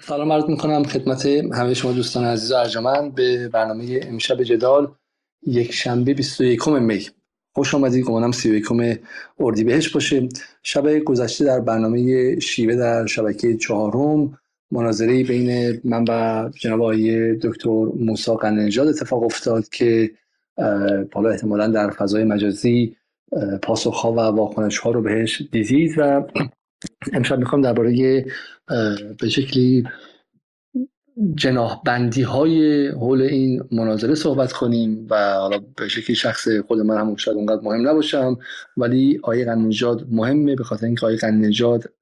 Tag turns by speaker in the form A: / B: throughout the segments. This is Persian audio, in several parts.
A: سلام عرض می‌کنم خدمت همه شما دوستان عزیز و ارجمند به برنامه امشب جدال یک شنبه 21 می. خوش آمدید گمانم 31 اردیبهشت باشه. شب گذشته در برنامه شیوه در شبکه چهارم مناظری بین من و جناب آقای دکتر موسی قننجاد اتفاق افتاد که حالا احتمالا در فضای مجازی پاسخ و واکنش ها رو بهش دیدید و امشب می‌خوام درباره به شکلی جناح بندی های حول این مناظره صحبت کنیم و حالا به شکلی شخص خود من هم شاید اونقدر مهم نباشم ولی آیه قنجاد مهمه به خاطر اینکه آیه قنجاد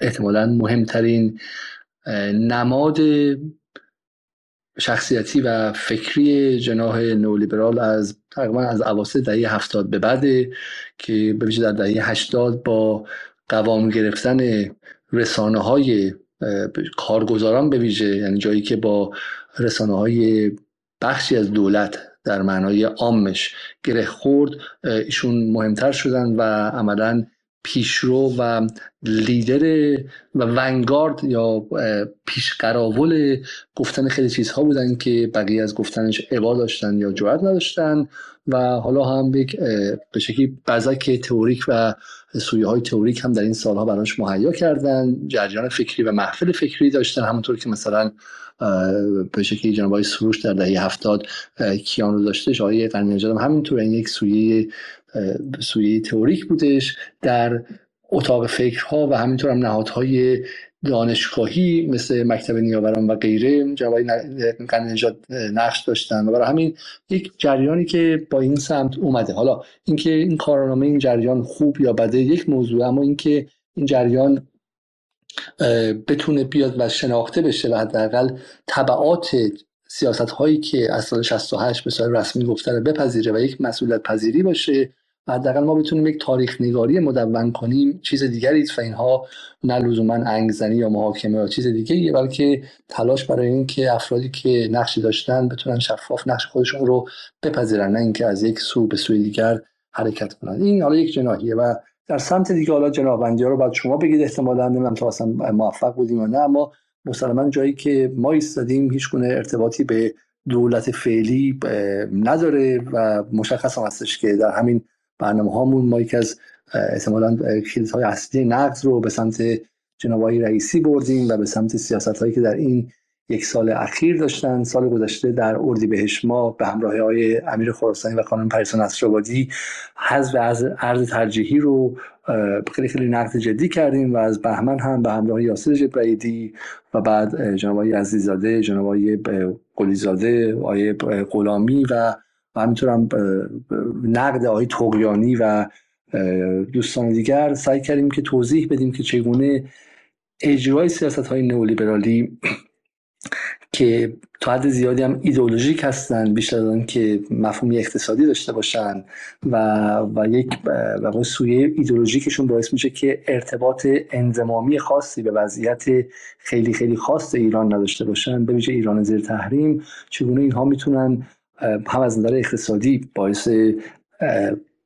A: احتمالا مهمترین نماد شخصیتی و فکری جناح نولیبرال از تقریبا از اواسط دهه هفتاد به بعد که به در دهه هشتاد با قوام گرفتن رسانه های کارگزاران به ویژه یعنی جایی که با رسانه های بخشی از دولت در معنای عامش گره خورد ایشون مهمتر شدن و عملا پیشرو و لیدر و ونگارد یا پیشقراول گفتن خیلی چیزها بودن که بقیه از گفتنش عبا داشتن یا جواد نداشتن و حالا هم به شکلی بزک تئوریک و سویه های تئوریک هم در این سالها براش مهیا کردن جریان فکری و محفل فکری داشتن همونطور که مثلا به شکلی جناب های سروش در دهه هفتاد کیانو داشته آقای قرنی هم همینطور این یک سویه سویه تئوریک بودش در اتاق فکرها و همینطور هم نهادهای دانشگاهی مثل مکتب نیاوران و غیره جوای نجات نقش داشتن. و برای همین یک جریانی که با این سمت اومده. حالا اینکه این کارنامه این جریان خوب یا بده یک موضوع اما اینکه این جریان بتونه بیاد و شناخته بشه و حداقل طبعات سیاست هایی که از سال 68 به صورت رسمی گفته بپذیره و یک مسئولیت پذیری باشه حداقل ما بتونیم یک تاریخ نگاری مدون کنیم چیز دیگری و اینها نه لزوما انگزنی یا محاکمه یا چیز دیگه بلکه تلاش برای اینکه افرادی که نقشی داشتن بتونن شفاف نقش خودشون رو بپذیرن نه اینکه از یک سو به سوی دیگر حرکت کنن. این حالا یک جناحیه و در سمت دیگه حالا جنابندی ها رو بعد شما بگید احتمالا نمی‌دونم تا اصلا موفق بودیم یا نه اما مسلما جایی که ما ایستادیم هیچ گونه ارتباطی به دولت فعلی نداره و مشخص هم هستش که در همین برنامه هامون ما یکی از احتمالا های اصلی نقد رو به سمت جناب رئیسی بردیم و به سمت سیاست هایی که در این یک سال اخیر داشتن. سال گذشته در بهش ما به همراه های امیر خراسانی و خانم پریسا نصرآبادی از ارز ترجیحی رو خیلی خیلی نقد جدی کردیم و از بهمن هم به همراه یاسر جبرائیلی و بعد جناب عزیزاده جناب قلیزاده آقای غلامی و و همینطور هم نقد آقای تقیانی و دوستان دیگر سعی کردیم که توضیح بدیم که چگونه اجرای سیاست های نئولیبرالی که تا حد زیادی هم ایدئولوژیک هستن بیشتر از که مفهومی اقتصادی داشته باشن و و یک و سویه ایدئولوژیکشون باعث میشه که ارتباط انضمامی خاصی به وضعیت خیلی خیلی خاص ایران نداشته باشن. به ویژه ایران زیر تحریم چگونه اینها می‌تونن هم از نظر اقتصادی باعث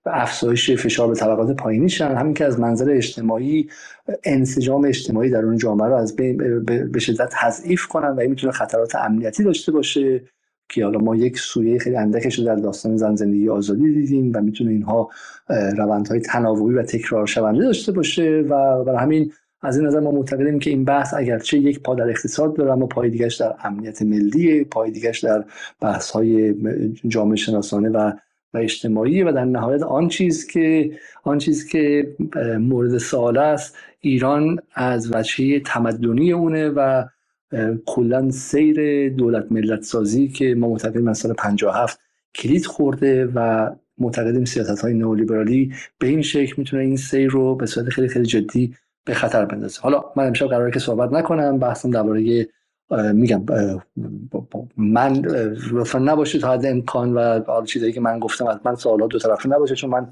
A: افزایش فشار به طبقات پایینی شن همین که از منظر اجتماعی انسجام اجتماعی در اون جامعه رو از به شدت تضعیف کنن و این می‌تونه خطرات امنیتی داشته باشه که حالا ما یک سویه خیلی اندکش رو در داستان زن زندگی آزادی دیدیم و می‌تونه اینها روندهای تناوبی و تکرار شونده داشته باشه و برای همین از این نظر ما معتقدیم که این بحث اگرچه یک پا در اقتصاد داره اما پای دیگرش در امنیت ملی پای دیگرش در بحث های جامعه شناسانه و و اجتماعی و در نهایت آن چیز که آن چیز که مورد سوال است ایران از وجهه تمدنی اونه و کلا سیر دولت ملت سازی که ما معتقدیم از سال 57 کلید خورده و معتقدیم سیاست های نئولیبرالی به این شکل می‌تونه این سیر رو به صورت خیلی خیلی جدی به خطر بندازه. حالا من امشب قراره که صحبت نکنم بحثم درباره میگم من لطفا نباشه تا حد امکان و چیزایی که من گفتم از من سوالات دو طرفه نباشه چون من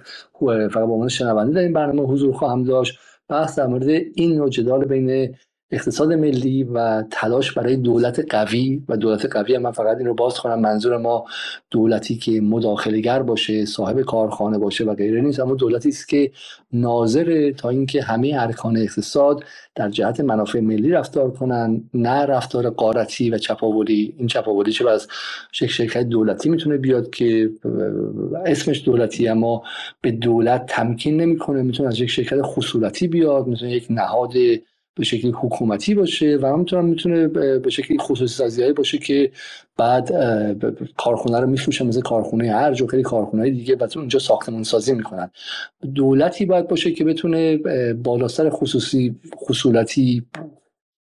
A: فقط به عنوان شنونده در این برنامه حضور خواهم داشت. بحث در مورد این نوع جدال بین اقتصاد ملی و تلاش برای دولت قوی و دولت قوی من فقط این رو باز کنم منظور ما دولتی که مداخلگر باشه صاحب کارخانه باشه و غیره نیست. اما دولتی است که ناظر تا اینکه همه ارکان اقتصاد در جهت منافع ملی رفتار کنن نه رفتار قارتی و چپاولی. این چپاولی چه از شرکت دولتی می‌تونه بیاد که اسمش دولتی اما به دولت تمکین نمی‌کنه. می‌تونه از یک شرکت خصولتی بیاد می‌تونه یک نهاد به شکلی حکومتی باشه و همینطور می‌تونه به شکلی خصوصی سازی باشه که بعد کارخونه رو میفروشن مثل کارخونه و خیلی کارخونه دیگه بعد اونجا ساختمان سازی می‌کنن. دولتی باید باشه که بتونه بالاستر خصوصی خصولتی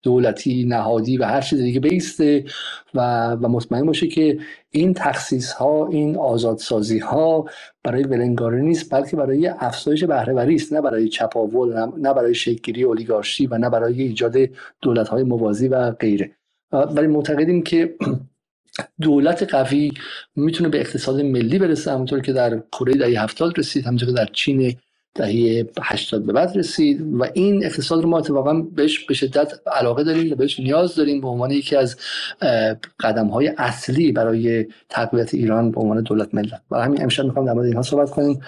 A: دولتی نهادی و هر چیز دیگه بیسته و, و مطمئن باشه که این تخصیص ها این آزادسازی ها برای ولنگاری نیست بلکه برای افزایش بهرهوری است. نه برای چپاول نه برای شکلگیری اولیگارشی و نه برای ایجاد دولت های موازی و غیره. ولی معتقدیم که دولت قوی می‌تونه به اقتصاد ملی برسه همونطور که در کره دهه هفتاد رسید همونطور که در چین دهه 80 به بعد رسید و این اقتصاد رو ما اتفاقا بهش به شدت علاقه داریم و بهش نیاز داریم به عنوان یکی از قدم های اصلی برای تقویت ایران به عنوان دولت ملت و همین امشب می‌خوام در مورد اینها صحبت کنیم.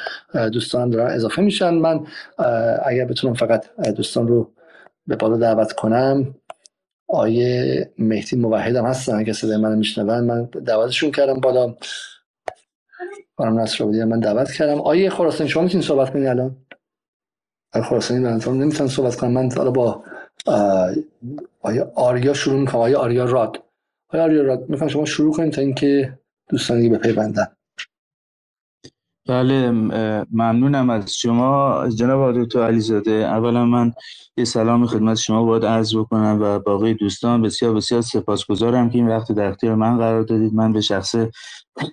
A: دوستان دارن اضافه میشن. من اگر بتونم فقط دوستان رو به بالا دعوت کنم آیه مهدی موحدم هستن. اگه صدای من میشنون من دعوتشون کردم بالا. خانم نصر من دعوت کردم. آیه خراسانی شما می‌تونید صحبت کنید الان؟ خراسانی من نمی‌تونم صحبت کنم. من حالا با آیا آریا شروع می‌کنم. آیا آریا راد. آیا آریا راد می‌خوام شما شروع کنید تا اینکه دوستانی به پیوندن
B: بله ممنونم از شما. جناب دکتر علیزاده اولا من یه سلام خدمت شما باید عرض بکنم و باقی دوستان بسیار بسیار سپاسگزارم که این وقت در اختیار من قرار دادید. من به شخص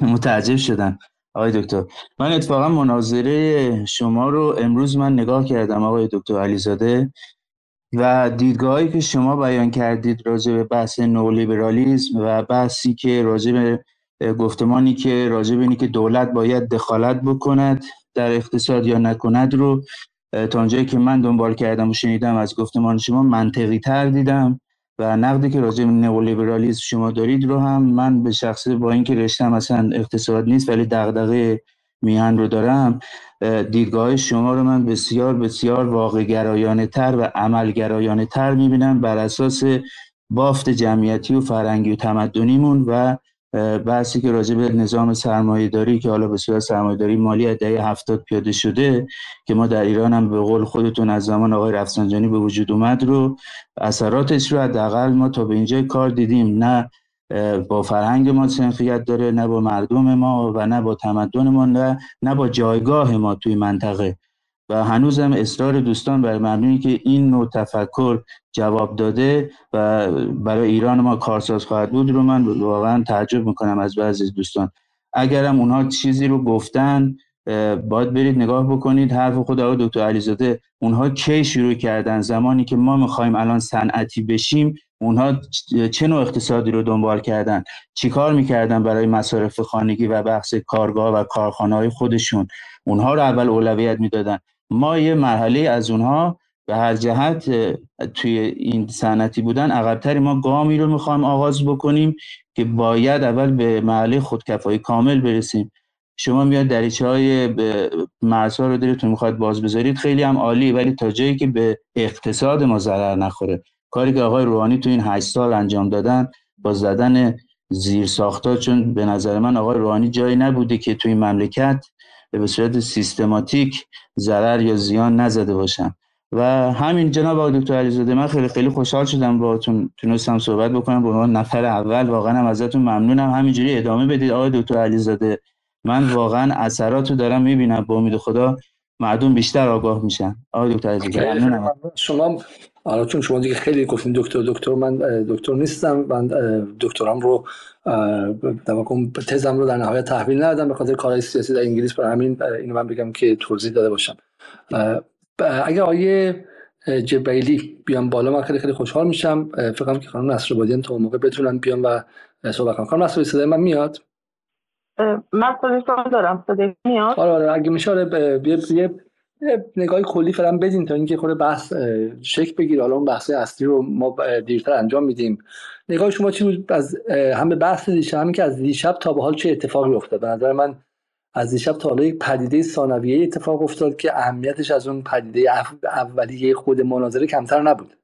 B: متعجب شدم. آقای دکتر من اتفاقا مناظره شما رو امروز من نگاه کردم آقای دکتر علیزاده و دیدگاهی که شما بیان کردید راجع به بحث نولیبرالیزم و بحثی که راجع به گفتمانی که راجع به اینی که دولت باید دخالت بکند در اقتصاد یا نکند رو تا اونجایی که من دنبال کردم و شنیدم از گفتمان شما منطقی تر دیدم. و نقدی که راجع به نئولیبرالیسم شما دارید رو هم من به شخصه با اینکه رشتم اصلا اقتصاد نیست ولی دغدغه میهن رو دارم دیدگاه شما رو من بسیار بسیار واقع گرایانه تر و عمل گرایانه تر می‌بینم بر اساس بافت جمعیتی و فرنگی و تمدنیمون و بحثی که راجع به نظام سرمایه داری که حالا به صورت سرمایه داری مالی از دهه هفتاد پیاده شده که ما در ایران هم به قول خودتون از زمان آقای رفسنجانی به وجود اومد رو اثراتش رو حداقل ما تا به اینجا کار دیدیم. نه با فرهنگ ما سنخیت داره نه با مردم ما و نه با تمدن ما نه, نه با جایگاه ما توی منطقه. و هنوزم اصرار دوستان بر مبنی که این نوع تفکر جواب داده و برای ایران ما کارساز خواهد بود رو من واقعا تعجب می‌کنم از بعضی دوستان. اگرم اونها چیزی رو گفتن باید برید نگاه بکنید. حرف خود آقای دکتر علیزاده اونها کی شروع کردن؟ زمانی که ما می‌خوایم الان صنعتی بشیم اونها چه نوع اقتصادی رو دنبال کردن؟ چیکار می‌کردن برای مصارف خانگی و بحث کارگاه و کارخانه های خودشون؟ اونها رو اول اولویت می‌دادن. ما یه مرحله از اونها به هر جهت توی این صنعتی بودن عقبتری. ما گامی رو می‌خوایم آغاز بکنیم که باید اول به محله خودکفایی کامل برسیم. شما میاد دریچه های مرزها رو دارید می‌خواد باز بذارید خیلی هم عالی ولی تا جایی که به اقتصاد ما ضرر نخوره. کاری که آقای روحانی تو این هشت سال انجام دادن با زدن زیر ساختا چون به نظر من آقای روحانی جایی نبوده که تو این مملکت به صورت سیستماتیک ضرر یا زیان نزده باشم. و همین جناب آقای دکتر علیزاده من خیلی خیلی خوشحال شدم باهاتون تونستم صحبت بکنم. به عنوان نفر اول واقعا هم ازتون ممنونم. همینجوری ادامه بدید آقای دکتر علیزاده. من واقعا اثراتو دارم می‌بینم. با امید خدا مردم بیشتر آگاه میشن. آقای دکتر علیزاده ممنونم.
A: شما آره چون شما دیگه خیلی گفتین دکتر دکتر من دکتر نیستم. من دکترام رو در تزم رو در نهایت تحویل ندادم به خاطر کارهای سیاسی در انگلیس. برای همین اینو من بگم که توضیح داده باشم. اگه آیه جبیلی بیان بالا من خیلی خیلی خوشحال میشم. فکر که خانم نصر بادیان تا موقع بتونن بیان و صحبت کنم خانم نصر صدای من میاد؟
C: من صدای دارم. صدای میاد؟
A: آره آره. اگه میشه آره بیا نگاه کلی فعلا بدین تا اینکه خود بحث شک بگیر حالا اون بحث اصلی رو ما دیرتر انجام میدیم. نگاه شما چی بود؟ از هم به بحث دیشب همین که از دیشب تا به حال چه اتفاقی افتاد؟ به نظر من از دیشب تا حالا یک پدیده ثانویه اتفاق افتاد که اهمیتش از اون پدیده اولیه خود مناظره کمتر نبود.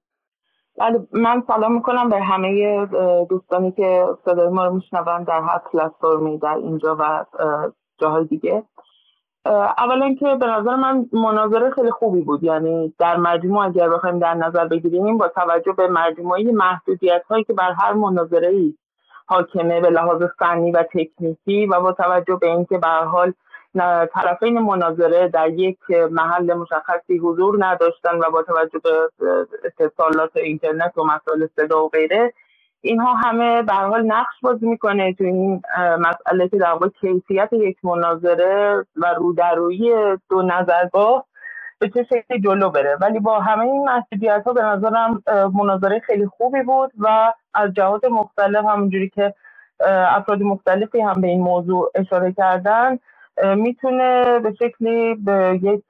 C: بله من سلام می‌کنم به همه دوستانی که صدای ما رو میشنون در هر پلتفرمی در اینجا و جاهای دیگه. اولا که به نظر من مناظره خیلی خوبی بود. یعنی در مجموع اگر بخوایم در نظر بگیریم با توجه به مجموعه محدودیت هایی که بر هر مناظره ای حاکمه به لحاظ فنی و تکنیکی و با توجه به اینکه به حال طرفین مناظره در یک محل مشخصی حضور نداشتن و با توجه به اتصالات اینترنت و مسائل صدا و غیره اینها همه به حال نقش بازی می‌کنه تو این مسئله که در کیفیت یک مناظره و رودرویی دو نظرگاه به چه شکلی جلو بره. ولی با همه این محدودیت ها به نظرم مناظره خیلی خوبی بود و از جهات مختلف همونجوری که افراد مختلفی هم به این موضوع اشاره کردن می‌تونه به شکلی به یک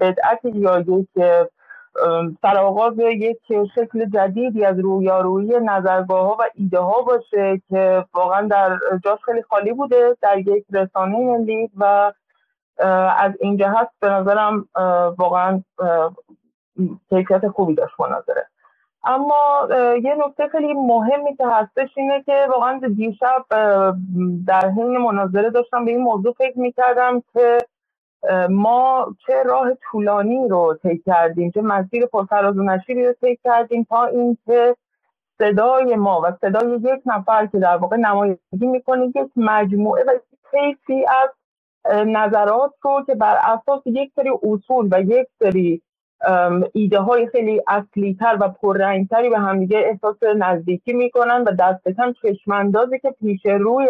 C: بدعت یا یک سرآغاز یک شکل جدیدی از رویارویی نظرگاه ها و ایده ها باشه که واقعا در جاش خیلی خالی بوده در یک رسانه ملی و از این جهت به نظرم واقعا کیفیت خوبی داشت مناظره اما یه نکته خیلی مهمی که هستش اینه که واقعا دیشب در حین مناظره داشتم به این موضوع فکر می‌کردم که ما چه راه طولانی رو طی کردیم چه مسیر پرفراز و نشیبی رو طی کردیم تا اینکه صدای ما و صدای یک نفر که در واقع نمایندگی می‌کنه یک مجموعه و کیفی از نظرات رو که بر اساس یک سری اصول و یک سری ایده های خیلی اصلی تر و پررنگتری به همدیگه احساس نزدیکی می‌کنن و دست کم چشماندازی که پیش روی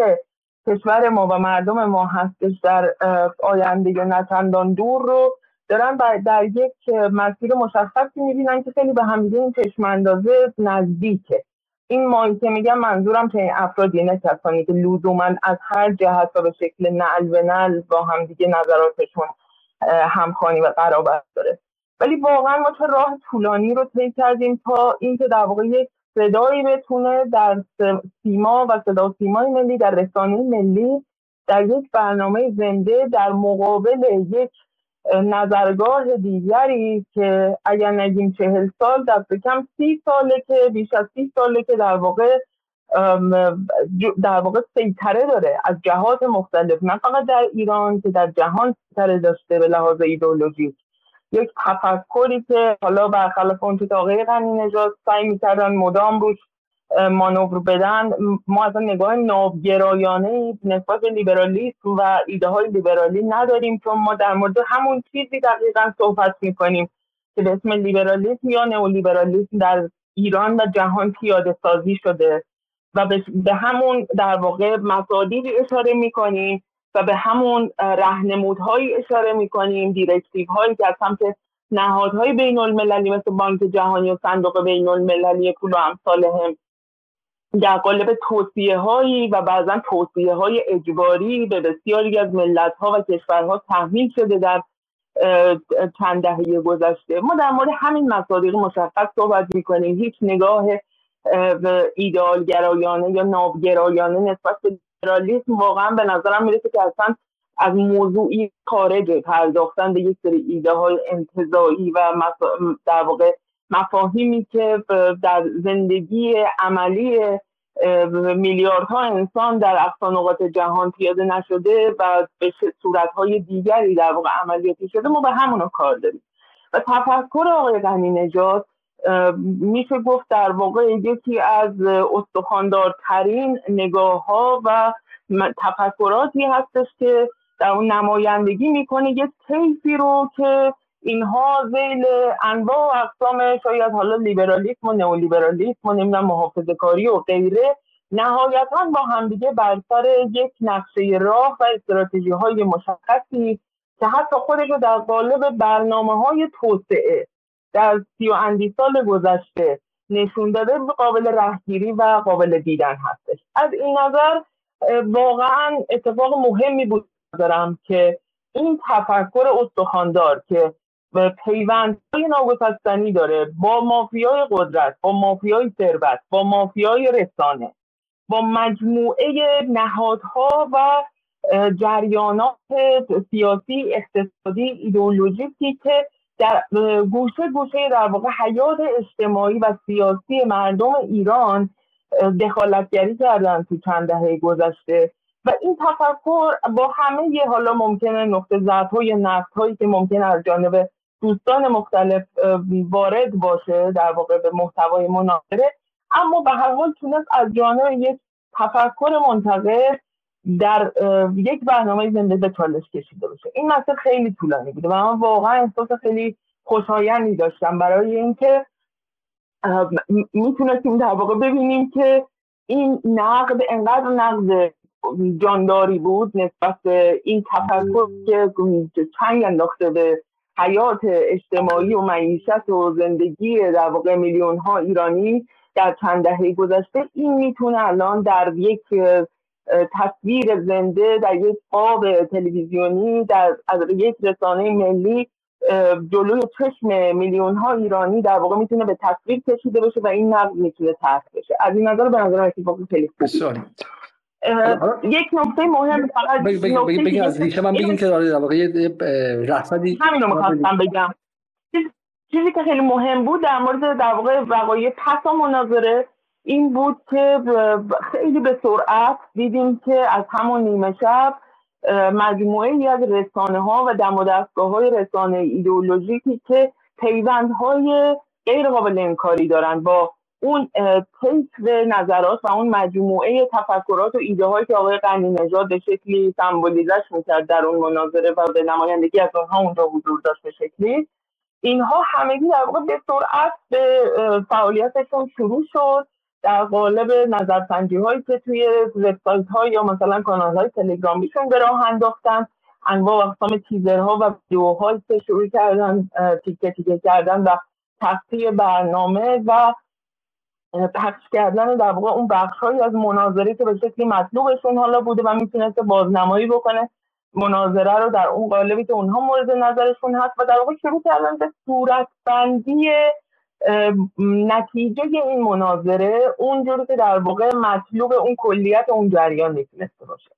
C: کشور ما و مردم ما هستش در آینده یا نچندان دور رو دارن در یک مسیر مشخصی می‌بینن که خیلی به همدیگه این چشماندازه نزدیکه. این مایی که میگم منظورم این افرادی نه کسانی که لزوما از هر جهت و به شکل نعل به نعل با همدیگه نظراتشون همخوانی و قرابت داره. ولی واقعا ما چه راه طولانی رو طی کردیم تا اینکه در واقع یک صدایی بتونه در سیما و صدا سیمای ملی در رسانه ملی در یک برنامه زنده در مقابل یک نظرگاه دیگری که اگر نگیم چهل سال دست کم سی ساله که بیش از سی ساله که در واقع در واقع سیطره داره از جهات مختلف. نه فقط در ایران که در جهان سیطره داشته به لحاظ ایدئولوژیک. یک تفکری که حالا برخلاف اون که آقای غنی نژاد سعی می‌کردن مدام روش مانور بدن ما از نگاه نابگرایانه نسبت به لیبرالیسم و ایده های لیبرالی نداریم چون ما در مورد همون چیزی دقیقا صحبت می‌کنیم که به اسم لیبرالیسم یا نئولیبرالیسم در ایران و جهان پیاده سازی شده. و به همون در واقع مصادیقی اشاره می‌کنیم و به همون رهنمودهایی اشاره می‌کنیم دیرکتیو هایی که از سمت نهادهای بین المللی مثل بانک جهانی و صندوق بین المللی پول و امثال هم در قالب توصیه هایی و بعضا توصیه های اجباری به بسیاری از ملت ها و کشورها تحمیل شده در چند دهه گذشته. ما در مورد همین مصادیق مشخص صحبت می‌کنیم. هیچ نگاه ایدئالگرایانه یا نابگرایانه نسبت به لیبرالیسم واقعا به نظرم می‌رسه که اصلا از موضوعی خارج پرداختن به یک سری ایده های انتظایی و در واقع مفاهیمی که در زندگی عملی میلیاردها انسان در اقصا نقاط جهان پیاده نشده و به صورتهای دیگری در واقع عملیاتی شده ما به همونو کار داریم. و تفکر آقای غنی نجات میشه گفت در واقع یکی از استخاندارترین نگاه ها و تفکراتی هستش که در اون نمایندگی می‌کنه. یک کیفی رو که اینها زیل انواع و اقسام شاید حالا لیبرالیسم و نئولیبرالیسم و نمی‌دونم محافظه کاری و غیره نهایتا با همدیگه بر سر یک نقشه راه و استراتژی های مشخصی که حتی خودش رو در قالب برنامه های توسعه در سی و اندی سال گذشته نشون داده قابل رهگیری و قابل دیدن هستش. از این نظر واقعا اتفاق مهمی بود دارم که این تفکر استخاندار که پیوندهای ناگسستنی داره با مافیای قدرت با مافیای ثروت با مافیای رسانه با مجموعه نهادها و جریانات سیاسی اقتصادی ایدئولوژیکی که در گوشه گوشه در واقع حیات اجتماعی و سیاسی مردم ایران دخالتگری کردن تو چند دهه گذشته و این تفکر با همه یه حالا ممکنه نقطه ضعف های نقد هایی که ممکنه از جانب دوستان مختلف وارد باشه در واقع به محتوای مناظره اما به هر حال تونست از جانب یک تفکر منتقد در یک برنامه زنده به چالش کشیده بشه. این مسئله خیلی طولانی بوده و من واقعا احساس خیلی خوشایندی داشتم برای اینکه می‌تونستیم در واقع ببینیم که این نقد انقدر نقد جانداری بود نسبت به این تفکر که چنگ انداخته به حیات اجتماعی و معیشت و زندگی در واقع میلیون ها ایرانی در چند دهه گذشته. این می‌تونه الان در یک تصویر زنده در یک قاب تلویزیونی در از یک رسانه ملی جلوی چشم میلیون ها ایرانی در واقع می‌تونه به تصویر کشیده بشه و این نقد می‌تونه طرح بشه. از این نظر به نظر اتفاق خیلی یک نکته مهم فقط
A: بگی از ریشه من بگیم که در واقع یه رصدی
C: همینو می‌خواستم بگم. چیزی که خیلی مهم بود در مورد در واقع وقایع پس مناظره این بود که خیلی به سرعت دیدیم که از همون نیمه شب مجموعه ای از رسانه ها و دم و دستگاه های رسانه ایدئولوژیکی که پیوندهای غیر قابل انکاری دارند با اون طیف نظرات و اون مجموعه تفکرات و ایده هایی که آقای قنی نژاد به شکلی سمبولیزش می‌کرد در اون مناظره و به نمایندگی از اونها اونجا حضور داشت به شکلی. اینها همگی در واقع به سرعت به فعالیتشون شروع شد. در قالب نظرسنجی هایی که توی وبسایت های یا مثلا کانال های تلگرامیشون به راه انداختن انواع اقسام تیزرها و ویدیوهایی که شروع کردن تیکه تیکه کردن و تخطی برنامه و پخش کردن در واقع اون بخشهایی از مناظره که به شکلی مطلوبشون حالا بوده و می‌تونست بازنمایی بکنه مناظره رو در اون قالبی که اونها مورد نظرشون هست و در واقع شروع کردن به صورتبندی نتیجه این مناظره اونجوری که در واقع مطلوب اون کلیت اون جریان می‌تونسته باشه.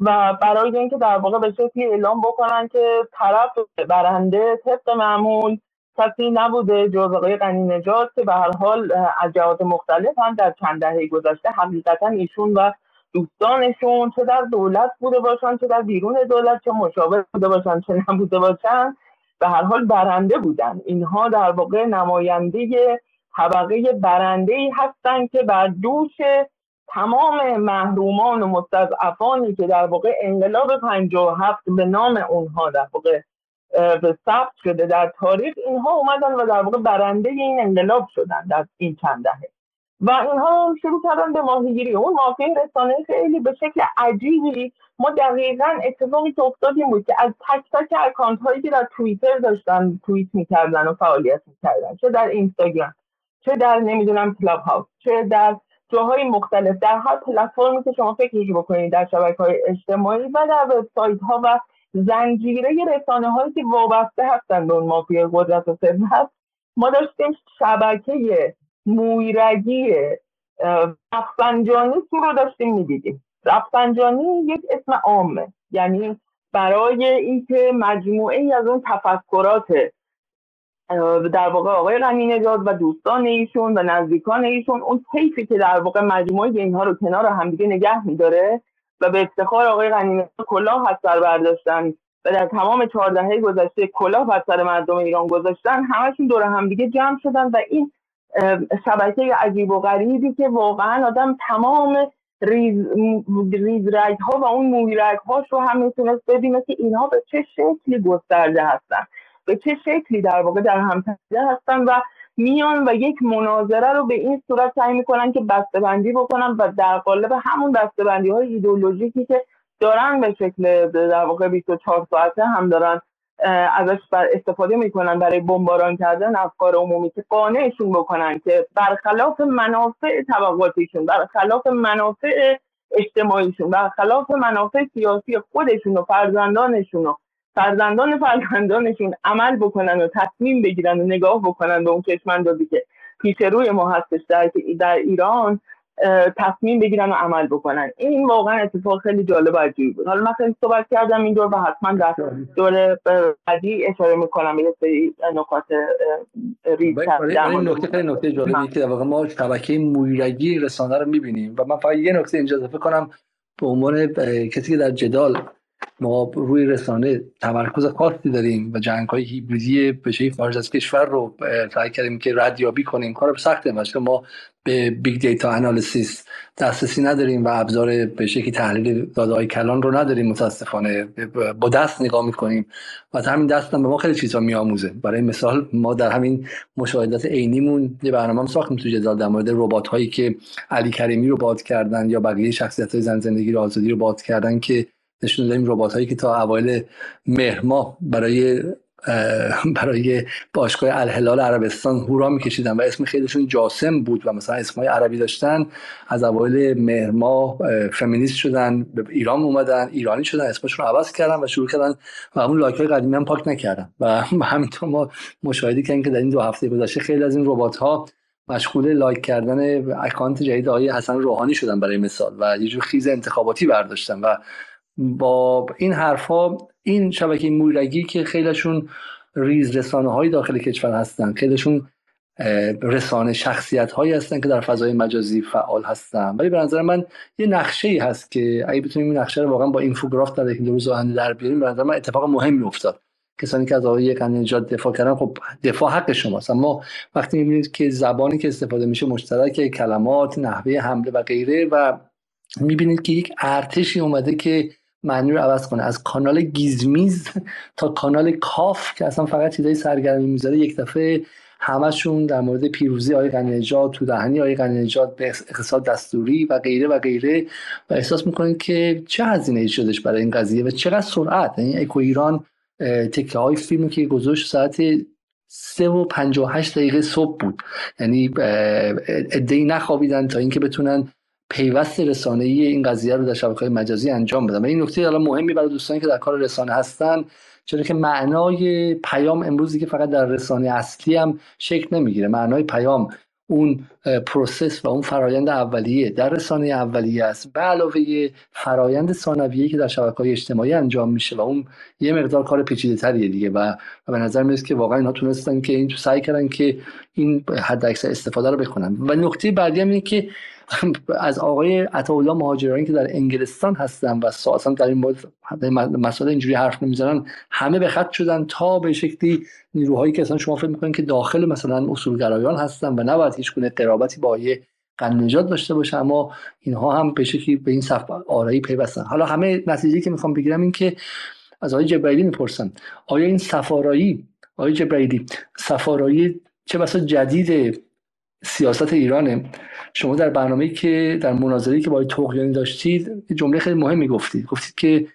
C: و برای اینکه در واقع به شکلی اعلام بکنن که طرف برنده طبق معمول کسی نبوده جز آقای غنی نجات که به هر حال از جهات مختلف هم در چند دهه گذشته حقیقتا ایشون و دوستانشون چه در دولت بوده باشن چه در بیرون دولت چه مشاور بوده باشن چه نبوده باشن به هر حال برنده بودن. اینها در واقع نماینده طبقه برنده ای هستند که بر دوش تمام محرومان و مستضعفانی که در واقع انقلاب 57 به نام اونها در واقع به ثبت شده در تاریخ اینها اومدن و در واقع برنده این انقلاب شدن در این چند دهه. و اینها شروع کردن به ماهیگیری. اون مافیا رسانه خیلی به شکل عجیبی ما دقیقا اتفاقی که افتاد این بود که از تک تک اکانت هایی که در توییتر داشتن توییت می‌کردن و فعالیت می‌کردن چه در اینستاگرام چه در نمی‌دونم کلاب هاوس چه در جاهای مختلف در هر پلتفرمی که شما فکرش بکنید در شبکه های اجتماعی و در وبسایت ها و زنجیره رسانه هایی که وابسته هستن به اون مافیا قدرت و ثروت. ما داشتیم شبکه مویرگی رفسنجانی رو داشتیم می‌دیدیم. رفسنجانی یک اسم عامه. یعنی برای اینکه مجموعه ای از اون تفکرات در واقع آقای غنی نژاد و دوستان ایشون و نزدیکان ایشون اون طیفی که در واقع مجموعه اینها رو کنار همدیگه نگه میداره و به افتخار آقای غنی نژاد کلاه از سر برداشتن و در تمام چهار دهه گذشته کلاه از سر مردم ایران گذاشتن همشون دور همدیگه جمع شدن و این شبکه عجیب و غریبی که واقعا آدم تمام ریز, ریز رگ ها و اون موی رگ هاش رو هم می‌تونست ببینه که اینها به چه شکلی گسترده هستن به چه شکلی در واقع در هم هستن و میان و یک مناظره رو به این صورت سعی می‌کنن که بسته‌بندی بکنن و در قالب همون بسته‌بندی های ایدئولوژیکی که دارن به شکل در واقع 24 ساعته هم دارن ازش بر استفاده می‌کنن برای بمباران کردن افکار عمومی که قانعشون بکنن که برخلاف منافع طبقاتیشون برخلاف منافع اجتماعیشون برخلاف منافع سیاسی خودشون و فرزندانشون و فرزندان فرزندانشون عمل بکنن و تصمیم بگیرن و نگاه بکنن به اون چشماندازی که پیش روی ما هستش در, در ایران. تصمیم بگیرن و عمل بکنن. این واقعا اتفاق خیلی جالب و عجیب بود. حالا من خیلی صحبت کردم این دور و حتما در دور بعدی اشاره می‌کنم به سری نکات ریز
A: این نکته خیلی نکته جالبی که در واقع ما شبکه مویرگی رسانه رو می‌بینیم و من فقط یه نکته اینجا اضافه کنم به عنوان کسی که در جدال ما روی رسانه تمرکز خاصی داریم و جنگ های هیبریدی به خارج از کشور رو سعی کردیم که ردیابی کنیم. کار سخته باشه ما به big data analysis دسترسی نداریم و ابزار به شکلی تحلیل داده های کلان رو نداریم متاسفانه. با دست نگاه می‌کنیم و همین دست هم به ما خیلی چیزا میآموزه. برای مثال ما در همین مشاهدات عینیمون یه برنامه هم ساختیم تو جدال در مورد ربات هایی که علی کریمی رو باد کردن یا بقیه شخصیت های زن زندگی رو آزادی رو باد کردن که نشون دادیم ربات هایی که تا اوایل مهر ماه برای برای باشگاه الهلال عربستان هورا میکشیدن و اسم خیلیشون جاسم بود و مثلا اسمای عربی داشتن از اوایل مهر ماه فمینیست شدن به ایران اومدن ایرانی شدن اسمشون رو عوض کردن و شروع کردن و همون لایک های قدیمی هم پاک نکردن. و همینطور ما مشاهده کردیم که در این دو هفته گذشته خیلی از این ربات ها مشغول لایک کردن اکانت جدید آقای حسن روحانی شدن برای مثال و یه جور خیز انتخاباتی برداشتن و با این حرفا این شبکه مویرگی که خیلیشون ریز رسانه های داخل کشور هستن خیلیشون رسانه شخصیت هایی هستن که در فضای مجازی فعال هستن. ولی به نظر من یه نقشه ای هست که اگه بتونیم این نقشه رو واقعا با infograph در یک روز آینده در بیاریم به نظر من اتفاق مهمی افتاد. کسانی که از آقای نژاد دفاع کردن خب دفاع حق شماست. اما وقتی می‌بینید که زبانی که استفاده میشه مشترک کلمات نحوه حمله و غیره و می‌بینید که یک ارتشی اومده که معنی رو عوض کنه. از کانال گیزمیز تا کانال کاف که اصلا فقط چیزای سرگرمی می‌ذاره یک دفعه همشون در مورد پیروزی آقای غنی‌نژاد تو دهنی آقای غنی‌نژاد به اقتصاد دستوری و غیره و غیره و احساس می‌کنید که چه هزینه شدش برای این قضیه و چقدر سرعت. یعنی اکو ایران تکه های فیلمی که گذاشت ساعت سه و هشت دقیقه صبح بود. یعنی عده‌ای نخوابیدن تا اینکه بتونن پیوست رسانه ای این قضیه رو در شبکه مجازی انجام بدن. و این نکته حالا مهمی برای دوستانی که در کار رسانه هستن چرا که معنای پیام امروزی که فقط در رسانه اصلی هم شکل نمی‌گیره. معنای پیام اون process و اون فرایند اولیه در رسانه اولیه است. به علاوه فرایند ثانویه که در شبکه های اجتماعی انجام میشه و اون یه مقدار کار پیچیده تریه دیگه. و, به نظر میاد که واقعا اینا تونستن که این تو سعی کردن که این حد استفاده رو بکنن و نکته بعدی هم اینه که از آقای عطاالله مهاجرانی که در انگلستان هستن و اصلا در این مسئله اینجوری حرف نمی‌زنن همه به خط شدن تا به شکلی نیروهایی که اصلا شما فکر می‌کنین که داخل مثلا اصولگرایان هستن و نباید هیچ گونه قرابتی با یه نجات داشته باشه اما اینها هم به شکلی به این صف آرایی پیوستن. حالا همه نتیجه که می‌خوام بگیرم این که از آقای جبرائیلی می‌پرسن آیا این سفارایی آقای جبرائیلی سفارایی چه بسا جدید سیاست ایرانه؟ شما در برنامه که در مناظری که با توقیانی داشتید جمله خیلی مهمی گفتید. گفتید که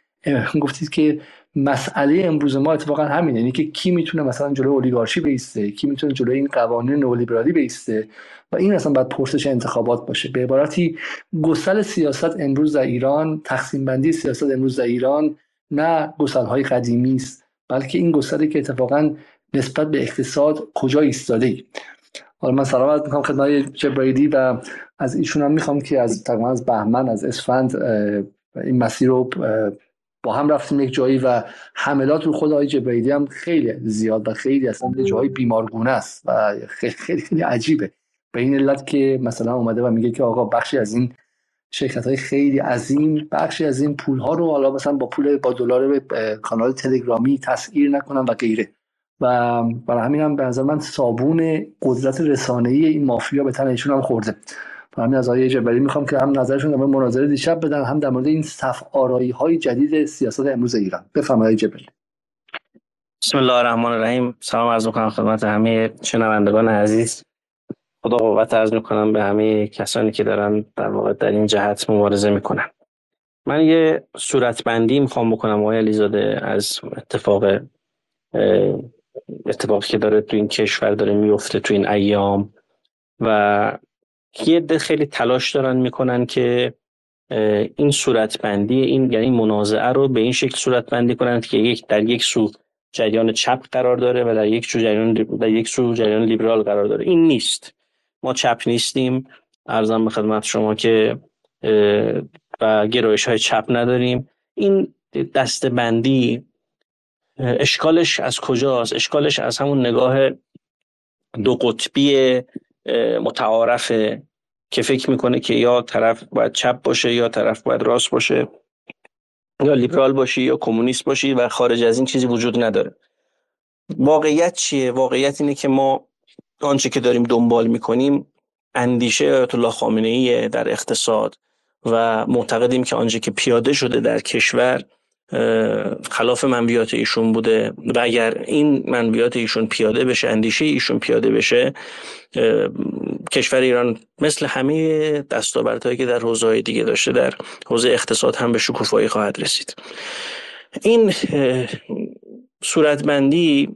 A: گفتید که مسئله امروز ما اتفاقا همینه. یعنی که کی می‌تونه مثلا جلوی اولیگارشی بیسته؟ کی می‌تونه جلوی این قوانین نولیبرالی بیسته؟ و این اصلا باید پرسش انتخابات باشه. به عبارتی گسل سیاست امروز در ایران تقسیم بندی سیاست امروز در ایران نه گسل های قدیمی است بلکه این گسلی که اتفاقا نسبت به اقتصاد کجا ایستاده ای حالا من سلام می‌کنم خدمت جبرائیلی و از ایشون هم می‌خوام که از تقریبا از بهمن از اسفند این مسیر رو با هم رفتیم یک جایی و حملات رو خود آقای جبرائیلی هم خیلی زیاد و خیلی اصلا جایی بیمارگونه است و خیلی خیلی, خیلی عجیبه. به این علت که مثلا اومده و میگه که آقا بخشی از این شرکت های خیلی عظیم بخشی از این پول ها رو حالا مثلا با پول با دلار کانال تلگرامی تسعیر نکنن و غیره. و برای همین هم به نظر من صابون قدرت رسانه‌ای این مافیا به تن ایشون هم خورده. و همین از آقای جبری می‌خوام که هم نظرشون در مورد مناظره دیشب بدن هم در مورد این صف آرایی های جدید سیاست امروز ایران. بفرمایید جبری.
D: بسم الله الرحمن الرحیم. سلام عرض می‌کنم خدمت همه شنوندگان عزیز. خدا قوت عرض می‌کنم به همه کسانی که دارن در واقع در این جهت مبارزه می‌کنن. من یه صورتبندی می‌خوام بکنم آقای علیزاده از اتفاق اتفاقی که داره تو این کشور داره میفته تو این ایام. و یه ده خیلی تلاش دارن می‌کنن که این صورتبندی این یعنی منازعه رو به این شکل صورت بندی کنند که یک در یک سو جریان چپ قرار داره و در یک سو جریان در یک سو جریان لیبرال قرار داره. این نیست. ما چپ نیستیم. ارزم به خدمت شما که و گرایش های چپ نداریم. این دسته بندی اشکالش از کجاست؟ اشکالش از همون نگاه دو قطبی متعارفه که فکر می‌کنه که یا طرف باید چپ باشه یا طرف باید راست باشه یا لیبرال باشی یا کمونیست باشی و خارج از این چیزی وجود نداره. واقعیت چیه؟ واقعیت اینه که ما آنچه که داریم دنبال می‌کنیم اندیشه آیت الله خامنه ای در اقتصاد و معتقدیم که آنچه که پیاده شده در کشور خلاف منبیات ایشون بوده و اگر این منبیات ایشون پیاده بشه اندیشه ایشون پیاده بشه کشور ایران مثل همه دستاوردهایی که در حوزه دیگه داشته در حوزه اقتصاد هم به شکوفایی خواهد رسید. این صورتبندی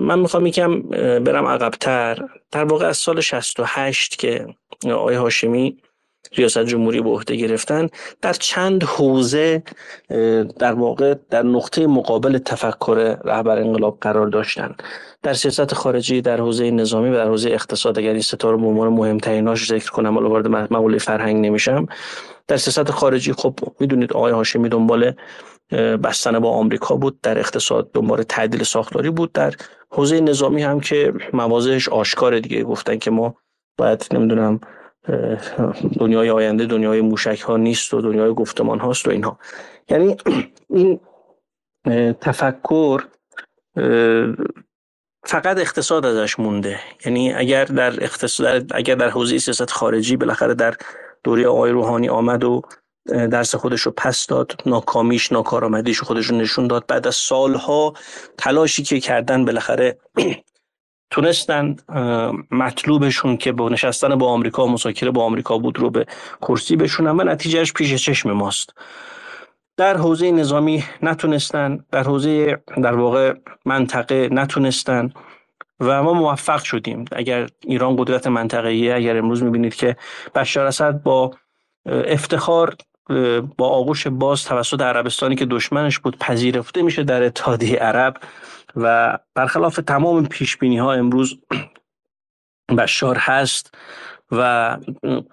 D: من می‌خوام یکم برم عقبتر. در واقع از سال 68 که آقای هاشمی ریاست جمهوری به عهده گرفتن. در چند حوزه در واقع در نقطه مقابل تفکر رهبر انقلاب قرار داشتن. در سیاست خارجی در حوزه نظامی و در حوزه اقتصاد اگر این ستا رو به عنوان مهمتریناش ذکر کنم حالا وارد مقوله فرهنگ نمیشم. در سیاست خارجی خب می‌دونید آقای هاشمی دنبال بستن با آمریکا بود در اقتصاد دنبال تعدیل ساختاری بود. در حوزه نظامی هم که موازهش آشکار دیگه. گفتن که ما باید نمی‌دونم دنیای آینده دنیای موشک ها نیست و دنیای گفتمان هاست و اینها. یعنی این تفکر فقط اقتصاد ازش مونده. یعنی اگر در اقتصاد اگر در حوزه سیاست خارجی بالاخره در دوره آقای روحانی آمد و درس خودش رو پس داد ناکامیش ناکارآمدیش خودش رو نشون داد بعد از سالها تلاشی که کردن بالاخره تونستن مطلوبشون که با نشستن با آمریکا مذاکره با آمریکا بود رو به کرسی بشونن و نتیجهش پیش چشم ماست. در حوزه نظامی نتونستن در حوزه در واقع منطقه نتونستن و ما موفق شدیم. اگر ایران قدرت منطقه‌ای اگر امروز می‌بینید که بشار اسد با افتخار با آغوش باز توسط عربستانی که دشمنش بود پذیرفته میشه در اتحادیه عرب. و برخلاف تمام پیش بینی ها امروز بشار هست. و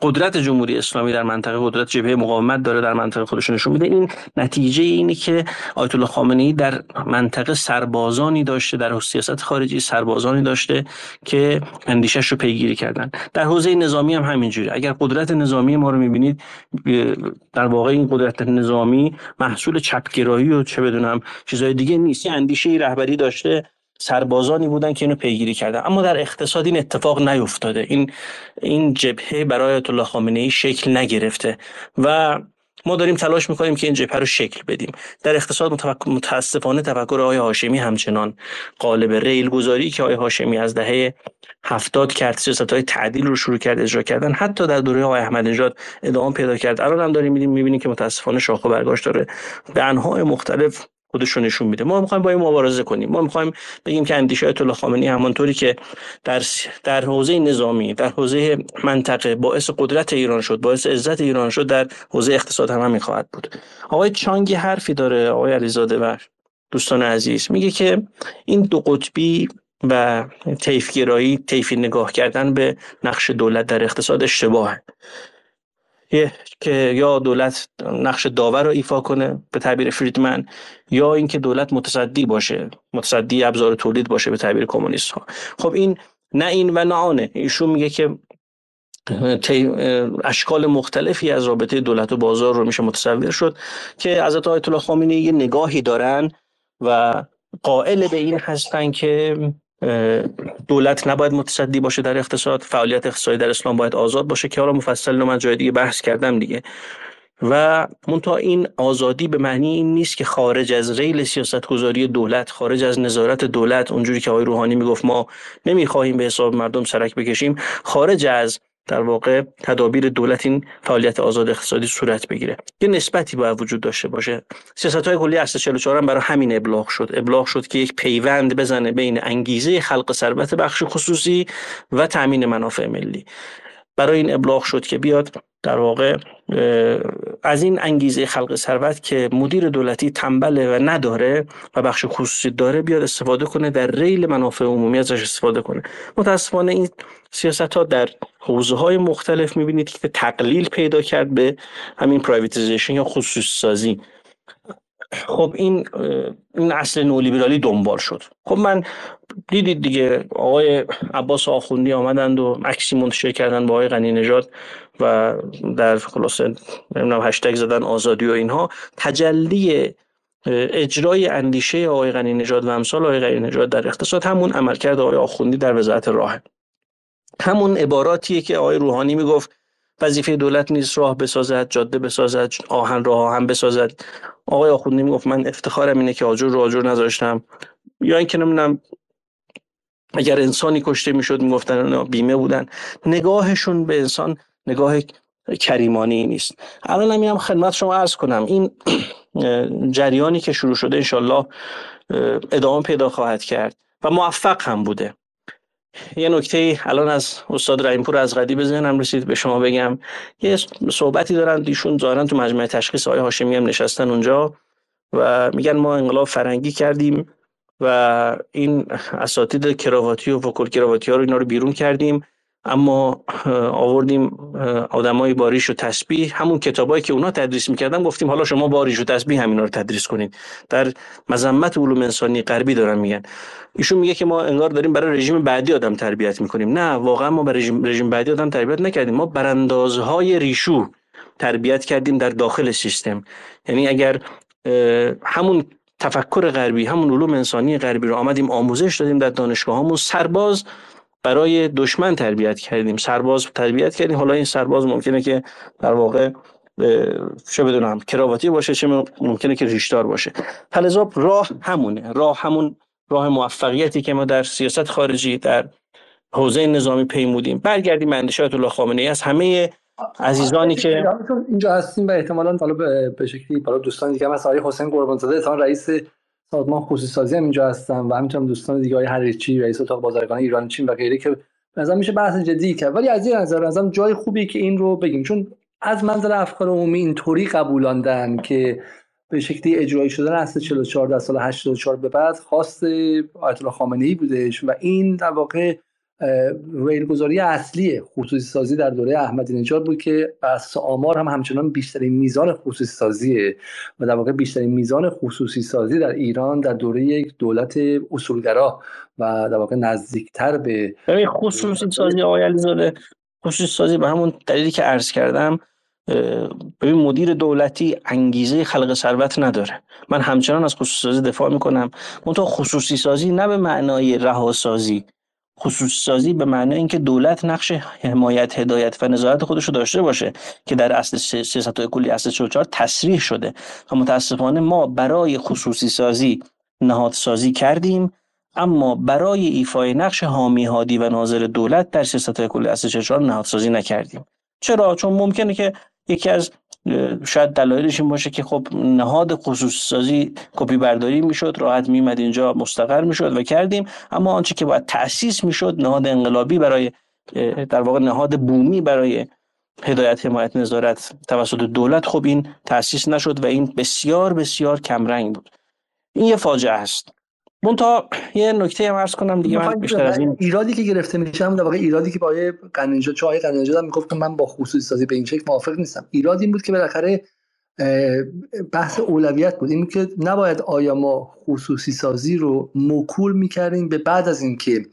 D: قدرت جمهوری اسلامی در منطقه قدرت جبهه مقاومت داره در منطقه خودش نشون میده. این نتیجه اینه که آیت الله خامنه ای در منطقه سربازانی داشته در سیاست خارجی سربازانی داشته که اندیشش رو پیگیری کردن. در حوزه نظامی هم همینجوری اگر قدرت نظامی ما رو می‌بینید در واقع این قدرت نظامی محصول چپگرایی و چه بدونم چیزهای دیگه نیست. اندیشه رهبری داشته سربازانی بودن که اینو پیگیری کردن. اما در اقتصاد این اتفاق نیفتاده. این این جبهه برای آیت الله خامنه ای شکل نگرفته و ما داریم تلاش می‌کنیم که این جبهه رو شکل بدیم. در اقتصاد متاسفانه تفکر آقای هاشمی همچنان قالب ریل گذاری که آقای هاشمی از دهه هفتاد کرد سیاست های تعدیل رو شروع کرد اجرا کردن حتی در دوره آقای احمد نژاد ادامه پیدا کرد. الان هم داریم می‌بینیم که متاسفانه شاخ و برگاش داره. به انواع مختلف خودش رو نشون میده. ما می‌خوایم با این مبارزه کنیم. ما می‌خوایم بگیم که اندیشه آیت الله خامنه‌ای همانطوری که در در حوزه نظامی در حوزه منطقه باعث قدرت ایران شد باعث عزت ایران شد در حوزه اقتصاد هم همین خواهد بود. آقای چانگی حرفی داره آقای علیزاده و دوستان عزیز. میگه که این دو قطبی و تیفگرایی تیفی نگاه کردن به نقش دولت در اقتصاد اشتباهه. که یا دولت نقش داور رو ایفا کنه به تعبیر فریدمن یا اینکه دولت متصدی باشه متصدی ابزار تولید باشه به تعبیر کمونیست ها خب این نه این و نه آنه. ایشون میگه که اشکال مختلفی از رابطه دولت و بازار رو میشه متصور شد که حضرت آیت الله خامنه‌ای یه نگاهی دارن و قائل به این هستن که دولت نباید متصدی باشه در اقتصاد فعالیت اقتصادی در اسلام باید آزاد باشه که حالا مفصل من جای دیگه بحث کردم دیگه. و منتها این آزادی به معنی این نیست که خارج از ریل سیاست گذاری دولت خارج از نظارت دولت اونجوری که آقای روحانی می‌گفت ما نمی‌خواهیم به حساب مردم سرک بکشیم خارج از در واقع تدابیر دولت این فعالیت آزاد اقتصادی صورت بگیره. یه نسبتی باید وجود داشته باشه. سیاست های کلی اصل 44 هم برای همین ابلاغ شد. ابلاغ شد که یک پیوند بزنه بین انگیزه خلق ثروت بخش خصوصی و تامین منافع ملی. برای این ابلاغ شد که بیاد در واقع از این انگیزه خلق ثروت که مدیر دولتی تنبله و نداره و بخش خصوصی داره بیاد استفاده کنه در ریل منافع عمومی ازش استفاده کنه. متاسفانه این سیاست ها در حوزه های مختلف می‌بینید که تقلیل پیدا کرد به همین پرایوتیزیشن یا خصوصی سازی خب این این اصل نولیبرالی دنبال شد. خب من دیدید دیگه آقای عباس آخوندی آمدند و عکسی منتشر کردن با آقای غنی نژاد و در خلاصه نمی‌دونم هشتگ زدن آزادی و اینها. تجلی اجرای اندیشه آقای غنی نژاد و امثال آقای غنی نژاد در اقتصاد همون عملکرد آقای آخوندی در وزارت راه همون عباراتیه که آقای روحانی می‌گفت وظیفه دولت نیست راه بسازد جاده بسازد آهن راه هم بسازد. آقای آخوندی می‌گفت من افتخارم اینه که آجر رو آجر نذاشتم. یا اینکه نمی‌دونم اگر انسانی کشته می‌شد می‌گفتن بیمه بودن. نگاهشون به انسان نگاه کریمانی نیست. الان هم خدمت شما عرض کنم. این جریانی که شروع شده انشالله ادامه پیدا خواهد کرد و موفق هم بوده. یه نکته الان از استاد رحیمپور از قدی به ذهنم رسید به شما بگم. یه صحبتی دارن دیشون ظاهرا تو مجمع تشخیص آقای هاشمی هم نشستن اونجا و میگن ما انقلاب فرنگی کردیم و این اساتید کراواتی و فکل کراواتی ها رو اینا رو بیرون کردیم. اما آوردیم آدمای باریش و تسبیح. همون کتابایی که اونا تدریس می‌کردن گفتیم حالا شما باریش و تسبیح همینا رو تدریس کنید در مذمت علوم انسانی غربی دارن میگن. ایشون میگه که ما انگار داریم برای رژیم بعدی آدم تربیت می‌کنیم. نه واقعا ما برای رژیم, رژیم بعدی آدم تربیت نکردیم. ما براندازهای ریشو تربیت کردیم در داخل سیستم. یعنی اگر همون تفکر غربی همون علوم انسانی غربی رو آمدیم آموزش دادیم در دانشگاه سرباز برای دشمن تربیت کردیم سرباز تربیت کردیم حالا این سرباز ممکنه که در واقع چه بدونم کراواتی باشه چه ممکنه که ریشدار باشه فلزا راه همونه راه همون راه موفقیتی که ما در سیاست خارجی در حوزه نظامی پیمودیم برگردیم اندیشه الله خامنه ای از همه عزیزانی که
A: اینجا هستیم و احتمالاً حالا به شکلی برای دوستان دیگه مثلا آقای حسین قربانزاده رئیس سازمان خصوصی سازی هم اینجا هستم و همینطور دوستان دیگه های حریچی رئیس اتاق بازرگان ایران چین و غیره که مثلا میشه بحث جدی کرد. ولی از این نظر ازم جای خوبی که این رو بگیم. چون از منظر افکار عمومی اینطوری قبولاندن که به شکلی اجرایی شدن اصل 44 در سال 84 به بعد خواست آیت الله خامنه ای بودش و این در واقع ریلگذاری اصلی خصوصی سازی در دوره احمدی نژاد بود که بس آمار هم همچنان بیشترین میزان خصوصی سازیه و در واقع بیشترین میزان خصوصی سازی در ایران در دوره یک دولت اصولگرا و در واقع نزدیکتر به
D: خصوصی سازی آقای علیزاده خصوصی سازی به همون دلیلی که عرض کردم ببین مدیر دولتی انگیزه خلق ثروت نداره. من همچنان از خصوصی سازی دفاع می‌کنم. منتها خصوصی سازی نه به معنای رهاسازی. خصوص سازی به معنی اینکه دولت نقش حمایت هدایت و نظارت خودش رو داشته باشه که در اصل سیاست کلی اصل 44 تصریح شده و متاسفانه ما برای خصوصی سازی نهاد سازی کردیم اما برای ایفای نقش حامی هادی و ناظر دولت در سیاست کلی اصل 44 نهاد سازی نکردیم. چرا؟ چون ممکنه که یکی از شاید دلایلش این باشه که خب نهاد خصوصی سازی کپی برداری می‌شد راحت میمد اینجا مستقر می‌شد و کردیم. اما آنچه که باید تأسیس می‌شد نهاد انقلابی برای در واقع نهاد بومی برای هدایت حمایت نظارت توسط دولت خب این تأسیس نشد و این بسیار بسیار کمرنگ بود. این یه فاجعه است. منتها یه نکته هم عرض کنم دیگه من بیشتر از این
A: ایرادی که گرفته میشه هم در واقع ایرادی که با آقای قننجا چه آقای قننجا می‌گفت که من با خصوصی سازی به این شکل موافق نیستم. ایراد این بود که بالاخره بحث اولویت بود. این که نباید آیا ما خصوصی سازی رو موکول می‌کردیم به بعد از اینکه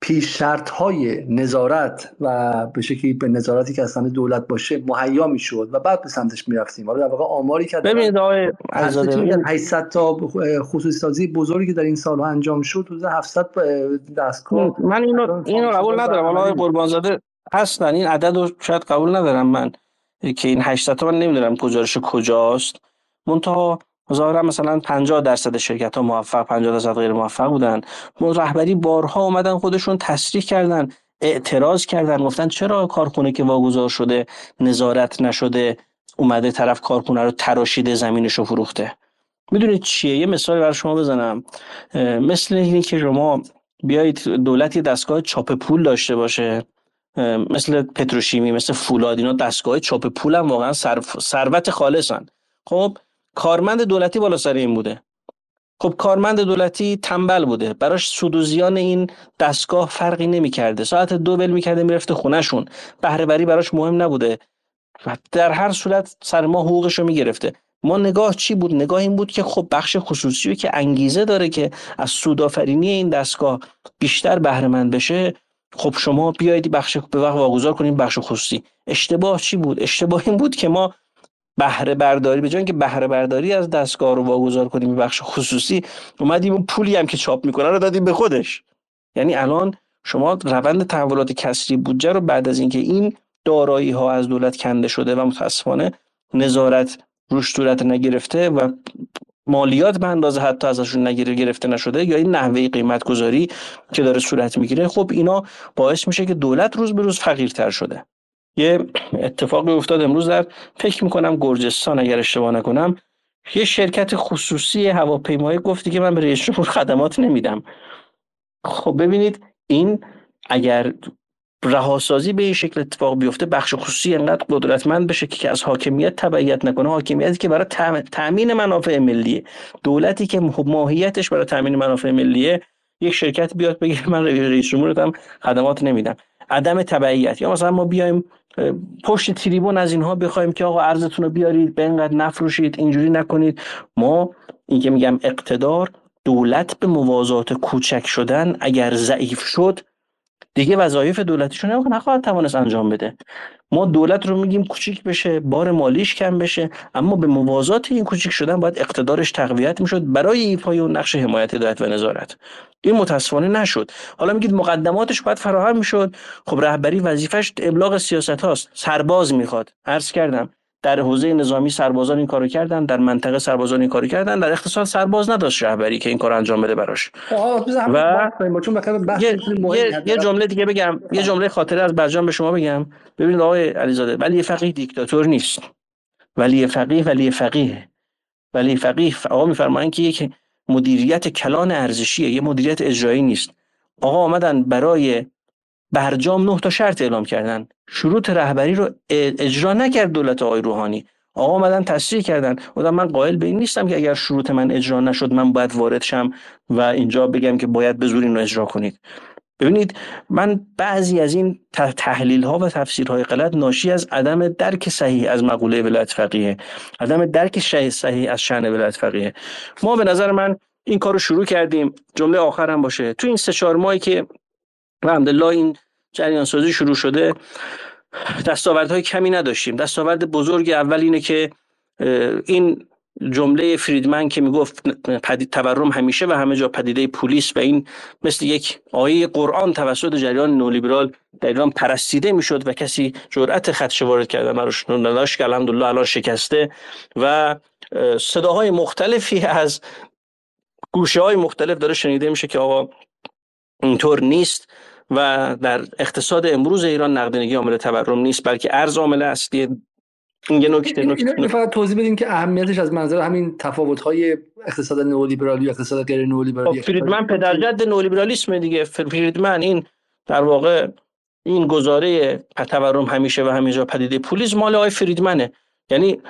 A: پیش شرط های نظارت و به شکلی به نظارتی که اصلا دولت باشه مهیا می‌شد و بعد به سمتش می‌رفتیم. حالا در واقع آماری که
D: ببینید آقای
A: 800 تا خصوصی سازی بزرگی که در این سالها انجام شد حدود 700 دستگاه.
D: من اینو اینو قبول ندارم. حالا آقای قربانزاده هستن. این عدد رو شاید قبول ندارم من که این 800 تا من نمی‌دونم گزارش کجاست. منتها ظاهرا مثلا 50 درصد شرکت ها موفق 50 درصد غیر موفق بودن. رهبری بارها اومدن خودشون تصریح کردن اعتراض کردن گفتن چرا کارخونه که واگذار شده نظارت نشده اومده طرف کارخونه رو تراشیده زمینش رو فروخته. می‌دونید چیه؟ یه مثال برای شما بزنم. مثل اینی که شما بیایید دولت یه دستگاه چاپ پول داشته باشه. مثل پتروشیمی مثل فولاد اینا دستگاه چاپ پول هم واقعا ثروت خالصن. خب کارمند دولتی بالا سر این بوده. خب کارمند دولتی تنبل بوده. براش سود و زیان این دستگاه فرقی نمی‌کرده. ساعت دو بل می‌کرده می‌رفته خونهشون. بهره وری براش مهم نبوده. در هر صورت سر ما حقوقش رو می‌گرفته. ما نگاه چی بود؟ نگاه این بود که خب بخش خصوصی که انگیزه داره که از سودآفرینی این دستگاه بیشتر بهره مند بشه خب شما بیایید بخش به وقت واگذار کنیم بخش خصوصی. اشتباه چی بود؟ اشتباه این بود که ما بهره برداری به جای اینکه بهره برداری از دستگاه رو واگذار کنیم بخش خصوصی اومدیم اون پولی هم که چاپ می‌کنن رو دادیم به خودش. یعنی الان شما روند تحولات کسری بودجه رو بعد از اینکه این دارایی ها از دولت کنده شده و متاسفانه نظارت روش صورت نگرفته و مالیات به اندازه حتی ازشون نگیره گرفته نشده یا این نحوه قیمت گذاری که داره صورت می‌گیره خب اینا باعث میشه که دولت روز به روز فقیرتر شده. یه اتفاقی افتاد امروز در فکر می‌کنم گرجستان اگر اشتباه نکنم. یه شرکت خصوصی هواپیمایی گفتی که من به رئیس جمهور خدمات نمیدم. خب ببینید این اگر رهاسازی به این شکل اتفاق بیفته بخش خصوصی انقدر قدرتمند بشه که از حاکمیت تبعیت نکنه. حاکمیتی که برای تامین منافع ملیه. دولتی که ماهیتش برای تامین منافع ملیه یک شرکت بیاد بگه من رئیس جمهورتم خدمات نمیدم. عدم تبعیت. یا مثلا ما بیایم پشت تریبون از اینها بخوایم که آقا ارزتون رو بیارید به اینقدر نفروشید اینجوری نکنید. ما این که میگم اقتدار دولت به موازات کوچک شدن اگر ضعیف شد دیگه وظایف دولتیشون نخواهد توانست انجام بده. ما دولت رو میگیم کوچیک بشه بار مالیش کم بشه اما به موازات این کوچیک شدن باید اقتدارش تقویت می‌شد برای ایفای اون نقش حمایت دولت و نظارت. این متاسفانه نشد. حالا میگید مقدماتش باید فراهم می‌شد. خب رهبری وظیفش ابلاغ سیاست هاست سرباز می‌خواد. عرض کردم. در حوزه نظامی سربازان این کارو کردن در منطقه سربازان این کارو کردن در اقتصاد سرباز نداشت رهبری که این کار انجام بده براش. و یه جمله دیگه بگم یه جمله خاطره از برجام به شما بگم. ببینید آقای علیزاده ولی فقیه دیکتاتور نیست. ولی فقیه ولی فقیه. ولی فقیه آقا میفرمایند که یک مدیریت کلان ارزشیه یه مدیریت اجرایی نیست. آقا آمدن برای برجام نه تا شرط اعلام کردن. شروط رهبری رو اجرا نکرد دولت آقای روحانی. آقا آمدن تصریح کردن. بودم من قائل به این نیستم که اگر شروط من اجرا نشد من باید وارد شم و اینجا بگم که باید به زور رو اجرا کنید. ببینید من بعضی از این تحلیل ها و تفسیرهای غلط ناشی از عدم درک صحیح از مقوله ولایت فقیه. عدم درک صحیح از شأن ولایت فقیه. ما به نظر من این کار رو شروع کردیم. جمله آخرم باشه. تو این سه چهار ماهی که الحمدلله این جریان سازی شروع شده. دستاوردهای کمی نداشتیم. دستاورد بزرگ اول اینه که این جمله فریدمن که می‌گفت تورم همیشه و همه جا پدیده پلیس و این مثل یک آیه قرآن توسط جریان نولیبرال در ایران پرستیده می‌شد و کسی جرأت خدشه وارد کردن براش نداشت که الحمدلله الان شکسته و صداهای مختلفی از گوشه های مختلف داره شنیده میشه که آقا اینطور نیست. و در اقتصاد امروز ایران نقدینگی عامل تورم نیست بلکه ارز عامل اصلی این یه نکته
A: نکته فقط توضیح بدیم که اهمیتش از منظر همین تفاوت های اقتصاد نئولیبرالی و اقتصاد غیر نئولیبرالی
D: خب، فریدمن پدرجد نئولیبرالیسم دیگه. فریدمن این در واقع این گزاره تورم همیشه و همیشه پدیده پولیز مال آقای فریدمنه. یعنی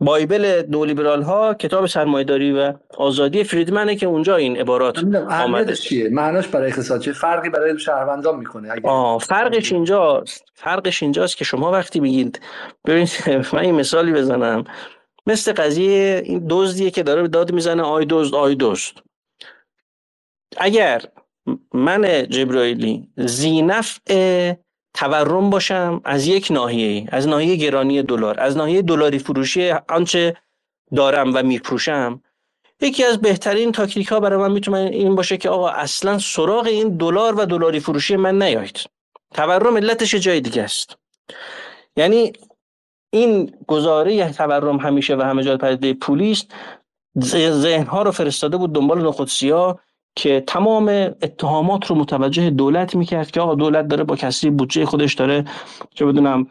D: بایبل نولیبرال ها کتاب سرمایه‌داری و آزادی فریدمنه که اونجا این عبارات آمده
A: چیه؟ معناش برای اقتصاد چه فرقی برای شهروندان می‌کنه اگه
D: آه فرقش اینجا فرقش اینجاست که شما وقتی میگید ببینید من این مثالی بزنم. مثل قضیه این دزدیه که داره داد می‌زنه آی دزد آی دزد. اگر من جبرائیلی زینفع تورم باشم از یک ناحیه از ناحیه گرانی دلار از ناحیه دلاری فروشی آنچه دارم و میفروشم. یکی از بهترین تاکتیک ها برای من می‌تونه این باشه که آقا اصلا سراغ این دلار و دلاری فروشی من نیایید. تورم علتش جای دیگه است. یعنی این گزاره تورم همیشه و همه جای پدیده پولی است ذهن ها رو فرستاده بود دنبال نخود که تمام اتهامات رو متوجه دولت می‌کرد که آقا دولت داره با کسری بودجه خودش داره چه بدونم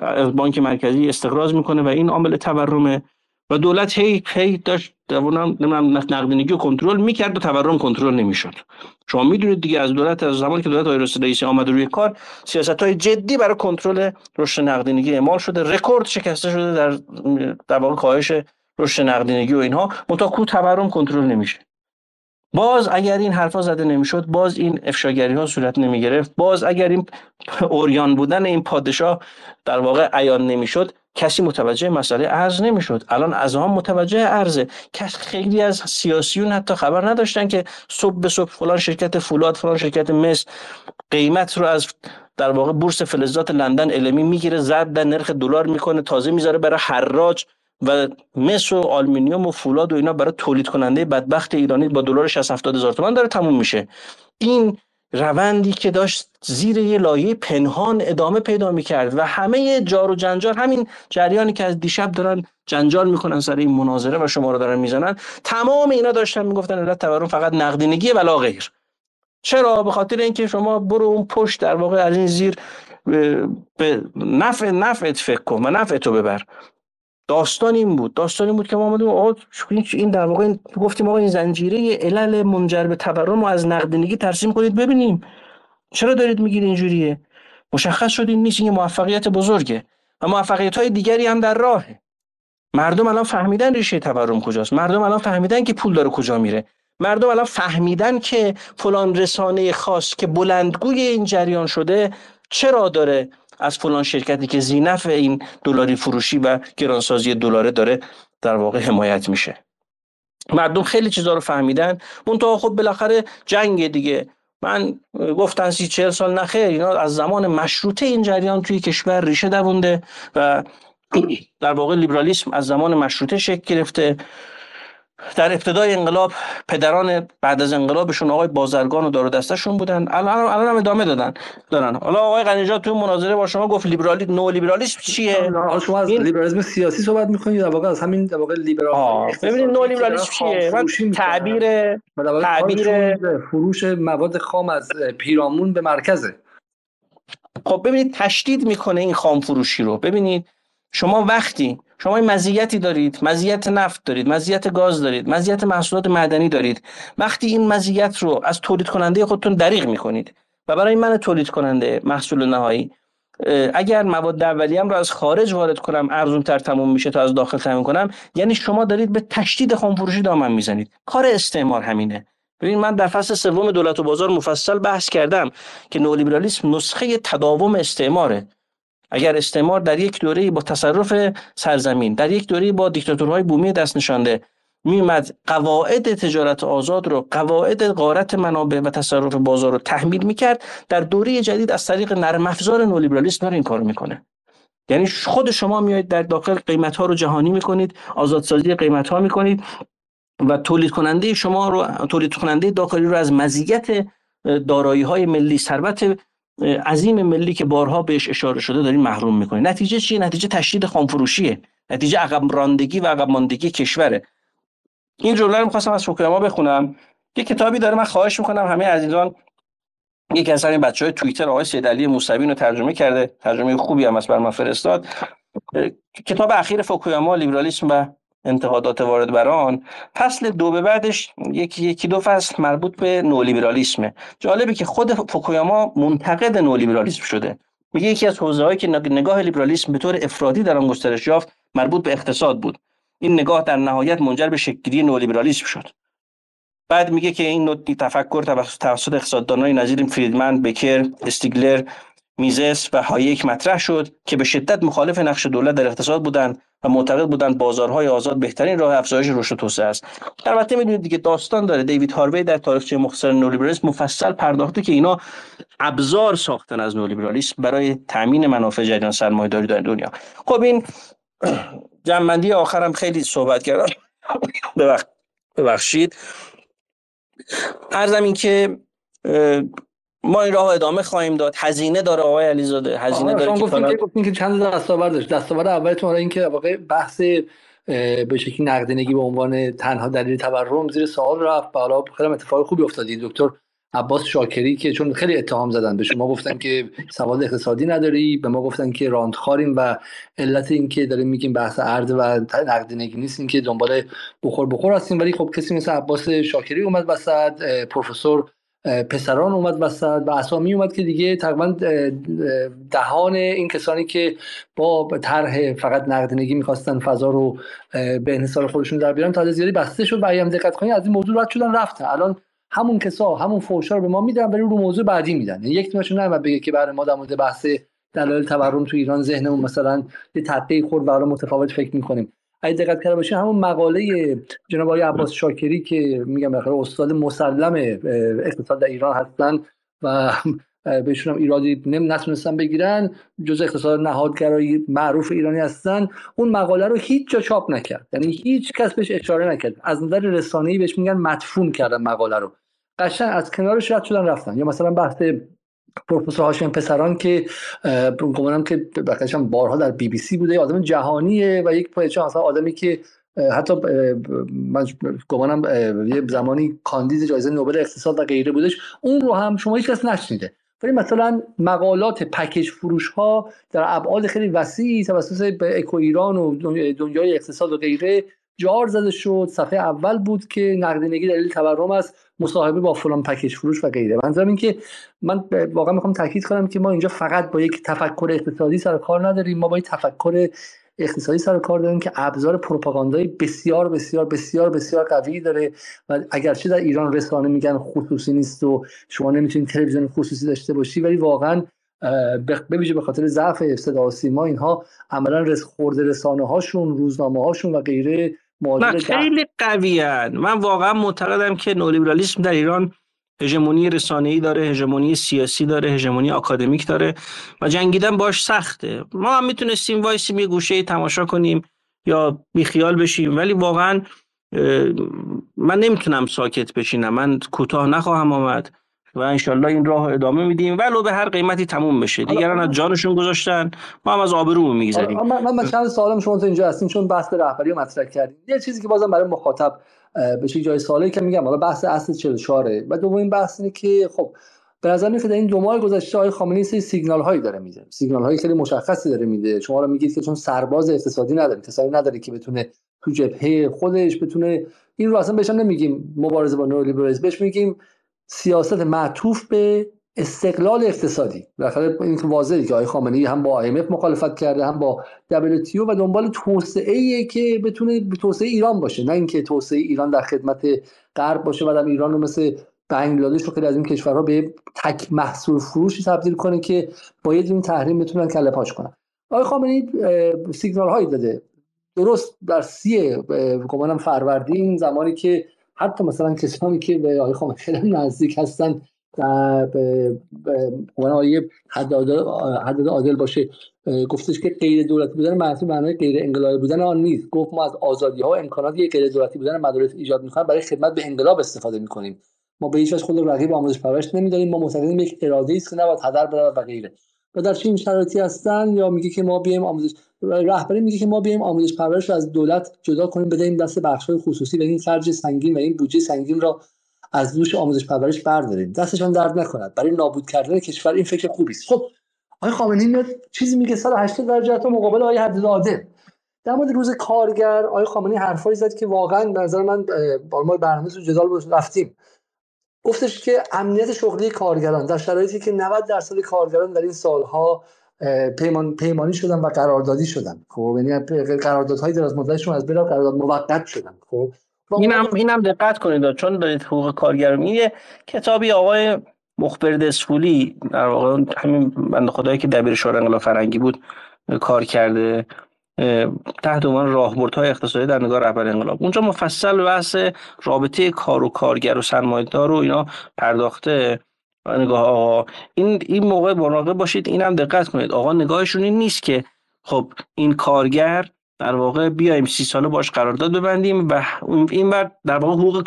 D: از بانک مرکزی استقراض می‌کنه و این عامل تورمه. و دولت هی هی داشت نقدینگی کنترل می‌کرد و تورم کنترل نمی‌شد. شما می‌دونید دیگه از دولت از زمانی که دولت آقای رئیسی آمد روی کار سیاست های جدی برای کنترل رشد نقدینگی اعمال شده رکورد شکسته شده در در واقع کاهش رشد نقدینگی و اینها. منتها کو تورم کنترل نمیشه. باز اگر این حرفا زده نمی‌شد باز این افشاگری ها صورت نمی گرفت باز اگر این اوریان بودن این پادشاه در واقع عیان نمی‌شد کسی متوجه مسئله ارز نمی‌شد. الان از هم متوجه ارزه کس خیلی از سیاسیون حتی خبر نداشتن که صبح به صبح فلان شرکت فولاد فلان شرکت مس قیمت رو از در واقع بورس فلزات لندن المی می‌گیره زرد در نرخ دلار می‌کنه تازه می‌ذاره برای حراج. و مس و آلومینیوم و فولاد و اینا برای تولید کننده بدبخت ایرانی با دلار 60 70 هزار تومان داره تموم میشه. این روندی که داشت زیر یه لایه پنهان ادامه پیدا می‌کرد و همه جار و جنجال همین جریانی که از دیشب دارن جنجال می‌کنن سر این مناظره و شما رو دارن می‌زنن تمام اینا داشتن می‌گفتن علت تورم فقط نقدینگی ولا غیر. چرا؟ به خاطر اینکه شما برو اون پشت در واقع از این زیر به نفع نفعت فکر کن و نفع تو ببر. داستان این بود. داستان این بود که ما آمدیم آقا این در واقع گفتیم آقا این زنجیره علل منجر به تورم رو از نقدینگی ترسیم کنید ببینیم. چرا دارید میگید اینجوریه؟ مشخص شد این نیست این موفقیت بزرگه و موفقیت های دیگری هم در راهه. مردم الان فهمیدن ریشه تورم کجاست. مردم الان فهمیدن که پول داره کجا میره. مردم الان فهمیدن که فلان رسانه خاص که بلندگوی این جریان شده چرا داره از فلان شرکتی که زینف این دلاری فروشی و گرانسازی دلاره داره در واقع حمایت میشه. مردم خیلی چیزا رو فهمیدن. منتها خب بالاخره جنگ دیگه. من گفتن سی چهل سال نخیر اینا از زمان مشروطه این جریان توی کشور ریشه دوونده و در واقع لیبرالیسم از زمان مشروطه شکل گرفته. در ابتدای انقلاب پدران بعد از انقلابشون آقای بازرگان و دار دستشون بودن. الان الان هم ادامه دادن. دارن. حالا آقای قنیجات تو مناظره با شما گفت لیبرالی نو لیبرالیسم چیه
A: شما از این... لیبرالیسم سیاسی صحبت می‌کنید. در واقع از همین در واقع لیبرال
D: ببینید نو لیبرالیسم چیه؟ من تعبیر تعبیر
A: فروش مواد خام از پیرامون به مرکزه.
D: خب ببینید تشدید می‌کنه این خام فروشی رو. ببینید شما وقتی شما این مزیتی دارید مزیت نفت دارید مزیت گاز دارید مزیت محصولات معدنی دارید. وقتی این مزیت رو از تولید کننده خودتون دریغ می‌کنید و برای من تولید کننده محصول نهایی اگر مواد اولیه رو از خارج وارد کنم ارزون تر تموم میشه تا از داخل تامین کنم یعنی شما دارید به تشدید خامفروشی دامن می‌زنید. کار استعمار همینه. ببین من در فصل سوم دولت و بازار مفصل بحث کردم که نولیبرالیسم نسخه تداوم استعماره. اگر استعمار در یک دوره با تصرف سرزمین در یک دوره با دیکتاتورهای بومی دست نشانده میمد قواعد تجارت آزاد رو قواعد غارت منابع و تصرف بازار رو تحمیل می‌کرد در دوره جدید از طریق نرم افزار نولیبرالیسم داره این کارو می‌کنه. یعنی خود شما میایید در داخل قیمت ها رو جهانی می‌کنید آزادسازی قیمت ها می‌کنید و تولید کننده شما رو تولید کننده داخلی رو از مزیت دارایی های ملی ثروت عظیم ملی که بارها بهش اشاره شده داریم محروم می‌کنه. نتیجه چیه؟ نتیجه تشدید خامفروشیه. نتیجه عقب راندگی و عقب ماندگی کشوره. این جمله رو می‌خواستم از فوکویاما بخونم. یه کتابی داره من خواهش می‌کنم همه عزیزان یکی از این بچه های توییتر آقای سید علی موسوی رو ترجمه کرده. ترجمه خوبی هم است بر من فرستاد کتاب اخیر فوکویاما لیبرالیسم و انتقادات وارد بر آن فصل دو به بعدش یکی یکی دو فصل مربوط به نولیبرالیسمه. جالبه که خود فوکویاما منتقد نولیبرالیسم شده. میگه یکی از حوزه‌هایی که نگاه لیبرالیسم به طور افرادی در آن گسترش یافت مربوط به اقتصاد بود. این نگاه در نهایت منجر به شکلگیری نولیبرالیسم شد. بعد میگه که این نوع تفکر توسط اقتصاددانای نظیر فریدمن، بکر، استیگلر، میزس و هایک مطرح شد که به شدت مخالف نقش دولت در اقتصاد بودند و معتقد بودند بازارهای آزاد بهترین راه افزایش رشد توسعه است. البته می‌دونید دیگه داستان داره. دیوید هاروی در تاریخچه مختصر نولیبرالیسم مفصل پرداخته که اینا ابزار ساختن از نولیبرالیسم برای تامین منافع جریان سرمایه‌داری در دنیا. خب این جنبندی آخرم خیلی صحبت کردم ببخشید. ارزم این که ما این راه ادامه خواهیم داد. هزینه داره آقای علیزاده. هزینه داره
A: که گفتین که گفتین که چند دستاورد داشت. دستاورد اولتون این که واقع بحث به شکلی نقدینگی به عنوان تنها دلیل تورم زیر سوال رفت. حالا خیلی اتفاق خوبی افتاد. دکتر عباس شاکری که چون خیلی اتهام زدن. به شما گفتن که سواد اقتصادی نداری. به ما گفتن که راندخاریم و علت این که داریم میگیم بحث ارد و نقدینگی نیست. این که دنبال بخور بخور هستیم. ولی خب کسی مثل عباس شاکری اومد وسط. پروفسور پسران اومد وسط و اسامی اومد که دیگه تقریبا دهان این کسانی که با طرح فقط نقدینگی می‌خواستن فضا رو به انحصار خودشون در بیارن تا زیادی بسته شد و اگه دقت کنید از این موضوع رد شدن رفتن. الان همون کسا همون فوشا رو به ما میدن ولی رو موضوع بعدی میدن. یعنی یک تونشون نه بگه که برای ما در مورد بحث دلایل تورم تو ایران ذهنمون مثلا یه تقی خورد برای متفاوت فکر می‌کنیم. اگه دقت کرده باشین همون مقاله جناب آقای عباس شاکری که میگم بخیر استاد مسلم اقتصاد در ایران هستن و بهشون هم ایرادی نتونستن بگیرن جز اقتصاد نهادگرایی معروف ایرانی هستن. اون مقاله رو هیچ جا چاپ نکرد. یعنی هیچ کس بهش اشاره نکرد. از نظر رسانه‌ای بهش میگن مدفون کردن مقاله رو. قشنگ از کنارش رد شدن رفتن. یا مثلا بحث پروفسور هاشم پسران که گمانم که بقیه‌شم بارها در بی بی سی بوده آدم جهانیه و یک پایچه مثلا آدمی که حتی من گمانم یه زمانی کاندید جایزه نوبل اقتصاد و غیره بودش اون رو هم شما هیچ کس نشنیده. ولی مثلا مقالات پکیج فروش ها در ابعاد خیلی وسیعی توسط اکو ایران و دنیای اقتصاد و غیره جار زده شد. صفحه اول بود که نقدینگی دلیل تورم است. مصاحبه با فلان پکیج فروش و غیره. منظورم این که من واقعا می‌خوام تاکید کنم که ما اینجا فقط با یک تفکر اقتصادی سر کار نداریم. ما با یک تفکر اقتصادی سر کار داریم که ابزار پروپاگاندای بسیار بسیار بسیار بسیار قوی داره و اگرچه در ایران رسانه میگن خصوصی نیست و شما نمی‌تونید تلویزیون خصوصی داشته باشی ولی واقعا بویژه به خاطر ضعف صدا ما اینها عملا رس خورده رسانه هاشون روزنامه هاشون و غیره
D: نه خیلی قویان من واقعا معتقدم که نولیبرالیسم در ایران هژمونی ای داره هژمونی سیاسی داره هژمونی آکادمیک داره و جنگیدن باش سخته. ما هم می‌تونستیم وایسیم یه گوشه تماشا کنیم یا بیخیال بشیم ولی واقعا من نمی‌تونم ساکت بشینم. من کوتاه نخواهم آمد. و انشالله این راه ادامه میدیم. ولو به هر قیمتی تموم بشه. دیگران از جانشون گذاشتن. ما هم از آبرومون می‌گذاریم
A: من من چند سوالم شما تو اینجا هستین چون بحث رهبری رو مطرح کردیم یه چیزی که بازم برای مخاطب بشه جای سوالی که میگم حالا بحث اصل 44 و دومین بحث اینه که خب به نظر میاد در این دو ماه گذشته آقای خامنه‌ای سری سیگنال هایی داره میده. سیگنال هایی خیلی مشخصی داره میده. شما رو میگید که چون سرباز اقتصادی نداره کسایی نداره که بتونه تو جبهه خودش بتونه این رو اصلا بهش نمیگیم مبارزه با نولیبرالیسم. بهش میگیم سیاست معطوف به استقلال اقتصادی. بالاخره این واضحه که آقای خامنه‌ای هم با IMF مخالفت کرده هم با WTO و دنبال توسعه که بتونه توسعه ایران باشه. نه اینکه توسعه ایران در خدمت غرب باشه و در ایران رو مثل بنگلادش رو خیلی از این کشورها به تک محصول فروشی تبدیل کنه که با یه دین تحریم بتونن کله پاش کنن. آقای خامنه‌ای سیگنال هایی داده. درست در سی گمانم فروردین زمانی که حتی مثلا کسانی که به آقای خامنه‌ای خیلی نزدیک هستن آقای حداد عادل باشه گفتش که غیر دولتی بودن محصول معنای غیر انقلابی بودن آن نیست. گفت ما از آزادی ها و امکانات غیر دولتی بودن مدارس ایجاد می‌کنیم برای خدمت به انقلاب استفاده می‌کنیم. ما به هیچ وجه خود رقیب آموزش پرورش نمیداریم ما معتقدیم یک اراده است که نباید هدر برود و غیره. و در چه شرایطی هستن؟ یا میگه که ما بیایم آموزش رهبری میگه که ما بیایم آموزش پرورش رو از دولت جدا کنیم بدهیم دست بخش‌های خصوصی و این خرج سنگین و این بودجه سنگین را از دوش آموزش پرورش برداریم. دستشان درد نکند. برای نابود کردن کشور این فکر خوبی است. خب آقای خامنه‌ای میاد چیزی میگه 180 درجه تا مقابل آقای عبدالعادل در مورد روز کارگر آقای خامنه‌ای حرفایی زد که واقعا نظر من با ما برنامه تو جدال رفتیم. گفتش که امنیت شغلی کارگران در شرایطی که 90 درصد کارگران در این سالها پیمان پیمانی شدن و قراردادی شدن خب یعنی قراردادهای دراز مدتشون از بلا قرارداد موقت شدن خب
D: اینم اینم دقت کنید چون دارید حقوق کارگر میگه کتابی آقای مخبر دسفولی در واقع همین بنده خدایی که دبیر شورای انقلاب فرنگی بود کار کرده تحت عنوان راهبردهای اقتصادی در نگاه رهبر انقلاب. اونجا مفصل بحث رابطه کار و کارگر و سرمایه‌دار و اینا پرداخته. نگاه آقا این این موقع مراقب باشید اینم دقت کنید. آقا نگاهشون این نیست که خب این کارگر در واقع بیایم سی ساله باش قرارداد ببندیم و این بر در واقع حقوق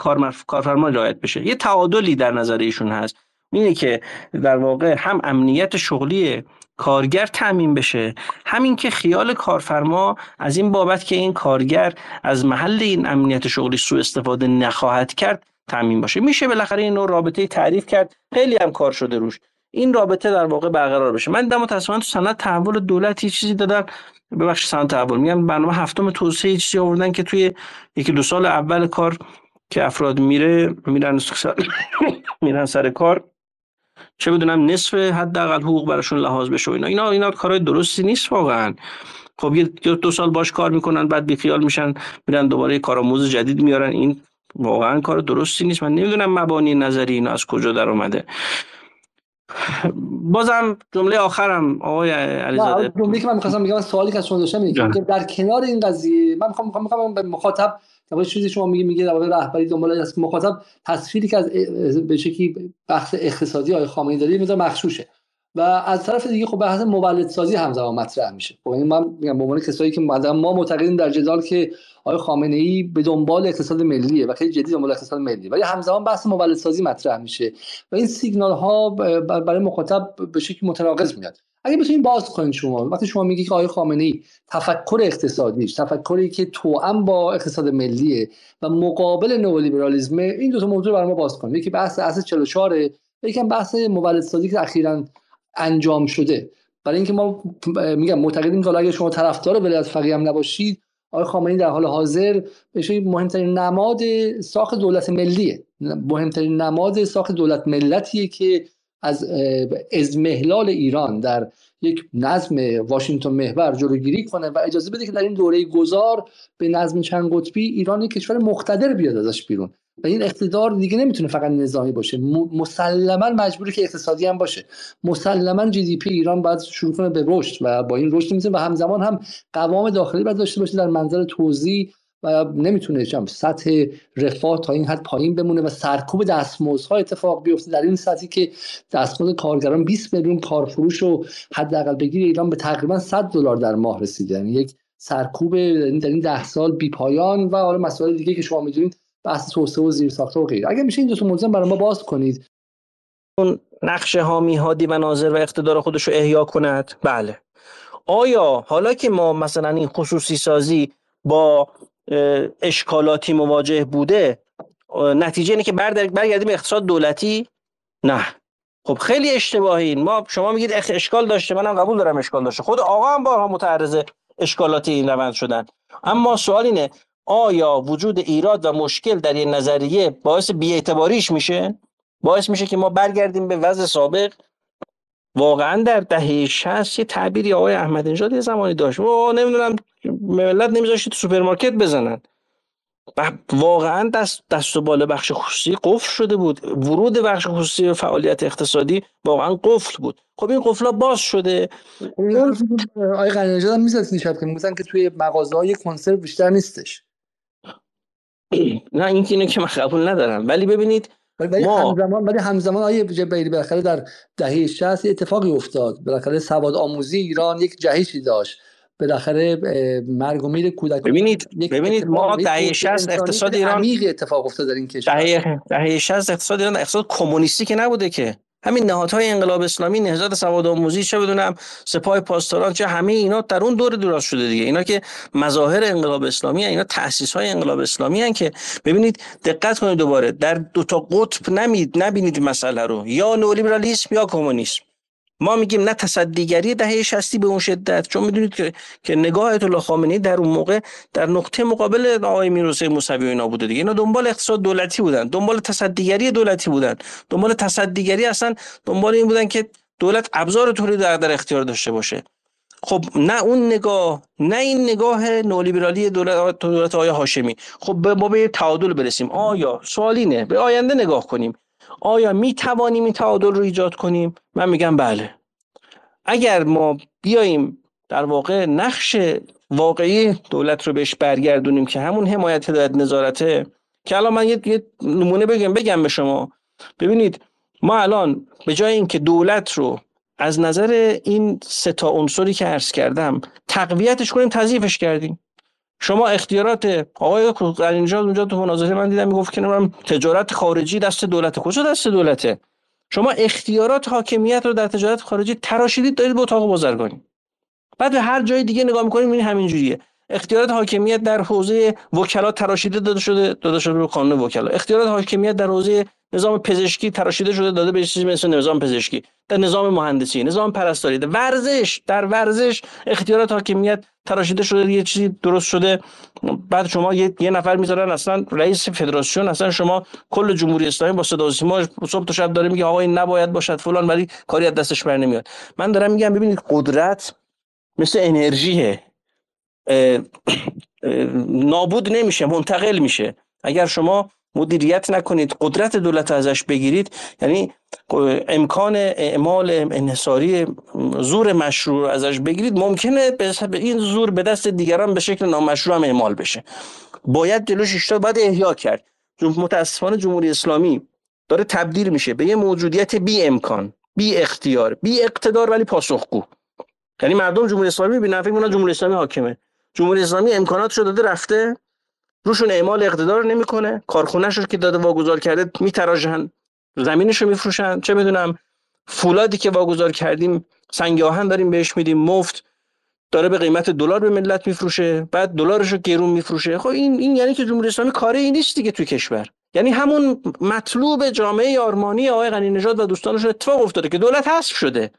D: کارفرما رعایت بشه. یه تعادلی در نظر ایشون هست. اینه که در واقع هم امنیت شغلی کارگر تعمین بشه همین که خیال کارفرما از این بابت که این کارگر از محل این امنیت شغلی سوء استفاده نخواهد کرد تامین باشه. میشه بالاخره این نوع رابطه تعریف کرد. خیلی هم کار شده روش. این رابطه در واقع برقرار بشه. من دم متاسفانه تو سند تحول دولت چیزی دادن ببخشید سند تحول. میگم برنامه هفتم توسعه چیزی آوردن که توی یکی دو سال اول کار که افراد میره میرن سر میرن سر کار. چه بدونم نصف حداقل حقوق براشون لحاظ بشه اینا. اینا اینا کارهای درستی نیست واقعا. خب یه دو سال باش کار می‌کنن بعد بیخیال میشن میرن دوباره کارآموز جدید میارن. این واقعا کار درستی نیست. من نمی‌دونم مبانی نظری اینا از کجا در اومده بازم جمله آخرم آقای علیزاده.
A: جمله که من می‌خواستم بگم سوالی که از شما داشتم اینه که در کنار این قضیه من می‌خوام می‌خوام به مخاطب در چیزی شما میگی میگه در رهبری دنبال از مخاطب تصویری که از به شکلی بحث اقتصادی آقای خامنه‌ای داره می‌ذاره مخشوشه و از طرف دیگه خب بحث مولدسازی همزمان مطرح میشه. خب این من میگم به عنوان کسایی که ما معتقدیم در جدال که آقای خامنه ای به دنبال اقتصاد ملیه و خیلی جدی دنبال اقتصاد ملی ولی همزمان بحث مولدسازی مطرح میشه و این سیگنال ها برای مخاطب به شکلی متناقض میاد. اگه بتونید باز کنید شما وقتی شما میگی که آقای خامنه ای تفکر اقتصادیش تفکری که توأم با اقتصاد ملیه و مقابل نئولیبرالیسم این دو تا موضوع برای ما باز کنید یکی بحث اساس 44 و یکی بحث مولدسازی که اخیرا انجام شده. برای اینکه ما میگم معتقدیم که اگه شما طرفدار ولایت فقیه هم نباشید آقای خامنه‌ای در حال حاضر بشه مهمترین نماد ساخت دولت ملیه. مهمترین نماد ساخت دولت ملتیه که از ازمهلال ایران در یک نظم واشنگتن محور جلوگیری کنه و اجازه بده که در این دوره گذار به نظم چند قطبی ایران یک کشور مقتدر بیاد ازش بیرون. و این اقتدار دیگه نمی‌تونه فقط نظامی باشه. مسلما مجبوری که اقتصادی هم باشه. مسلما جی دی پی ایران باید شروع کنه به رشد و با این رشد می‌تونه و همزمان هم قوام داخلی باید داشته باشه در منظر توزیع و نمی‌تونه چم سطح رفاه تا این حد پایین بمونه و سرکوب دستمزدها اتفاق بیفته. در این سطحی که دستمزد کارگران 20 میلیون کارفروش رو حداقل بگیر ایران به تقریبا 100 دلار در ماه رسیده. یعنی یک سرکوب در این ده سال بی پایان و حالا مسائل دیگه که شما می‌دونید بحث توسعه و زیرساخت و غیره. اگر میشه این دو تا موضوع برای ما باز کنید.
D: اون نقش حامی هادی و ناظر و اقتدار خودش رو احیا کند. بله. آیا حالا که ما مثلا این خصوصی سازی با اشکالاتی مواجه بوده نتیجه اینه که برگردیم اقتصاد دولتی؟ نه. خب خیلی اشتباهی. ما شما میگید اشکال داشته. منم قبول دارم اشکال داشته. خود آقا هم بارها متعرض اشکالاتی این روند شدن. اما سوال اینه آیا وجود ایراد و مشکل در این نظریه باعث بیاعتباریش میشه؟ باعث میشه که ما برگردیم به وضع سابق. واقعا در دهه 60 یه تعبیری آقای احمد نژاد یه زمانی داشت. و نمی‌دونم دولت نمیذاشت تو سوپرمارکت بزنن. واقعا دست دست و بالا بخش خصوصی قفل شده بود. ورود بخش خصوصی و فعالیت اقتصادی واقعا قفل بود. خب این قفلا باز شده.
A: آقای غنی نژاد هم می‌زد که که توی مغازه های کنسرو بیشتر نیستش.
D: نه این اینه که من قبول ندارم. ولی ببینید
A: ولی ما... همزمان ولی همزمان آیه جبیری بالاخره در دهه 60 اتفاقی افتاد. بالاخره سواد آموزی ایران یک جهشی داشت. بالاخره مرگ و میر کودک
D: ببینید ببینید ما دهه 60 اقتصاد ایران
A: عمیق اتفاق افتاد در این کشور.
D: دهه دهه 60 اقتصاد ایران اقتصاد کمونیستی که نبوده که. همین نهادهای انقلاب اسلامی نهضت سواد آموزی چه بدونم سپاه پاسداران چه همه اینا در اون دور دراز شده دیگه اینا که مظاهر انقلاب اسلامی هن. اینا تأسیس های انقلاب اسلامی هن که ببینید دقت کنید دوباره در دو تا قطب نمید نبینید مسئله رو یا نولیبرالیسم یا کمونیسم ما میگیم نه تصدیگری دهه 60 به اون شدت چون می‌دونید که که نگاه آیت الله خامنه‌ای در اون موقع در نقطه مقابل آقای میرحسین موسوی اینا بوده دیگه. اینا دنبال اقتصاد دولتی بودن دنبال تصدیگری دولتی بودن. دنبال تصدیگری اصلا دنبال این بودن که دولت ابزار تولید در, در اختیار داشته باشه. خب نه اون نگاه نه این نگاه نولیبرالی دولت دولت آقای هاشمی. خب ما به تعادل برسیم. آیا سوالینه به آینده نگاه کنیم. آیا می توانیم این تعادل رو ایجاد کنیم؟ من میگم بله. اگر ما بیاییم در واقع نقش واقعی دولت رو بهش برگردونیم که همون حمایت هدایت نظارته که الان من یه نمونه بگم بگم به شما. ببینید ما الان به جای اینکه دولت رو از نظر این سه تا عنصری که عرض کردم تقویتش کنیم تضعیفش کردیم. شما اختیارات آقای قرینجاد اونجا تو مناظره من دیدم می‌گفت که نمی‌دونم تجارت خارجی دست دولت کجا دست دولته؟ شما اختیارات حاکمیت رو در تجارت خارجی تراشیدید دارید به اتاق بازرگانی بعد به هر جای دیگه نگاه می‌کنید همین همینجوریه اختیارات حاکمیت در حوزه وکلا تراشیده داده شده داده شده به قانون وکلا. اختیارات حاکمیت در حوزه نظام پزشکی تراشیده شده داده به چیزی مثل نظام پزشکی. در نظام مهندسی نظام پرستاری در ورزش در ورزش اختیارات حاکمیت تراشیده شده یه چیزی درست شده. بعد شما یه, یه نفر می‌ذارن اصلا رئیس فدراسیون اصلا شما کل جمهوری اسلامی با صدا و سیما صبح تا شب داره میگه آقا این نباید باشد فلان ولی کاری از دستش بر نمیاد. من دارم میگم ببینید قدرت مثل انرژیه نابود نمیشه منتقل میشه. اگر شما مدیریت نکنید قدرت دولت ازش بگیرید. یعنی امکان اعمال انحصاری زور مشروع ازش بگیرید. ممکنه به این زور به دست دیگران به شکل نامشروع هم اعمال بشه. باید جلوش ایستاد باید احیا کرد. متاسفانه جمهوری اسلامی داره تبدیل میشه به یه موجودیت بی امکان بی اختیار بی اقتدار ولی پاسخگو. یعنی مردم جمهوری اسلامی فکر می‌کنن جمهوری اسلامی حاکمه. جمهوری اسلامی امکانات رو داده رفته. روشون اعمال اقتدار نمی‌کنه. کارخونهش رو که داده واگذار کرده میتراژن. زمینش رو میفروشن. چه می‌دونم فولادی که واگذار کردیم سنگ آهن داریم بهش میدیم مفت داره به قیمت دلار به ملت میفروشه بعد دلارش رو گرون میفروشه. خب این این یعنی که جمهوری اسلامی کاری این نیست دیگه توی کشور. یعنی همون مطلوب جامعه آرمانی آقای غنی نژاد و دوستانش اتفاق افتاده که دولت حذف شده.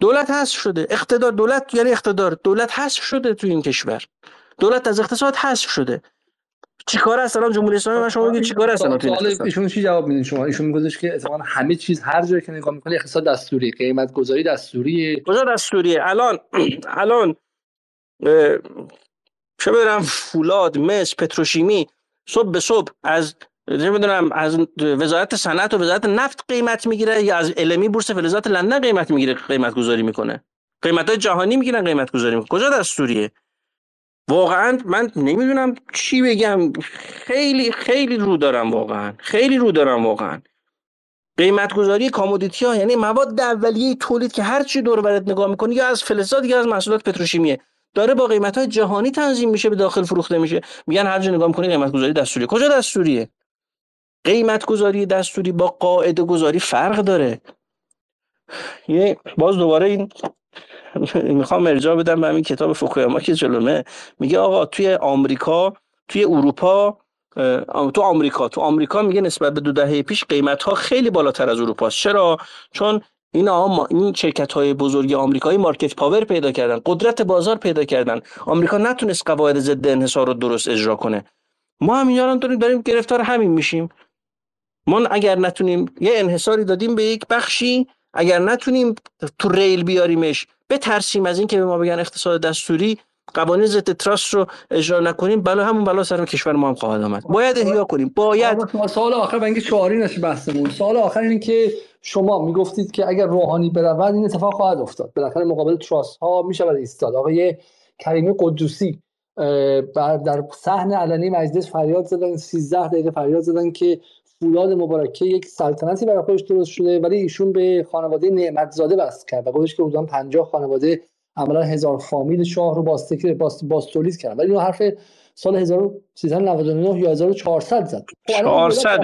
D: دولت حذف شده. اقتدار دولت یعنی اقتدار. دولت حذف شده توی این کشور. دولت از اقتصاد حذف شده. چیکار است الان جمهوری اسلامی من شما میگید چیکار است الان
A: ایشون چی جواب میدین شما ایشون میگوزش که اتفاقا همه چیز هر جایی که نگاه می‌کنه اقتصاد دستوری قیمت گذاری دستوری
D: کجا دستوریه؟ الان الان چه بدونم فولاد مس پتروشیمی صبح به صبح از چه می‌دونم از وزارت صنعت و وزارت نفت قیمت می‌گیره یا از المی بورس فلزات لندن قیمت می‌گیره قیمت گذاری می‌کنه. قیمت های جهانی می‌گیرن قیمت گذاری می‌کنه. کجا دستوریه؟ واقعا من نمی‌دونم چی بگم. خیلی خیلی رو دارم واقعا. خیلی رو دارم واقعا. قیمت گذاری کامودیتی ها یعنی مواد اولیه تولید که هر چی دور برات نگاه می‌کنی یا از فلزات یا از محصولات پتروشیمیه داره با قیمت های جهانی تنظیم میشه به داخل فروخته میشه. میگن هر جا نگاه می‌کنی قیمت گذاری دستوری. کجا دستوریه؟ قیمت گذاری دستوری با قاعده گذاری فرق داره. یه باز دوباره این می‌خوام ارجاع بدم به همین کتاب فوکویاما که جلومه میگه آقا توی آمریکا توی اروپا تو آمریکا تو آمریکا میگه نسبت به دو دهه پیش قیمت ها خیلی بالاتر از اروپا چرا؟ چون این این شرکت های بزرگ آمریکایی market power پیدا کردن قدرت بازار پیدا کردن. آمریکا نتونست قواعد ضد انحصار رو درست اجرا کنه. ما هم اینا داریم داریم گرفتار همین میشیم. ما اگر نتونیم یه انحصاری دادیم به یک بخشی اگر نتونیم تو ریل بیاریمش بترسیم از اینکه به ما بگن اقتصاد دستوری قوانین ضد تراست رو اجرا نکنیم. بلا همون بلا سر کشور ما هم خواهد آمد. باید احیا کنیم. باید.
A: سال آخر بنگی شعاری نشه بحثمون. سال آخر این که شما می‌گفتید که اگر روحانی برود این اتفاق خواهد افتاد. بالاخره مقابل تراست ها می‌شود ایستاد. آقای کریمی قدوسی در صحن علنی مجلس فریاد زدن 13 دقیقه فریاد زدن که فولاد مبارکه یک سلطنتی برای خودش درست شده ولی ایشون به خانواده نعمتزاده بست کرد و گفتش که حدودا 50 خانواده عملا هزار فامیل شاه رو باستکر باست باستولیز کردن. ولی اینو حرف سال 1399 یا 1400 زد.
D: 400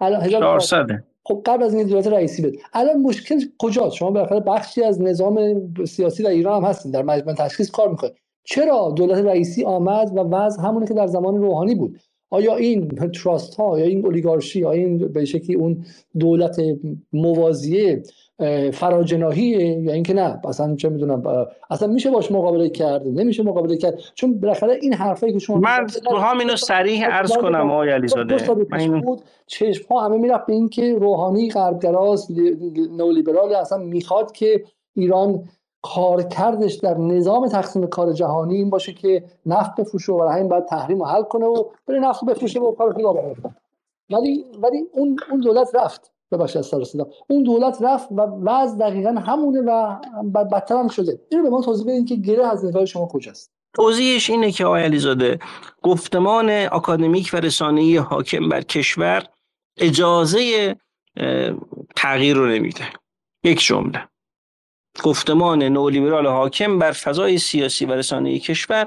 D: الان 400
A: خب قبل از این دولت رئیسی بود الان مشکل کجاست؟ شما بالاخره بخشی از نظام سیاسی در ایران هم هستین در مجمع تشخیص کار می‌کنه چرا دولت رئیسی آمد و وضع همونی که در زمان روحانی بود؟ آیا این تراست ها یا این اولیگارشی یا این به شکلی اون دولت موازیه فراجناهیه یا اینکه نه؟ اصلا چه می‌دونم اصلا میشه باش مقابله کرد؟ نمیشه مقابله کرد؟ چون بالاخره این حرفایی که شما
D: من هم اینو صریح عرض کنم آقای علیزاده.
A: چشم ها همه می‌رفت به اینکه روحانی غربگراست نولیبرال اصلا می‌خواد که ایران کارکردش در نظام تقسیم کار جهانی این باشه که نفت بفروشه و برای همین باید تحریم رو حل کنه و بره نفت بفروشه و کار خدا ولی ولی اون اون دولت رفت ببخشید از سر اون دولت رفت و وضع دقیقا همونه و بدتر هم شده. اینو به ما توضیح بدین که گره از نگاه شما کجاست.
D: توضیحش اینه که آقای علیزاده گفتمان اکادمیک و رسانه‌ای حاکم بر کشور اجازه تغییر رو نمیده. یک جمله. گفتمان نولیبرال حاکم بر فضای سیاسی و رسانه کشور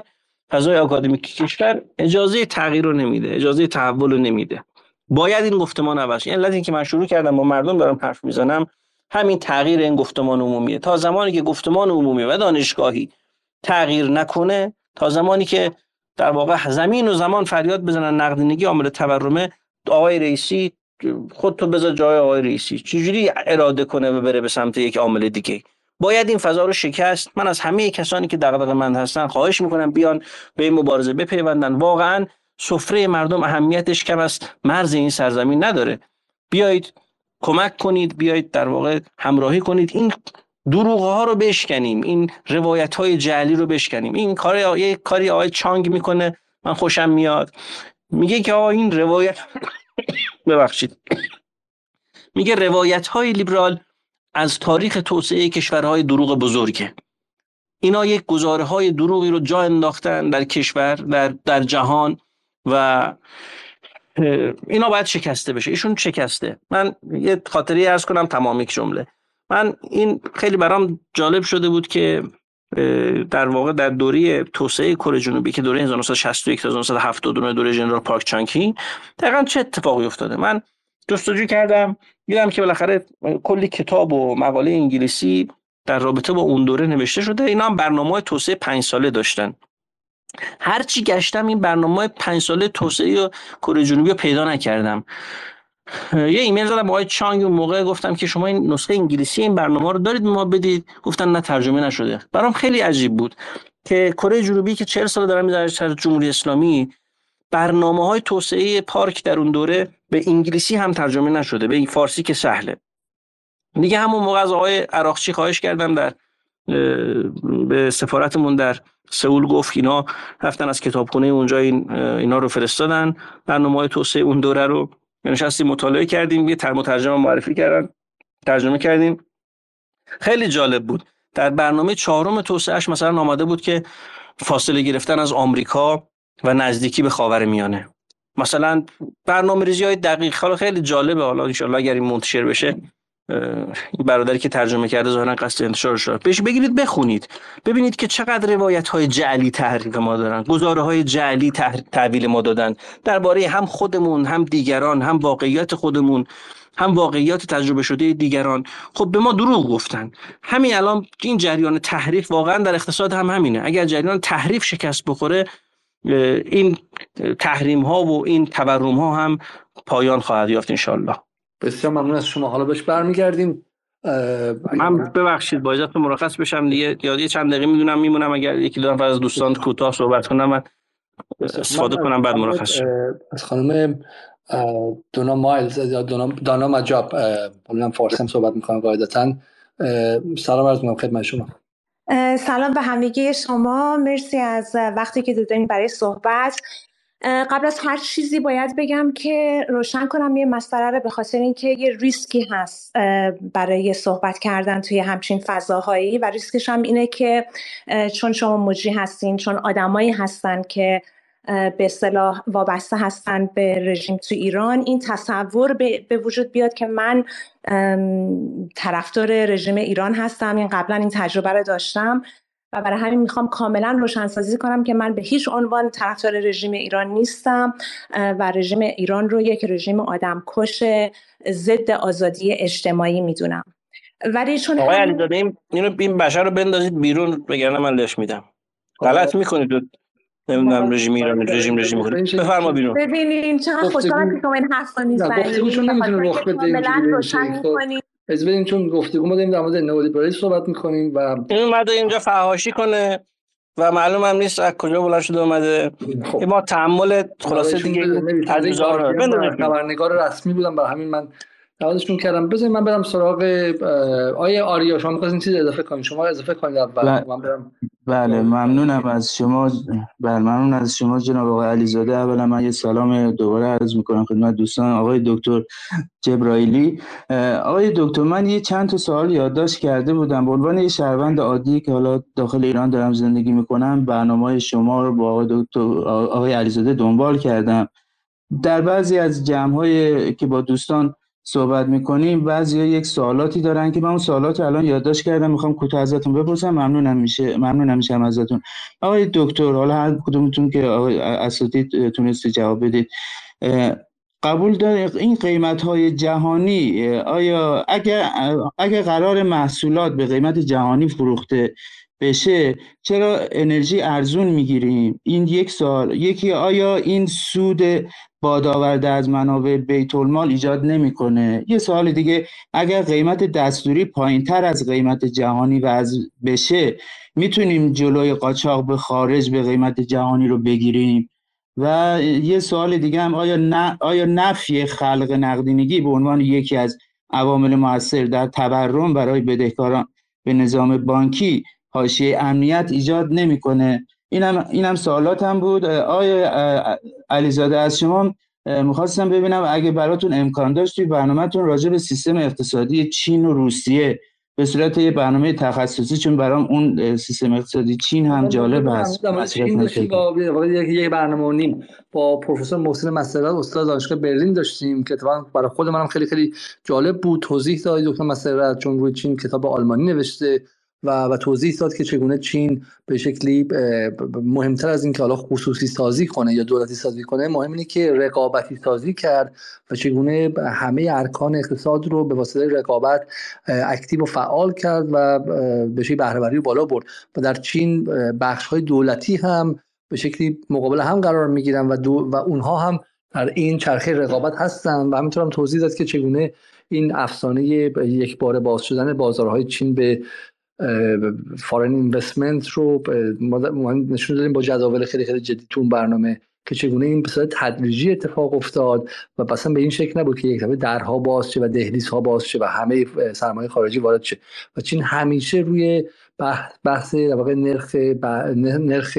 D: فضای آکادمیک کشور اجازه تغییر رو نمیده اجازه تحول رو نمیده. باید این گفتمان عوض این علت که من شروع کردم با مردم دارم حرف می‌زنم همین تغییر این گفتمان عمومیه. تا زمانی که گفتمان عمومی و دانشگاهی تغییر نکنه تا زمانی که در واقع زمین و زمان فریاد بزنن نقدینگی عامل تورمه آقای رئیسی خود تو بذار جای آقای رئیسی. چجوری اراده کنه و بره به سمت یک عامل دیگه؟ باید این فضا رو شکست. من از همه کسانی که دغدغه مند هستن خواهش می‌کنم بیان به این مبارزه بپیوندن. واقعا سفره مردم اهمیتش کم است. مرز این سرزمین نداره. بیایید کمک کنید بیایید در واقع همراهی کنید. این دروغ ها رو بشکنیم. این روایت های جعلی رو بشکنیم. این کار یه کاری آقای چانگ می‌کنه. من خوشم میاد. میگه که آقا این روایت ببخشید. میگه روایت های لیبرال از تاریخ توسعه کشورهای دروغ بزرگه. اینا یک گزاره های دروغی رو جا انداختن در کشور در, در جهان و اینا باید شکسته بشه. ایشون شکسته. من یه خاطری ارز کنم تمامی جمله. من این خیلی برام جالب شده بود که در واقع در دوره توسعه کره جنوبی که دوره 1961 تا 1979 دوره جنرال پارک چانکی دقیقا چه اتفاقی افتاده؟ من جستجو کردم. دیدم که بالاخره کلی کتاب و مقاله انگلیسی در رابطه با اون دوره نوشته شده. اینا هم برنامه توسعه پنج ساله داشتن. هرچی گشتم این برنامه پنج ساله توسعه کره جنوبی رو پیدا نکردم. یه ایمیل زدم آقای چانگ اون موقع گفتم که شما این نسخه انگلیسی این برنامه رو دارید ما بدید. گفتن نه ترجمه نشده. برام خیلی عجیب بود که کره جنوبی که 40 سال دارم در جمهوری اسلامی برنامه های توسعه پارک در اون دوره به انگلیسی هم ترجمه نشده به این فارسی که سهله. دیگه همون موقع از آقای عراقچی خواهش کردم در به سفارتمون در سئول گفت اینا رفتن از کتابخونه اونجا این اینا رو فرستادن. برنامه توسعه اون دوره رو نشستیم مطالعه کردیم یه مترجم معرفی کردن ترجمه کردیم. خیلی جالب بود. در برنامه چهارم توسعهش مثلا آمده بود که فاصله گرفتن از آمریکا و نزدیکی به خاور میانه. مثلا برنامه ریزی های دقیق خیلی جالبه. حالا انشالله اگر این منتشر بشه این برادری که ترجمه کرده ظاهرا قصد انتشار شد بهش بگیرید بخونید. ببینید که چقدر روایت های جعلی تحریف ما دارن. گزاره های جعلی تحویل ما دادن. درباره هم خودمون هم دیگران هم واقعیت خودمون هم واقعیات تجربه شده دیگران. خب به ما دروغ گفتن. همین الان این جریان تحریف واقعا در اقتصاد هم همینه. اگر جریان تحریف شکست بخوره این تحریم ها و این تورم ها هم پایان خواهد یافت انشالله
A: بسیار ممنون از شما. حالا بهش برمیگردیم.
D: من ببخشید با اجازه مرخص بشم. دیگه یادی چند دقیقه می‌دونم میمونم. اگر یکی دو نفر از دوستان کوتاه صحبت کنم من استفاده کنم بعد مرخص
A: از خانم دونا مایلز یا دانا مجاب فارسی هم صحبت می‌کنم قاعدتا. سلام عرض می‌کنم خدمت شما.
E: سلام به همگی شما. مرسی از وقتی که دادین برای صحبت. قبل از هر چیزی باید بگم که روشن کنم یه مسئله رو به خاطر اینکه یه ریسکی هست برای صحبت کردن توی همچین فضاهایی. و ریسکش هم اینه که چون شما مجری هستین چون آدمایی هستن که به اصطلاح وابسته هستن به رژیم تو ایران. این تصور به وجود بیاد که من طرفدار رژیم ایران هستم. این قبلا این تجربه رو داشتم و برای همین می‌خوام کاملا روشنسازی کنم که من به هیچ عنوان طرفدار رژیم ایران نیستم و رژیم ایران رو یک رژیم آدم کش ضد آزادی اجتماعی می‌دونم.
D: ولی چون آقای علیزاده این بشر رو بندازید بیرون بگرنه من لش میدم. غلط می‌کنید. نمی‌دونم رژیم ایران رژیم رژیم می‌کنید بفرما بیرون.
E: ببینید چقدر خوشحالم که شما این حرفا می‌زنید چون نمی‌تونه رخ
A: بده از بریم چون گفتگو ما داریم در مورد نئولیبرالیسم صحبت می‌کنیم و
D: این اومده اینجا فحاشی کنه و معلوم هم نیست از کجا بلند شده اومده. خب. ما تحمل خلاصه دیگه از
A: خبرنگار رسمی بودم برای همین من دعوتشون کردم. بذارید من برم سراغ آیه آریا شما می‌خواستین چیز اضافه کنید شما اضافه کنید اول. من برم.
B: بله ممنونم از شما. بله ممنون از شما جناب آقای علیزاده. اولا من یه سلام دوباره عرض می‌کنم خدمت دوستان آقای دکتر جبرائیلی. آقای دکتر من یه چند تا سوال یادداشت کرده بودم. به عنوان یه شهروند عادی که حالا داخل ایران دارم زندگی می‌کنم برنامه شما رو با آقای دکتر آقای علیزاده دنبال کردم. در بعضی از جمع که با دوستان صحبت می‌کنیم بعضی یک سوالاتی دارن که من اون سوالات الان یادداشت کردم. می‌خوام کوتاه ازتون بپرسم. ممنونم میشه. ممنونم میشم ازتون. آقای دکتر حالا هر کدومتون که آقای اساتید تونستی جواب بدید. قبول داره این قیمت های جهانی آیا اگر اگر قرار محصولات به قیمت جهانی فروخته بشه چرا انرژی ارزون می‌گیریم؟ این یک سال یکی آیا این سود بادآورده از منابع بیت المال ایجاد نمی‌کنه. یه سوال دیگه اگر قیمت دستوری پایین تر از قیمت جهانی و از بشه می‌تونیم جلوی قاچاق به خارج به قیمت جهانی رو بگیریم؟ و یه سوال دیگه هم آیا, نه، آیا نفی خلق نقدینگی به عنوان یکی از عوامل موثر در تورم برای بدهکاران به نظام بانکی حاشیه امنیت ایجاد نمی‌کنه؟ اینم اینم سوالات هم بود آیا علیزاده از شما می‌خواستم ببینم اگه براتون امکان داشت توی برنامهتون راجع به سیستم اقتصادی چین و روسیه به صورت یه برنامه تخصصی چون برام اون سیستم اقتصادی چین هم جالب هست.
A: یک برنامه نیم با پروفسور محسن مسئلات استاد دانشگاه برلین داشتیم که اتفاقا برای خود منم خیلی خیلی جالب بود. توضیح داد دکتر مسئلات چون روی چین کتاب آلمانی نوشته. و, و توضیح داد که چگونه چین به شکلی مهمتر از اینکه حالا خصوصی سازی کنه یا دولتی سازی کنه مهم اینه که رقابتی سازی کرد و چگونه همه ارکان اقتصاد رو به واسطه رقابت اکتیو و فعال کرد و به شکلی بهرهوری بالا برد و در چین بخش های دولتی هم به شکلی مقابل هم قرار می‌گیرن و, و اونها هم در این چرخه رقابت هستن و همینطور توضیح داد که چگونه این افسانه یک بار باز شدن بازارهای چین به فارن اینوستمنت رو ما نشون دادیم با جداول خیلی خیلی جدی تو برنامه که چگونه این به تدریجی اتفاق افتاد و مثلا به این شکل نبود که یک دفعه درها باز شه و دهلیزها باز شه و همه سرمایه خارجی وارد شه. و چین همیشه روی بحث در نرخ نرخ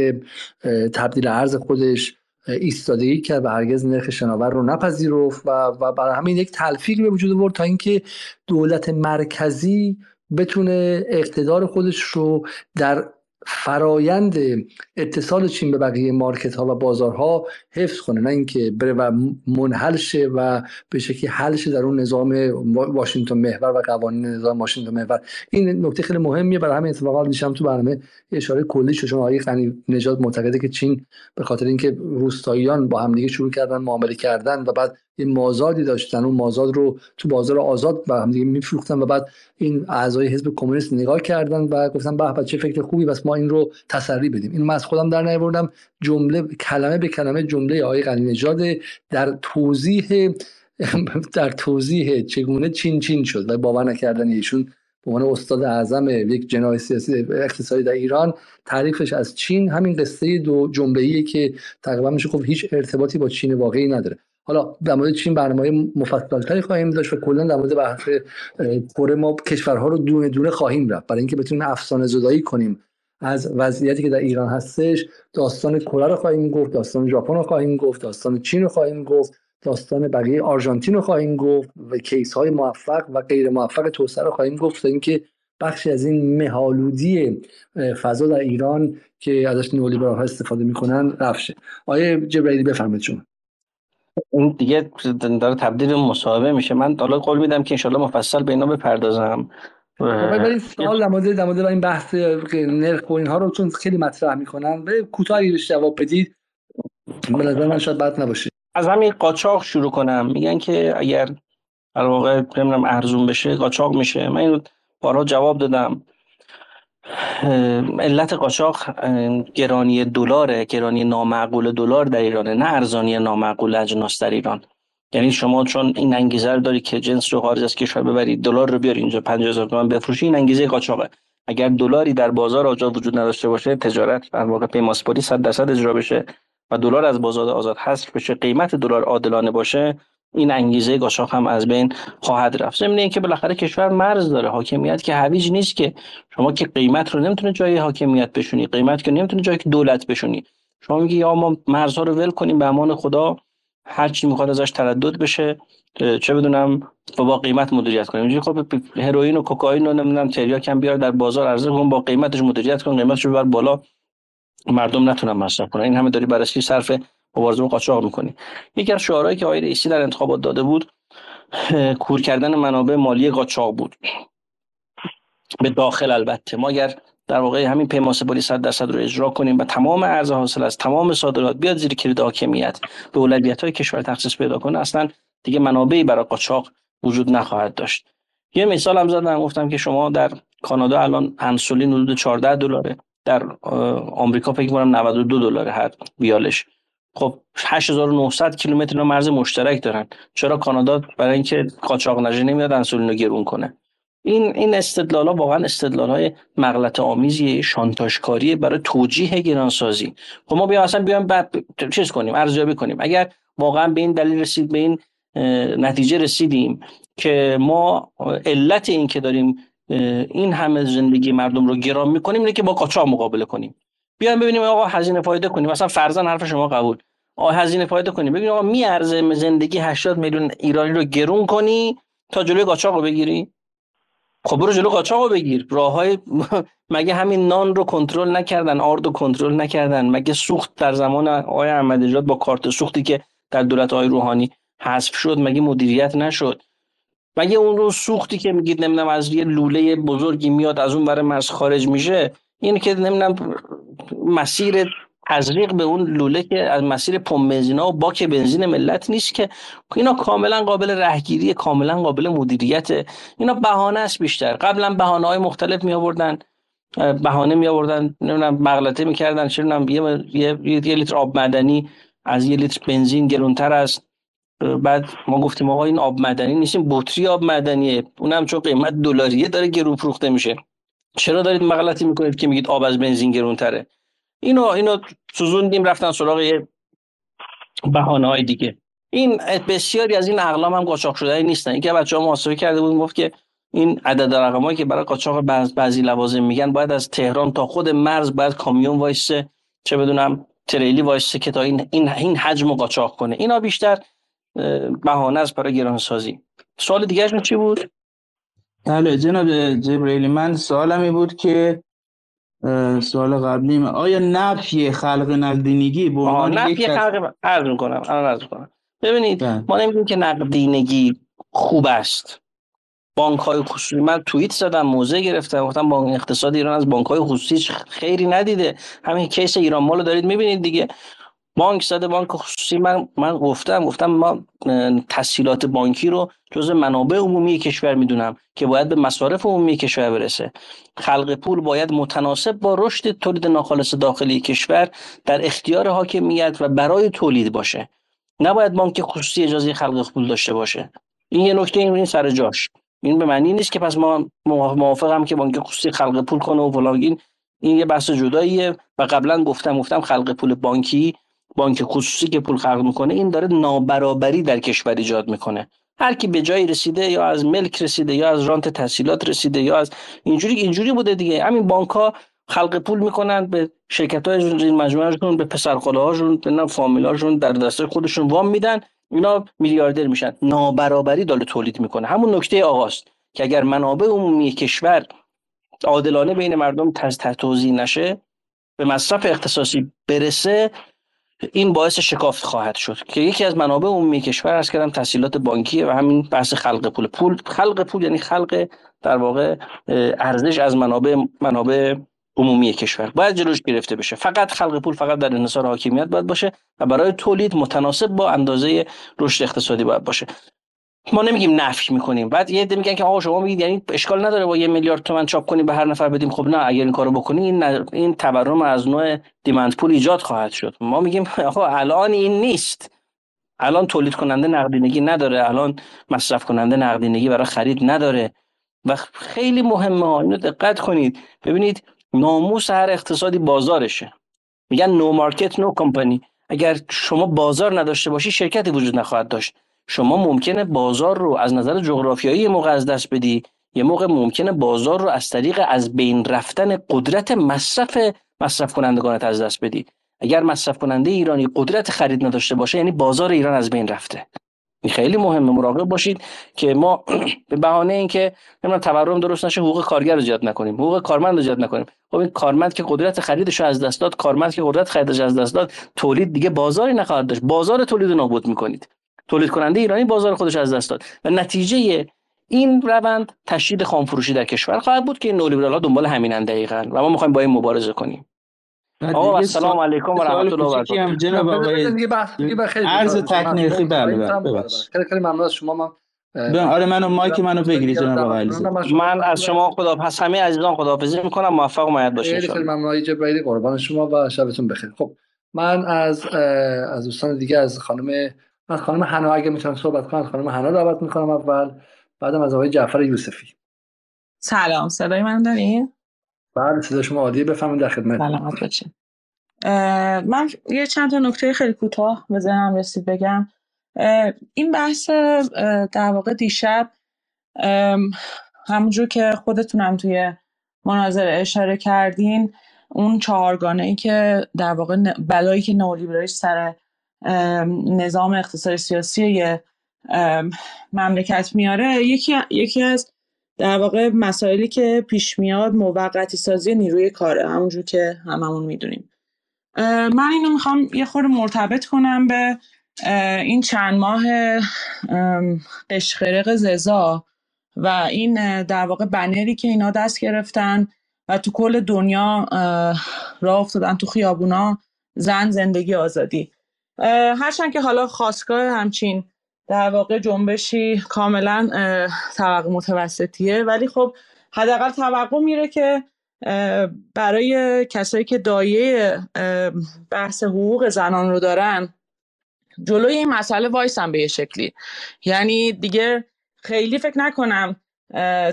A: تبدیل ارز خودش ایستادگی کرد و هرگز نرخ شناور رو نپذیرفت و, و برای همین یک تلفیق به وجود آورد تا اینکه دولت مرکزی بتونه اقتدار خودش رو در فرایند اتصال چین به بقیه مارکت ها و بازارها حفظ کنه. نه اینکه بره و منحل شه و به شکلی حل شه در اون نظام واشنگتن محور و قوانین نظام واشنگتن محور. این نکته خیلی مهمیه. برای همین اتفاقات دیشب تو برنامه اشاره کلی شد. چون آقای غنی نژاد معتقده که چین به خاطر اینکه روستاییان با همدیگه شروع کردن معامله کردن و بعد یه مازادی داشتن. اون مازاد رو تو بازار آزاد با هم دیگه میفروختن و بعد این اعضای حزب کمونیست نگاه کردن و گفتن به چه فکر خوبی بس ما این رو تسری بدیم. این من از خودم در نیاوردم. جمله کلمه به کلمه جمله آقای غنی نژاد در توضیح در توضیح چگونه چین چین شد و باور نکردن ایشون. به عنوان استاد اعظم یک جناح سیاسی اقتصادی در ایران تعریفش از چین همین قصه دو جنبه‌ایه که تقریبا میشه گفت هیچ ارتباطی با چین واقعی نداره. حالا در مورد چین برنامه مفصلتری خواهیم داشت و کلا در مورد بحث پر ما کشورها رو دونه دونه خواهیم رفت. برای اینکه بتونیم افسانه زدایی کنیم از وضعیتی که در ایران هستش داستان کره رو خواهیم گفت داستان ژاپن رو خواهیم گفت داستان چین رو خواهیم گفت داستان بقیه آرژانتین رو خواهیم گفت و کیس های موفق و غیر موفق توسعه رو خواهیم گفت اینکه بخشی از این مهالودی فضا در ایران که ازش نولیبرال استفاده می‌کنن رفشه آیه جبرائیلی بفرمایید شما.
D: این دیگه داره تبدیل به مصاحبه میشه. من حالا قول میدم که انشالله مفصل به اینا بپردازم.
A: ولی سوال در در مورد این بحث نرخ و اینها رو چون خیلی مطرح می‌کنن به کوتاهی بهش جواب بدید. به نظر من شاید بد نباشه.
D: از همین قاچاق شروع کنم. میگن که اگر در واقع نمی‌دونم ارزون بشه قاچاق میشه. من اینو بارها جواب دادم. علت قاچاق گرانی دلاره گرانی نامعقول دلار در ایرانه نه ارزانی نامعقول اجناس در ایران. یعنی شما چون این انگیزه رو داری که جنس رو خارج از کشور ببرید دلار رو بیاری اینجا 50000 تومان بفروشی این انگیزه قاچاقه. اگر دلاری در بازار آزاد وجود نداشته باشه تجارت در واقع پیماسپوری 100 درصد اجرا بشه و دلار از بازار آزاد حذف بشه قیمت دلار عادلانه باشه این انگیزه قاچاق هم از بین خواهد رفت. ضمن اینکه بالاخره کشور مرز داره حاکمیت که هویج نیست که شما که قیمت رو نمی‌تونه جای حاکمیت بشونی قیمت که نمی‌تونه جای دولت بشونی. شما میگی یا ما مرزها رو ول کنیم به امان خدا هر چی می‌خواد ازش تردد بشه چه بدونم با قیمت مدیریت کنیم. اینجوری خب هروئین و کوکائین و نمی‌دونم تریاک هم بیار در بازار عرضه کن با قیمتش مدیریت کن قیمتش ببر بالا. مردم نتونن مصرف کنن. این همه داری برای صرف مبارزه با قاچاق می‌کنی. یکی از شعارهایی که آقای رئیسی در انتخابات داده بود کور کردن منابع مالی قاچاق بود. به داخل البته. ما اگر در واقع همین پیماسه بولی 100 درصد رو اجرا کنیم و تمام ارز حاصل از تمام صادرات بیاد زیر کلید حاکمیت به اولویت های کشور تخصیص پیدا کنه اصلا دیگه منابعی برای قاچاق وجود نخواهد داشت. یه مثال هم زدم گفتم که شما در کانادا الان انسولین حدود 14 دلاره در آمریکا فکر کنم 92 دلاره هر بیالش خب 8900 کیلومتر مرز مشترک دارن. چرا کانادا برای اینکه قاچاق نشه نمیاد انسولین رو گرون کنه؟ این این استدلال واقعا استدلال های مغلط آمیزی شانتاژکاری برای توجیه گرانسازی. خب ما بیایم اصلا بیایم چیز کنیم ارزیابی کنیم. اگر واقعا به این دلیل رسید به این نتیجه رسیدیم که ما علت این که داریم این همه زندگی مردم رو گران می‌کنیم اینه که با قاچاق مقابله کنیم. بیایم ببینیم آقا هزینه فایده کنیم. مثلا فرضاً حرف شما قبول. هزینه فایده کنیم ببینیم آقا میارزه زندگی 80 میلیون ایرانی رو گرون کنی تا جلوی قاچاق رو بگیری. خب برو جلو قاچاق رو بگیر. راه های مگه همین نان رو کنترل نکردن آرد رو کنترل نکردن؟ مگه سوخت در زمان آقای احمدی با کارت سوختی که در دولت آقای روحانی حذف شد مگه مدیریت نشد؟ مگه اون رو سوختی که میگید نمی‌دونم از یه لوله بزرگی میاد از اون برای مرز خارج میشه؟ این که نمی‌دونم مسیر تزریق به اون لوله که از مسیر پمپ بنزینا و باک بنزین ملت نیست که اینا کاملا قابل رهگیری کاملا قابل مدیریت. اینا بهانه است بیشتر. قبلا بهانه های مختلف می آوردن بهانه می آوردن نمی‌دونم مغلطه می‌کردن. چه یه, یه, یه لیتر آب معدنی از یه لیتر بنزین گرونتر است. بعد ما گفتیم آقا این آب معدنی نیستیم بطری آب معدنیه اونم چون قیمت دلاریه داره گرون فروخته میشه. چرا دارید مغلطی می‌کنید که میگید آب از بنزین گرونتره؟ اینو اینو سوزوندیم رفتن سراغ یه بهانه های دیگه. این بسیاری از این اقلام هم قاچاق شده نیستن. اینکه بچه ها محاسبه کرده بود گفت که این عدد رقمایی که برای قاچاق بعضی لوازم میگن باید از تهران تا خود مرز باید کامیون وایسه چه بدونم تریلی وایسه که تا این این این حجم قاچاق کنه. اینا بیشتر بهانه است برای گرانسازی. سوال دیگه چی بود؟
B: بله جناب جبرئیلی من سوالم بود که سوال قبلی آیا نفی خلق نقدینگی
D: به نفی خلق عرض می‌کنم عرض کنم ببینید بله. ما نمیگیم که نقدینگی خوب است. بانک های خصوصی من توییت زدم موزه گرفتم گفتم بانک اقتصاد ایران از بانک های خصوصی خیری ندیده. همین کیس ایران مالو دارید می‌بینید دیگه. بانک زده بانک خصوصی. من من گفتم گفتم ما تسهیلات بانکی رو جز منابع عمومی کشور می‌دونم که باید به مصارف عمومی کشور برسه. خلق پول باید متناسب با رشد تولید ناخالص داخلی کشور در اختیار حاکمیت و برای تولید باشه. نباید بانک خصوصی اجازه خلق پول داشته باشه. این یه نکته این سر جاش. این به معنی نیست که پس ما موافقم که بانک خصوصی خلق پول کنه و فلان. این یه بحث جداییه و قبلا گفتم گفتم خلق پول بانکی بانک خصوصی که پول خلق می‌کنه این داره نابرابری در کشور ایجاد می‌کنه. هر کی به جایی رسیده یا از ملک رسیده یا از رانت تحصیلات رسیده یا از اینجوری اینجوری بوده دیگه. همین بانک ها خلق پول می‌کنن به شرکت های این مجموعهشون به پسرخاله هاشون به فامیلاشون در دسته خودشون وام میدن اینا میلیاردر میشن. نابرابری داره تولید می‌کنه. همون نکته آغاست که اگر منابع عمومی کشور عادلانه بین مردم توزیع نشه به مصرف اختصاصی برسه این باعث شکافت خواهد شد که یکی از منابع عمومی کشور از کردم تحصیلات بانکی و همین بحث خلق پول. پول خلق پول یعنی خلق در واقع ارزش از منابع منابع عمومی کشور. باید جلوش گرفته بشه. فقط خلق پول فقط در انحصار حاکمیت باید باشه و برای تولید متناسب با اندازه رشد اقتصادی باید باشه. ما نمیگیم نفی می‌کنیم. بعد یه عده میگن که آقا شما میگید یعنی اشکال نداره با یه میلیارد تومن چاپ کنیم به هر نفر بدیم. خب نه اگر این کارو بکنی این این تورم از نوع دیمند پول ایجاد خواهد شد. ما میگیم آقا الان این نیست. الان تولید کننده نقدینگی نداره. الان مصرف کننده نقدینگی برای خرید نداره. و خیلی مهمه ها اینو دقت کنید. ببینید ناموس هر اقتصادی بازارشه. میگن نو مارکت نو کمپانی اگر شما بازار نداشته باشی شرکتی وجود نخواهد داشت. شما ممکنه بازار رو از نظر جغرافیایی یه موقع از دست بدی یه موقع ممکنه بازار رو از طریق از بین رفتن قدرت مصرف مصرف کنندگانت از دست بدی. اگر مصرف کننده ایرانی قدرت خرید نداشته باشه یعنی بازار ایران از بین رفته. این خیلی مهمه. مراقب باشید که ما به بهانه اینکه نمی‌دونم تورم درست نشه حقوق کارگر رو زیاد نکنیم. حقوق کارمند رو زیاد نکنیم. خب این کارمند که قدرت خریدش رو از دست داد کارمند که قدرت خریدش از دست داد تولید دیگه بازاری نخواهد داشت. بازار تولید نابود می‌کنید. تولید کننده ایرانی بازار خودش از دست داد. و نتیجه این روند تشدید خامفروشی در کشور خواهد بود که نولیبرال ها دنبال همینن دقیقا. و ما می‌خوایم با این مبارزه کنیم. آقا السلام علیکم و رحمت الله و برکاته
B: جناب آقای عرض تکنیکی بله, بله.
A: خیلی خیلی ممنون از شما. من
B: آره منو مایک منو بگیرید جناب
D: من از شما خدا پس همه عزیزان خداحافظی می‌کنم. موفق و معید باشید
A: خیلی خیلی ممنون. جبرائیلی قربان شما و شبتون بخیر. خب من از از دوستان دیگه از خانم از خانم حنا اگه می‌تونم صحبت کنم خانم حنا دعوت می‌کنم اول بعدم از آقای جعفر یوسفی.
F: سلام صدای من دارین؟
A: بله صدای شما عالیه بفهمید در خدمت
F: سلامت باشین. من یه چند تا نکته خیلی کوتاه به ذهنم رسید بگم. این بحث در واقع دیشب همونجور که خودتونم توی مناظره اشاره کردین اون چهارگانه ای که در واقع بلایی که نولیبرالیسم سر نظام اقتصادی سیاسی مملکت میاره. یکی یکی از در واقع مسائلی که پیش میاد موقتی سازی نیروی کاره همونجور که هممون می‌دونیم. من اینو می‌خوام یه خورده مرتبط کنم به این چند ماه قشقرق ززا و این در واقع بنری که اینا دست گرفتن و تو کل دنیا راه افتادن تو خیابونا زن زندگی آزادی. هرچند که حالا خواستگاه همچین در واقع جنبشی کاملا طبقه متوسطیه ولی خب حداقل توقع میره که برای کسایی که دایه بحث حقوق زنان رو دارن جلوی این مسئله وایسن به یه شکلی. یعنی دیگه خیلی فکر نکنم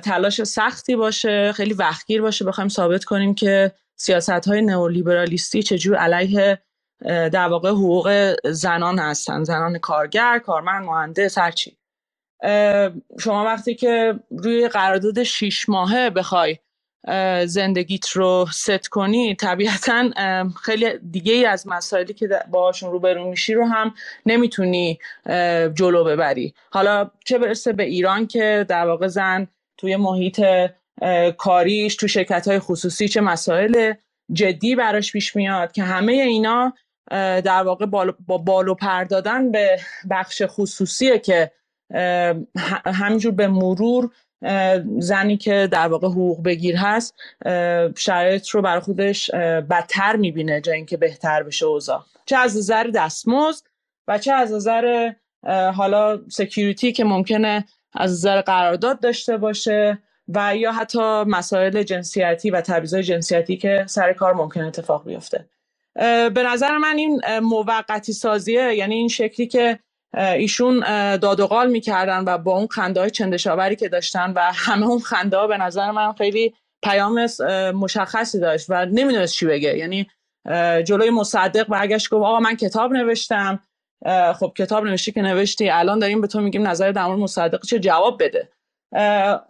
F: تلاش سختی باشه خیلی وقتگیر باشه بخوایم ثابت کنیم که سیاست های نئولیبرالیستی چجور علیه در واقع حقوق زنان هستن. زنان کارگر کارمند مهندس هرچی شما وقتی که روی قرارداد شیش ماهه بخوای زندگیت رو ست کنی طبیعتا خیلی دیگه ای از مسائلی که باهاشون روبرو میشی رو هم نمی‌تونی جلو ببری. حالا چه برسه به ایران که در واقع زن توی محیط کاریش تو شرکت های خصوصی چه مسائل جدی براش پیش میاد که همه اینا در واقع با بالو پردادن به بخش خصوصیه که همینجور به مرور زنی که در واقع حقوق بگیر هست شرایط رو برای خودش بدتر می‌بینه جای اینکه بهتر بشه اوضاع. چه از نظر دستمزد و چه از نظر حالا سکیوریتی که ممکنه از نظر قرارداد داشته باشه و یا حتی مسائل جنسیتی و تبعیض‌های جنسیتی که سر کار ممکن اتفاق بیفته. به نظر من این موقتی سازیه یعنی این شکلی که ایشون داد و قال می‌کردن و با اون خنده های چندشاوری که داشتن و همه اون خنده ها به نظر من خیلی پیام مشخصی داشت و نمی‌دونست چی بگه. یعنی جلوی مصدق برگشت گفت آقا من کتاب نوشتم. خب کتاب نوشتی که نوشتی الان داریم به تو میگیم نظر در مورد مصدق چه جواب بده.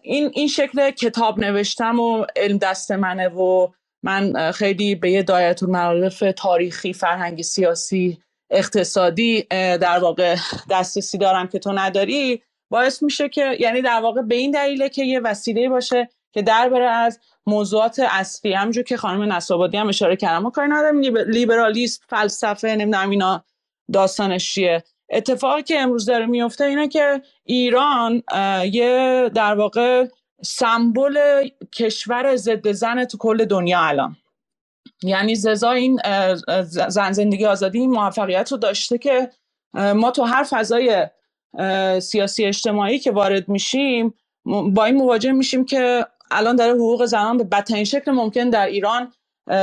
F: این این شکل کتاب نوشتم و علم دست منه و من خیلی به یه دایره المعارف تاریخی فرهنگی سیاسی اقتصادی در واقع دسترسی دارم که تو نداری. باعث میشه که یعنی در واقع به این دلیله که یه وسیله باشه که در بره از موضوعات اصلی. همجور که خانم نصابادی هم اشاره کردم ما کاری نداریم لیبرالیسم فلسفه نمی‌دونم اینا داستانش چیه. اتفاقی که امروز داره میفته اینه که ایران یه در واقع سمبل کشور ضد زن تو کل دنیا الان. یعنی ززا این زن زندگی آزادی این موفقیت رو داشته که ما تو هر فضای سیاسی اجتماعی که وارد میشیم با این مواجه میشیم که الان داره حقوق زنان به بدترین شکل ممکن در ایران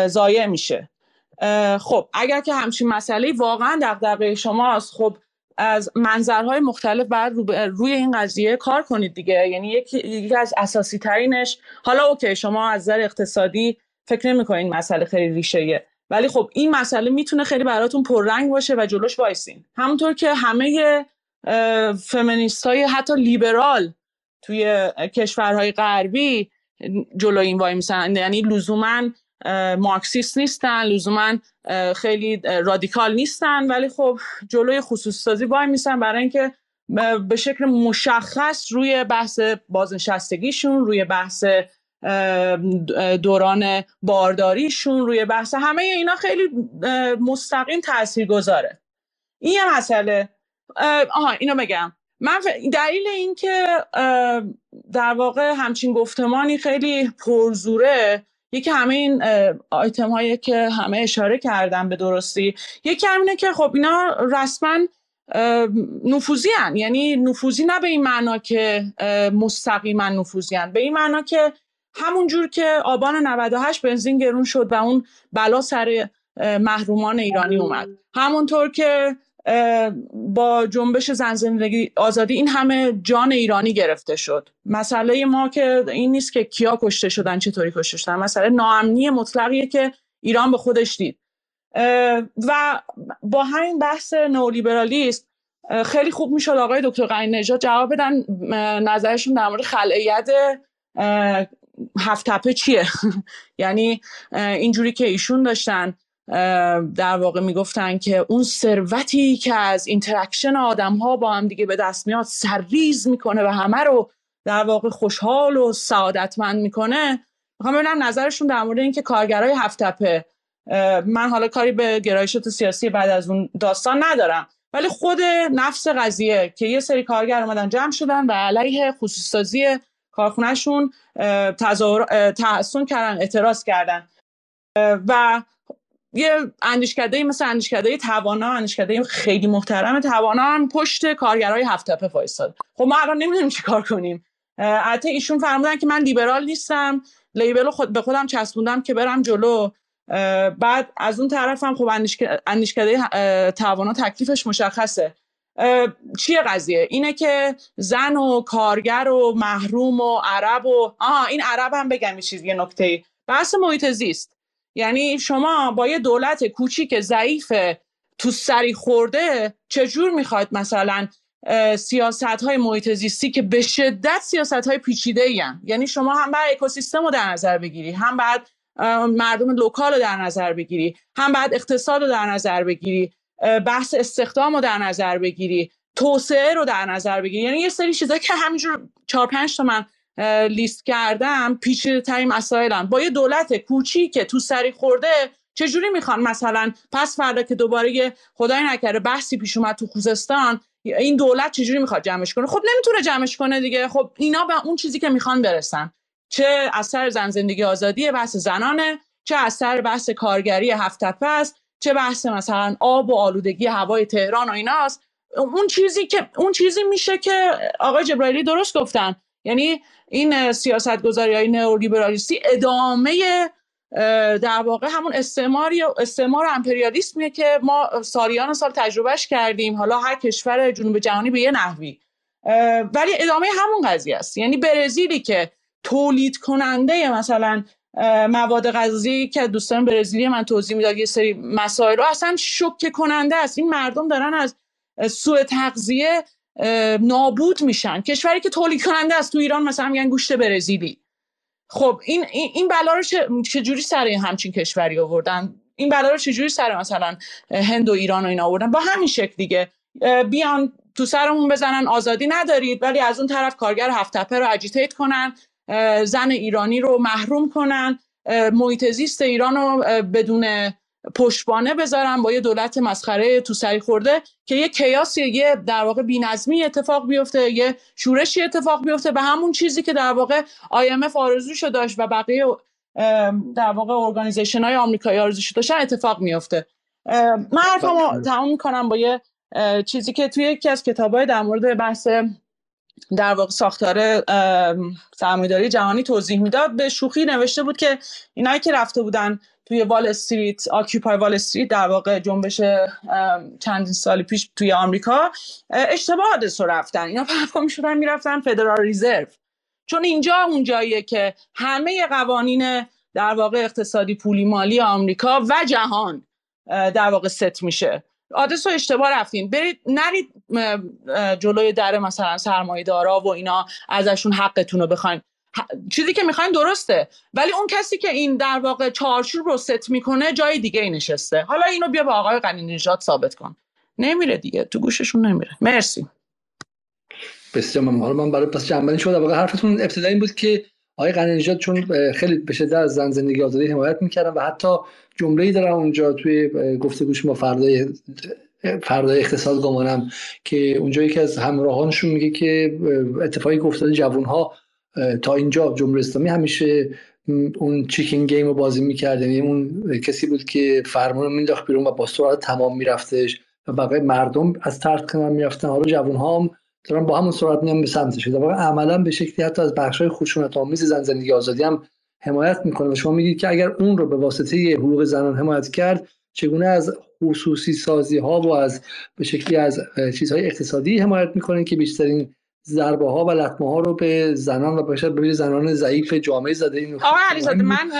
F: ضایع میشه. خب اگر که همچین مسئله واقعا دغدغه شماست خب از منظرهای مختلف بعد روی این قضیه کار کنید دیگه. یعنی یکی از اساسی ترینش حالا okay شما از نظر اقتصادی فکر نمی‌کنین مسئله خیلی ریشه ولی خب این مسئله می‌تونه خیلی براتون پررنگ باشه و جلوش وایسین. همونطور که همه فمینیست های حتی لیبرال توی کشورهای غربی جلو این وای میسن. یعنی لزوما مارکسیست نیستن لزوما خیلی رادیکال نیستن ولی خب جلوی خصوص سازی وای میسن برای اینکه به شکل مشخص روی بحث بازنشستگیشون روی بحث دوران بارداریشون روی بحث همه اینا خیلی مستقیم تاثیر گذاره این یه مسئله. آها اینو بگم. من دلیل این که در واقع همچین گفتمانی خیلی پرزوره یکی همه این آیتم هایی که همه اشاره کردن به درستی. یکی همینه که خب اینا رسما نفوذی هن. یعنی نفوذی نه به این معنا که مستقیما نفوذی به این معنا که همون جور که آبان 98 بنزین گرون شد و اون بلا سر محرومان ایرانی اومد. همونطور که با جنبش زن زندگی آزادی این همه جان ایرانی گرفته شد. مسئله ما که این نیست که کیا کشته شدن چطوری کشته شدن. مسئله ناامنی مطلقیه که ایران به خودش دید. و با همین بحث نولیبرالیست خیلی خوب می‌شد آقای دکتر قنی نژاد جواب بدن نظرشون در مورد خلعیت هفت تپه چیه؟ یعنی اینجوری که ایشون داشتن. در واقع می‌گفتن که اون ثروتی که از interaction آدم ها با هم دیگه به دست میاد سرریز می‌کنه و همه رو در واقع خوشحال و سعادتمند می‌کنه. می‌خوام ببینم نظرشون در مورد اینکه کارگرای هفت تپه من حالا کاری به گرایشات سیاسی بعد از اون داستان ندارم. ولی خود نفس قضیه که یه سری کارگر اومدن جمع شدن و علیه خصوصی کارخونهشون تحسن کردن اعتراض کردن. و یه اندیشکده مثل اندیشکده توانا اندیشکده خیلی محترم توانا هم پشت کارگرای هفت تپه وایساد. خب ما الان نمی‌دونیم کار کنیم. البته ایشون فرمودن که من لیبرال نیستم. لیبل خود به خودم چسبوندم که برم جلو. بعد از اون طرف هم خب اندیشکده توانا تکلیفش مشخصه. چیه قضیه؟ اینه که زن و کارگر و محروم و عرب و آها این عرب هم بگم چیز یه نکته بحث محیط زیست. یعنی شما با یه دولت کوچیک ضعیف تو سری خورده چجور می‌خواد مثلا سیاست های محیط زیستی که به شدت سیاست های پیچیده این یعنی شما هم باید اکوسیستم رو در نظر بگیری هم بعد مردم لوکال رو در نظر بگیری هم بعد اقتصاد رو در نظر بگیری بحث استخدام رو در نظر بگیری توسعه رو در نظر بگیری یعنی یه سری چیزا که همینجور چهار پنج تا من لیست کردم پیچیده ترین مسائلن با یه دولت کوچی که تو سری خورده چجوری می‌خوان مثلا پس فردا که دوباره خدای نکرده بحثی پیش اومد تو خوزستان این دولت چجوری می‌خواد جمعش کنه؟ خب نمی‌تونه جمعش کنه دیگه. خب اینا به اون چیزی که می‌خوان برسن. چه اثر زن زندگی آزادی بحث زنانه چه اثر بحث کارگری هفت است چه بحث مثلا آب و آلودگی هوای تهران و ایناست. اون چیزی که اون چیزی میشه که آقای جبرائیلی درست گفتن. یعنی این سیاست گذاری های نئولیبرالیستی ادامه در واقع همون استعماری استعمار امپریالیسمیه که ما سالیان سال تجربهش کردیم. حالا هر کشور جنوب جهانی به یه نحوی. ولی ادامه همون قضیه است. یعنی برزیلی که تولید کننده مثلا مواد غذایی که دوستان برزیلی من توضیح می‌داد یه سری مسائل رو اصلا شوکه کننده است. این مردم دارن از سوء تغذیه نابود میشن. کشوری که تولید کننده است تو ایران مثلا میگن گوشت برزیلی. خب این این بلا رو چجوری سر همچین کشوری آوردن؟ این بلا رو چجوری سر مثلا هند و ایران و اینا آوردن؟ با همین شکل دیگه. بیان تو سرمون بزنن آزادی ندارید ولی از اون طرف کارگر هفت تپه رو اجیتیت کنن زن ایرانی رو محروم کنن محیط زیست ایران رو بدون پشتبانه بذارن با یه دولت مسخره تو سری خورده که یه کیاسی یه در واقع بینظمی اتفاق بیفته یه شورشی اتفاق بیفته به همون چیزی که در واقع IMF آرزوشو داشت و بقیه در واقع ارگانیزیشن های آمریکایی آرزوشو داشتن اتفاق میفته من حرفمو تمام می‌کنم با یه چیزی که توی یکی از کتابای در مورد بحث در واقع ساختار سرمایه‌داری جهانی توضیح می‌داد. به شوخی نوشته بود که اینایی که رفته بودن توی وال استریت آکیپای وال استریت در واقع جنبش چندین سال پیش توی آمریکا اشتباه رو رفتن. اینا فرقا می‌شدن می‌رفتن فدرال ریزرو چون اینجا اون جاییه که همه قوانین در واقع اقتصادی پولی مالی آمریکا و جهان در واقع ست میشه. آدرس رو اشتباه رفتین. برید نرید جلوی در مثلا سرمایه دارا و اینا ازشون حقتون رو بخواین. چیزی که می‌خواین درسته. ولی اون کسی که این در واقع چارچوب رو ست می‌کنه جای دیگه ای نشسته. حالا اینو بیا به آقای غنی نژاد ثابت کن. نمیره دیگه. تو گوششون نمیره. مرسی.
A: بسیار ممنون. حالا من برای پس جنبندی شد واقعا حرفتون ابتدایی بود که آقای غنی نژاد چون خیلی به شدت از زن زندگی آزادی حمایت می‌کردن و حتی جمله‌ای دارن اونجا توی گفتگوش با فردای فردای اقتصاد گمانم که اونجا یکی از همراهانشون میگه که اتفاقی که افتاده جوانها تا اینجا جمهوری اسلامی همیشه اون چیکین گیم رو بازی می‌کرد. یعنی اون کسی بود که فرمان رو مینداخت بیرون و با سرعت تمام میرفتش و بقیه مردم از ترس کنار می‌رفتن حالا جوان ها هم دارن با همون سرعت میان به سمتش. در واقع عملا به شکلی حتی از بخش های خشونت آمیز زن زندگی آزادی هم حمایت می‌کنه و شما میگید که اگر اون رو به واسطه حقوق زنان حمایت کرد چگونه از خصوصی سازی ها و از به شکلی از چیزهای اقتصادی حمایت می‌کنه که بیشترین ضربه ها و لطمه ها رو به زنان و به زنان ضعیف جامعه زده این
F: آقای علیزاده من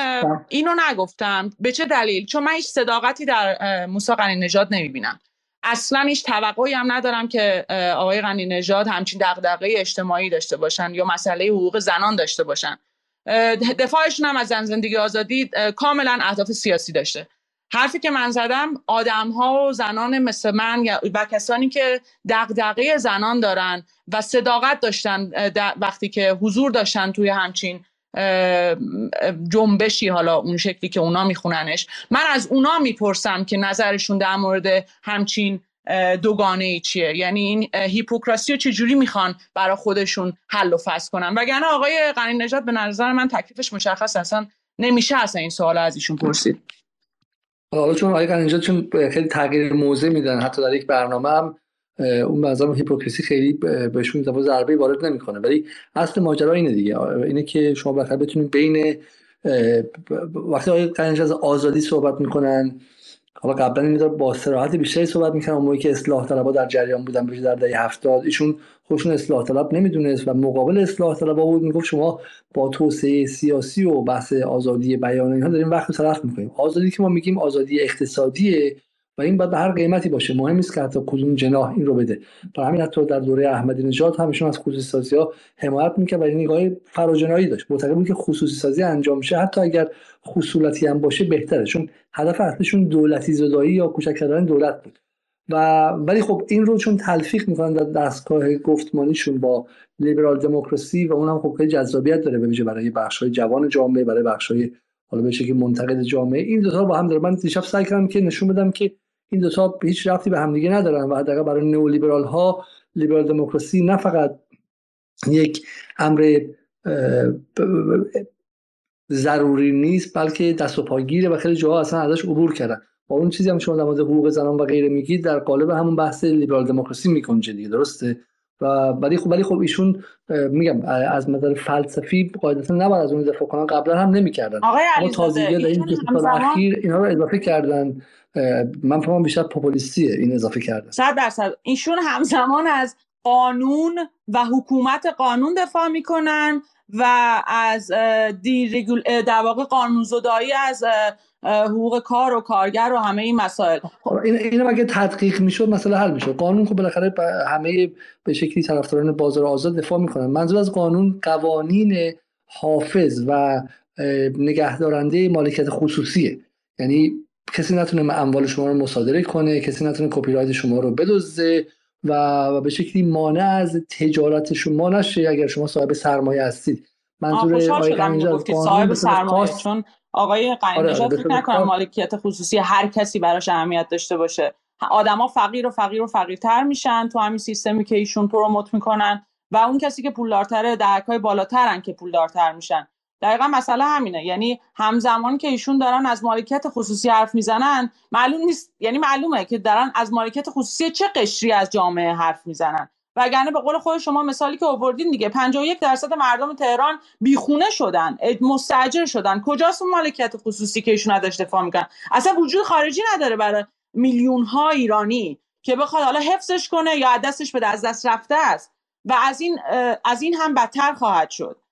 F: اینو نگفتم. به چه دلیل؟ چون من هیچ صداقتی در موسی قنی نژاد نمی‌بینم. اصلا هیچ توقعی هم ندارم که آقای غنی نژاد همچین دغدغه اجتماعی داشته باشن یا مسئله حقوق زنان داشته باشن. دفاعشون هم از زن زندگی آزادی کاملا اهداف سیاسی داشته. حرفی که من زدم آدم ها و زنان مثل من و کسانی که دغدغه زنان دارن و صداقت داشتن وقتی که حضور داشتن توی همچین جنبشی حالا اون شکلی که اونا میخوننش. من از اونا می‌پرسم که نظرشون در مورد همچین دوگانه ای چیه. یعنی این هیپوکراسی رو چجوری می‌خوان برای خودشون حل و فصل کنن؟ وگرنه آقای قنی نجات به نظر من تکلیفش مشخص اصلا نمیشه اصلا این سوال از ایشون پرسید.
A: حالا چون آقای قنی چون خیلی تغییر موضع میدن حتی در یک برنامه هم اون به هیپوکریسی خیلی بهشون ضربه وارد نمی‌کنه. ولی اصل ماجرا اینه دیگه. اینه که شما بخیر بتونید بین وقتی آقای قنیج از آزادی صحبت می‌کنن حالا قبلا این با صراحت بیشتری صحبت می‌کنن موقعی که اصلاح طلبها در جریان بودن بشه در دهه 70 ایشون خودشون اصلاح طلب نمی‌دونست و مقابل اصلاح طلب بود. می‌گفت شما با توسعه سیاسی و بحث آزادی بیان اینها داریم وقت طرف می‌کنیم آزادی که ما میگیم آزادی اقتصادیه و این باید به هر قیمتی باشه. مهم نیست که حتی کدوم جناح این رو بده. برای همین حتی در دوره احمدی نژاد همشون از خصوصی سازی ها حمایت می‌کرد و این نگاه فراجنایی داشت. معتقد بود که خصوصی سازی انجام میشه. حتی اگر خصولتی هم باشه بهتره. چون هدف اصلیشون دولتی زدایی یا کوچک کردن دولت بود. و ولی خب این رو چون تلفیق می‌کنن در دستگاه گفتمانیشون با لیبرال دموکراسی و اونم خب خیلی جذابیت داره به ویژه برای بخش‌های جوان جامعه برای بخش‌های حالا به که منتقد جامعه. این دو تا با هم داره. من دیشب سعی کردم که نشون بدم که این دو تا هیچ رفتی به همدیگه ندارن و حداقل برای نئولیبرال ها لیبرال دموکراسی نه فقط یک امر ضروری نیست بلکه دست و پاگیره و خیلی جاها اصلا ازش عبور کردن. با اون چیزی هم شما در مورد حقوق زنان و غیره میگید در قالب همون بحث لیبرال دموکراسی می‌کنه دیگه درسته؟ و ولی خب ولی خب ایشون میگم از نظر فلسفی قاعدتا نباید از اون دفاع کنن. قبلا هم نمی‌کردن.
F: آقای علیزاده در
A: این سال اخیر اینا رو اضافه کردن. من فهمم بیشتر پوپولیستیه این اضافه کردن.
F: صد درصد. ایشون همزمان از قانون و حکومت قانون دفاع می‌کنن. و از در واقع قانونزدایی از حقوق کار و کارگر و همه این مسائل.
A: خب، این اینو اگه تدقیق می‌شد مثلا حل می‌شد. قانون خب بالاخره همه به شکلی طرفداران بازار آزاد دفاع می‌کنن. منظور از قانون قوانین حافظ و نگهدارنده مالکیت خصوصیه. یعنی کسی نتونه اموال شما رو مصادره کنه کسی نتونه کپی رایت شما رو بدزده. و به شکلی مانع از تجارت شما نشه اگر شما صاحب سرمایه هستید.
F: منظور آقای صاحب سرمایه چون آقای قایم آره فکر نکنم مالکیت خصوصی هر کسی براش اهمیت داشته باشه. آدما فقیر و فقیر و فقیرتر میشن تو همین سیستمی که ایشون پروموت می‌کنن و اون کسی که پولدارتره درکای بالاترن که پولدارتر میشن. دقیقا مسئله همینه. یعنی همزمان که ایشون دارن از مالکیت خصوصی حرف می‌زنن معلوم نیست. یعنی معلومه که دارن از مالکیت خصوصی چه قشری از جامعه حرف می‌زنن. وگرنه به قول خود شما مثالی که آوردین دیگه 51 درصد مردم تهران بیخونه شدن مستاجر شدن. کجاست اون مالکیت خصوصی که ایشون ازش دفاع می‌کنن؟ اصلا وجود خارجی نداره برای میلیون ها ایرانی که بخواد حالا حفظش کنه یا دستش به از دست رفته است. و از این از این هم بدتر خواهد شد.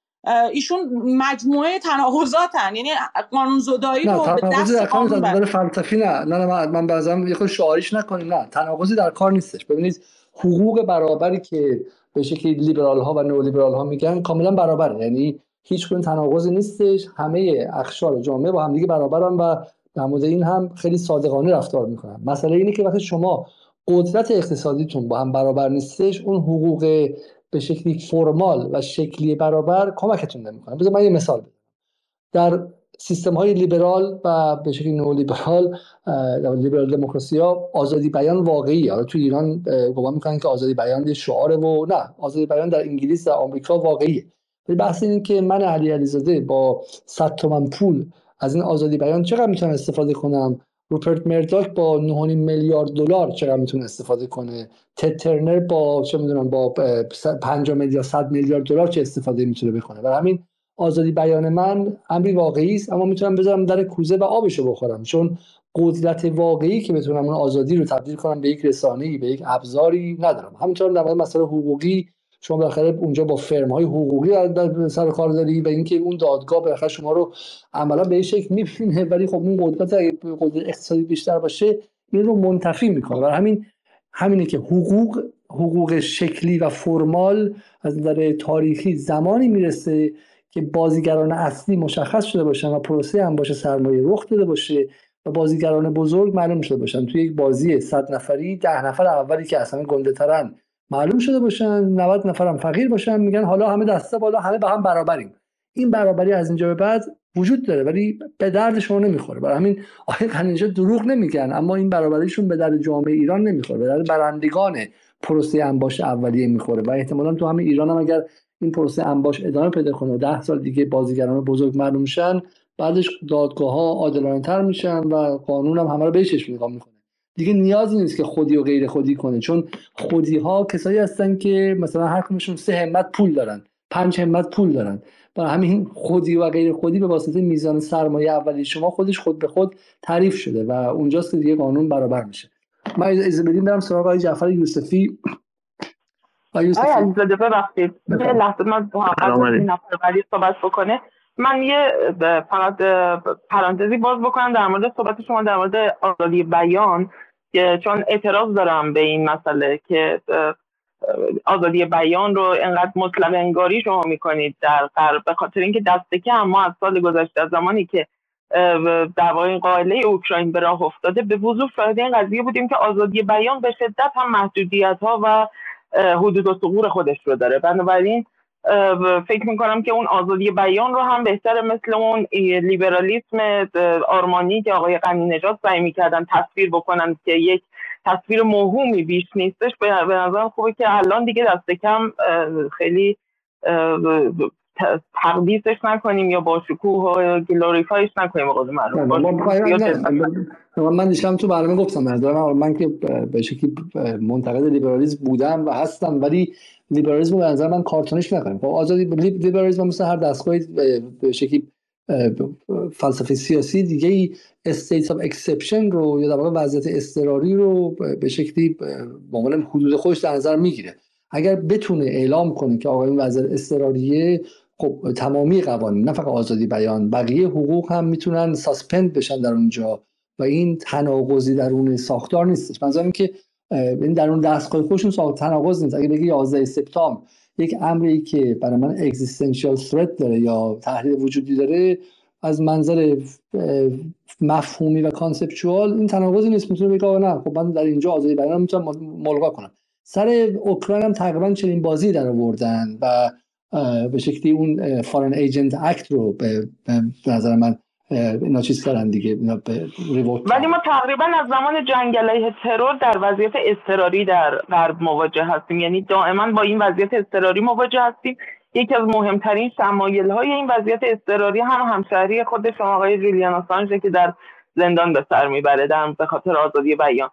F: ایشون مجموعه تناقضاتن. یعنی قانون زدایی رو به دست
A: قانون فلسفی نه. نه من من بعضی یه خود شعاریش نکنیم. نه تناقضی در کار نیستش. ببینید حقوق برابری که به شکلی لیبرال ها و نئولیبرال ها میگن کاملا برابره. یعنی هیچ گونه تناقضی نیستش. همه اخشار جامعه با همدیگه برابرن و در مورد این هم خیلی صادقانه رفتار می‌کنن. مسئله اینه که وقتی شما قدرت اقتصادیتون با هم برابر نیستش اون حقوق به شکلی فرمال و شکلی برابر کمکتون نمی‌کنه. بذار من یه مثال بدم در سیستم های لیبرال و به شکلی نو لیبرال لیبرال دموکراسی ها آزادی بیان واقعی حالا تو ایران گمان می‌کنن که آزادی بیان یه شعاره و نه آزادی بیان در انگلیس در آمریکا واقعیه. ولی بحث اینه که من علی علیزاده با 100 تومن پول از این آزادی بیان چقدر می‌تونم استفاده کنم؟ روپرت مرداک با 9.5 میلیارد دلار چقدر می‌تونه استفاده کنه؟ تد ترنر با چه می‌دونم با 5 میلیارد 100 میلیارد دلار چه استفاده می‌تونه بکنه؟ برای همین آزادی بیان من امری واقعی است اما می‌تونم بذارم در کوزه و آبشو بخورم چون قدرت واقعی که بتونم اون آزادی رو تبدیل کنم به یک رسانه‌ای به یک ابزاری ندارم. همینطور در مورد مسائل حقوقی شما بالاخره اونجا با فرم های حقوقی در سر کار داری و اینکه اون دادگاه بالاخره شما رو عملا به شکل می‌بینه ولی خب اون قدرت قدرت اقتصادی بیشتر باشه این رو منتفی می‌کنه. برای همین همینه که حقوق حقوق شکلی و فرمال از نظر تاریخی زمانی می‌رسه که بازیگران اصلی مشخص شده باشن و پروسه هم باشه سرمایه رخ داده باشه و بازیگران بزرگ معلوم شده باشن. توی یک بازی 100 نفری ده نفر اولی که اصلا گنده ترن معلوم شده باشن 90 نفرم فقیر باشن میگن حالا همه دسته بالا همه با هم برابریم. این برابری از اینجا به بعد وجود داره ولی به درد شما نمی‌خوره. برای همین آقای اینجا دروغ نمیگن اما این برابریشون به درد جامعه ایران نمی‌خوره. به درد برندگان پروسه انباش اولیه می‌خوره. و احتمالا تو همین ایران هم اگر این پروسه انباش ادامه پیدا کنه ده سال دیگه بازیگران بزرگ معلوم میشن بعدش دادگاه ها عادلانه تر میشن و قانون هم همه رو بهش نگاه می‌کنه. دیگه نیازی نیست که خودی و غیر خودی کنه چون خودی ها کسایی هستن که مثلا هر کمشون سه همت پول دارن پنج همت پول دارن. برای همین خودی و غیر خودی به واسطه میزان سرمایه اولی شما خودش خود به خود تعریف شده و اونجاست که دیگه قانون برابر میشه. من از بدیم برم سراغ آقای جعفر یوسفی.
C: آقای علیزاده ببخشید. یه لحظه من صحبت بکنه. من یه فقط پرانتزی باز بکنم در مورد صحبت شما در مورد آزادی بیان چون اعتراض دارم به این مسئله که آزادی بیان رو انقدر مطلب انگاری شما می‌کنید در غرب به خاطر اینکه دست کم ما از سال گذشته از زمانی که در واقع قائله اوکراین به راه افتاده به وضوح شاهد این قضیه بودیم که آزادی بیان به شدت هم محدودیت ها و حدود و ثغور خودش رو داره. بنابراین فکر می‌کنم که اون آزادی بیان رو هم بهتر مثل اون لیبرالیسم آرمانی که آقای غنی نجات سعی می‌کردن تصویر بکنن که یک تصویر موهومی بیش نیستش به نظرم خوبه که الان دیگه دست کم خیلی تقدیسش نکنیم یا با شکوه و گلوریفایش نکنیم
A: من دیشب تو برنامه گفتم من که به شکلی منتقد لیبرالیسم بودم و هستم ولی لیبرالیسم به نظر من کارتونش نکنیم. خب آزادی لیبرالیسم مثل هر دستگاه به شکلی فلسفه سیاسی دیگه ای state of exception رو یا در واقع وضعیت اضطراری رو به شکلی به حدود خودش در نظر می‌گیره. اگر بتونه اعلام کنه که آقا این وضعیت اضطراریه خب تمامی قوانین نه فقط آزادی بیان بقیه حقوق هم می‌تونن suspend بشن در اونجا و این تناقضی درون ساختار نیستش. اینکه این در اون دستگاه خودشون ساخت تناقض نیست. اگه بگی 11 سپتامبر یک امری که برای من existential threat داره یا تهدید وجودی داره از منظر مفهومی و conceptual این تناقضی نیست. می‌تونه بگه نه خب من در اینجا آزادی بیان می‌تونم ملغا کنم. سر اوکراین هم تقریبا چنین بازی در آوردن و به شکلی اون foreign agent act رو به نظر من اینا چیز کردن دیگه اینا به
C: ولی ما تقریبا از زمان جنگ علیه ترور در وضعیت اضطراری در غرب مواجه هستیم. یعنی دائما با این وضعیت اضطراری مواجه هستیم. یکی از مهمترین شمایل های این وضعیت اضطراری هم همشهری خود شما آقای جولیان آسانژه که در زندان به سر می‌بره در به خاطر آزادی بیان.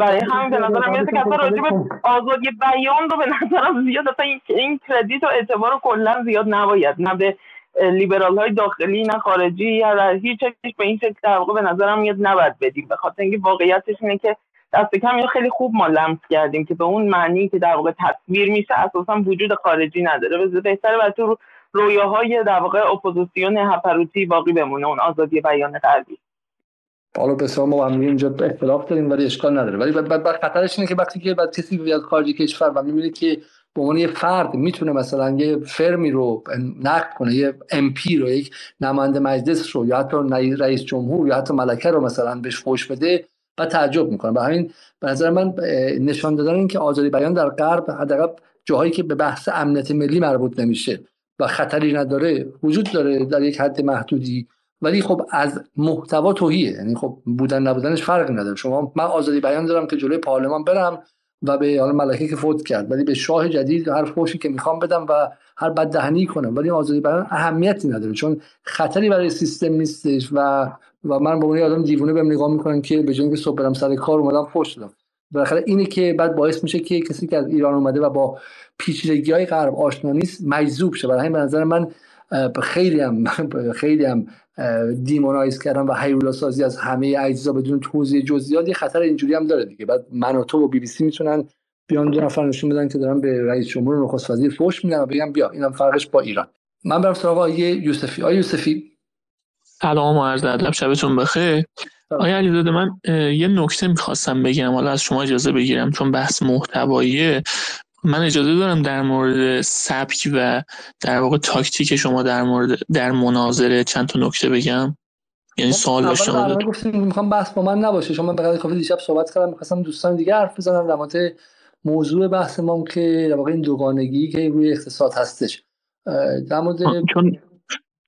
C: برای همین به نظرم می‌رسه که راجع به آزادی بیان رو به نظرم زیاد اصلا این کردیت و اعتبار کلا زیاد نباید. نه به لیبرال های داخلی نه خارجی یا هیچ به این شکل در واقع به نظرم میاد نباید بدیم. به خاطر اینکه واقعیتش اینه که دست کم یا خیلی خوب ما لمس کردیم که به اون معنی که در واقع تصویر میشه اساسا وجود خارجی نداره. بهتره بر تو رویاهای در واقع اپوزیسیون هپروتی باقی بمونه اون آزادی بیان غربی.
A: حالا به ما هم اینجا اختلاف داریم ولی اشکال نداره. ولی بعد خطرش اینه که وقتی که بعد کسی بیاد خارج کشور و می‌بینه که به عنوان یه فرد می‌تونه مثلا یه فرمی رو نقد کنه یه MP رو یک نماینده مجلس رو یا حتی رئیس جمهور یا حتی ملکه رو مثلا بهش فوش بده و تعجب می‌کنه. به همین به نظر من نشان دادن این که آزادی بیان در غرب حداقل جاهایی که به بحث امنیت ملی مربوط نمیشه و خطری نداره وجود داره در یک حد محدودی. ولی خب از محتوا توهیه یعنی خب بودن نبودنش فرق نداره. شما من آزادی بیان دارم که جلوی پارلمان برم و به حالا ملکه که فوت کرد. ولی به شاه جدید هر فوشی که می‌خوام بدم و هر بد دهنی کنم. ولی آزادی بیان اهمیتی نداره. چون خطری برای سیستم نیستش و و من با اون آدم دیوونه بهم نگاه می‌کنن که به جای صبح برم سر کار اومدم فوش دادم. بالاخره اینه که بعد باعث میشه که کسی که از ایران اومده و با پیچیدگی های غرب آشنا نیست مجذوب شه. برای همین به نظر من خیلی هم خیلی هم دیمونایز کردن و هیولا سازی از همه اجزا بدون توضیح جزئیات. یه خطر اینجوری هم داره دیگه. بعد من و تو و بی بی سی می‌تونن بیان دو نفر نشون بدن که دارن به رئیس جمهور و نخست وزیر فوش میدن و بگم بیا اینم فرقش با ایران. من برم سراغ آیه یوسفی. آیه یوسفی.
G: سلام و عرض ادب. شبتون بخیر. آیا علیزاده من یه نکته می‌خواستم بگم. حالا از شما اجازه بگیرم چون بحث محتوایی من اجازه دارم در مورد سبک و در واقع تاکتیک شما در مورد در مناظره چند تا نکته بگم؟ یعنی خب، سوال داشتم
A: می‌خوام بحث با من نباشه. شما به کافی دیشب صحبت کردم. می‌خواستم دوستان دیگه حرف بزنم در مورد موضوع بحث ما که در واقع این دوگانگی که روی اقتصاد هستش. در مورد
G: چون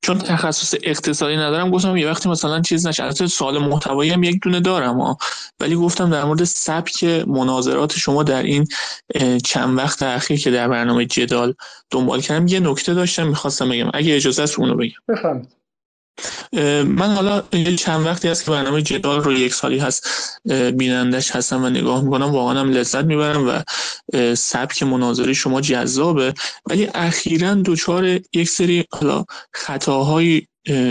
G: چون تخصص اقتصادی ندارم گفتم یه وقتی مثلا چیز نشه. البته سوال محتوایی هم یک دونه دارم ها ولی گفتم در مورد سبک مناظرات شما در این چند وقت اخیر که در برنامه جدال دنبال کردم یه نکته داشتم می‌خواستم بگم. اگه اجازه است اونو بگم.
A: بفهمید
G: من حالا چند وقتی هست که برنامه جدال رو یک سالی هست بینندش هستم و نگاه می‌کنم واقعا هم لذت می‌برم و سبک مناظره شما جذابه. ولی اخیرا دچار یک سری حالا خطاهایی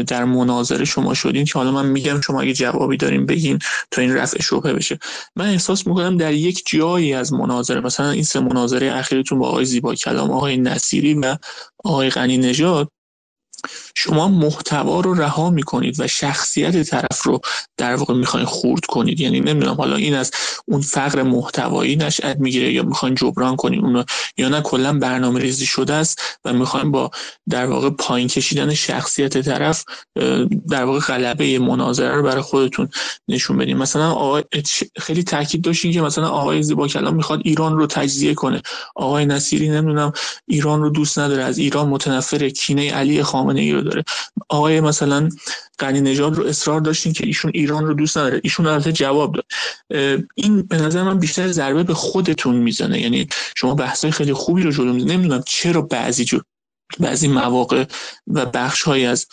G: در مناظره شما شدین که حالا من میگم شما اگه جوابی داریم بگین تا این رفع شبهه بشه. من احساس می‌کنم در یک جایی از مناظره مثلا این سه مناظره اخیرتون با آقای زیبا کلام آقای نصیری و آقای غنی نژاد شما محتوا رو رها می‌کنید و شخصیت طرف رو در واقع می‌خواین خورد کنید. یعنی نمی‌دونم حالا این از اون فقر محتوایی نشأت می‌گیره یا می‌خواین جبران کنید اونو یا نه کلا برنامه ریزی شده است و می‌خواین با در واقع پایین کشیدن شخصیت طرف در واقع غلبه مناظره رو برای خودتون نشون بدین. مثلا آقای خیلی تاکید داشتین که مثلا آقای زیبا کلام می‌خواد ایران رو تجزیه کنه. آقای نصیری نمی‌دونم ایران رو دوست نداره از ایران متنفر کینه علی خامنه ای رو داره. آقای مثلا غنی نژاد رو اصرار داشتین که ایشون ایران رو دوست نداره. ایشون البته جواب داد. این به نظر من بیشتر ضربه به خودتون می‌زنه. یعنی شما بحثای خیلی خوبی رو جلو نمی‌دونم چرا بعضی جو بعضی مواقع و بخش های از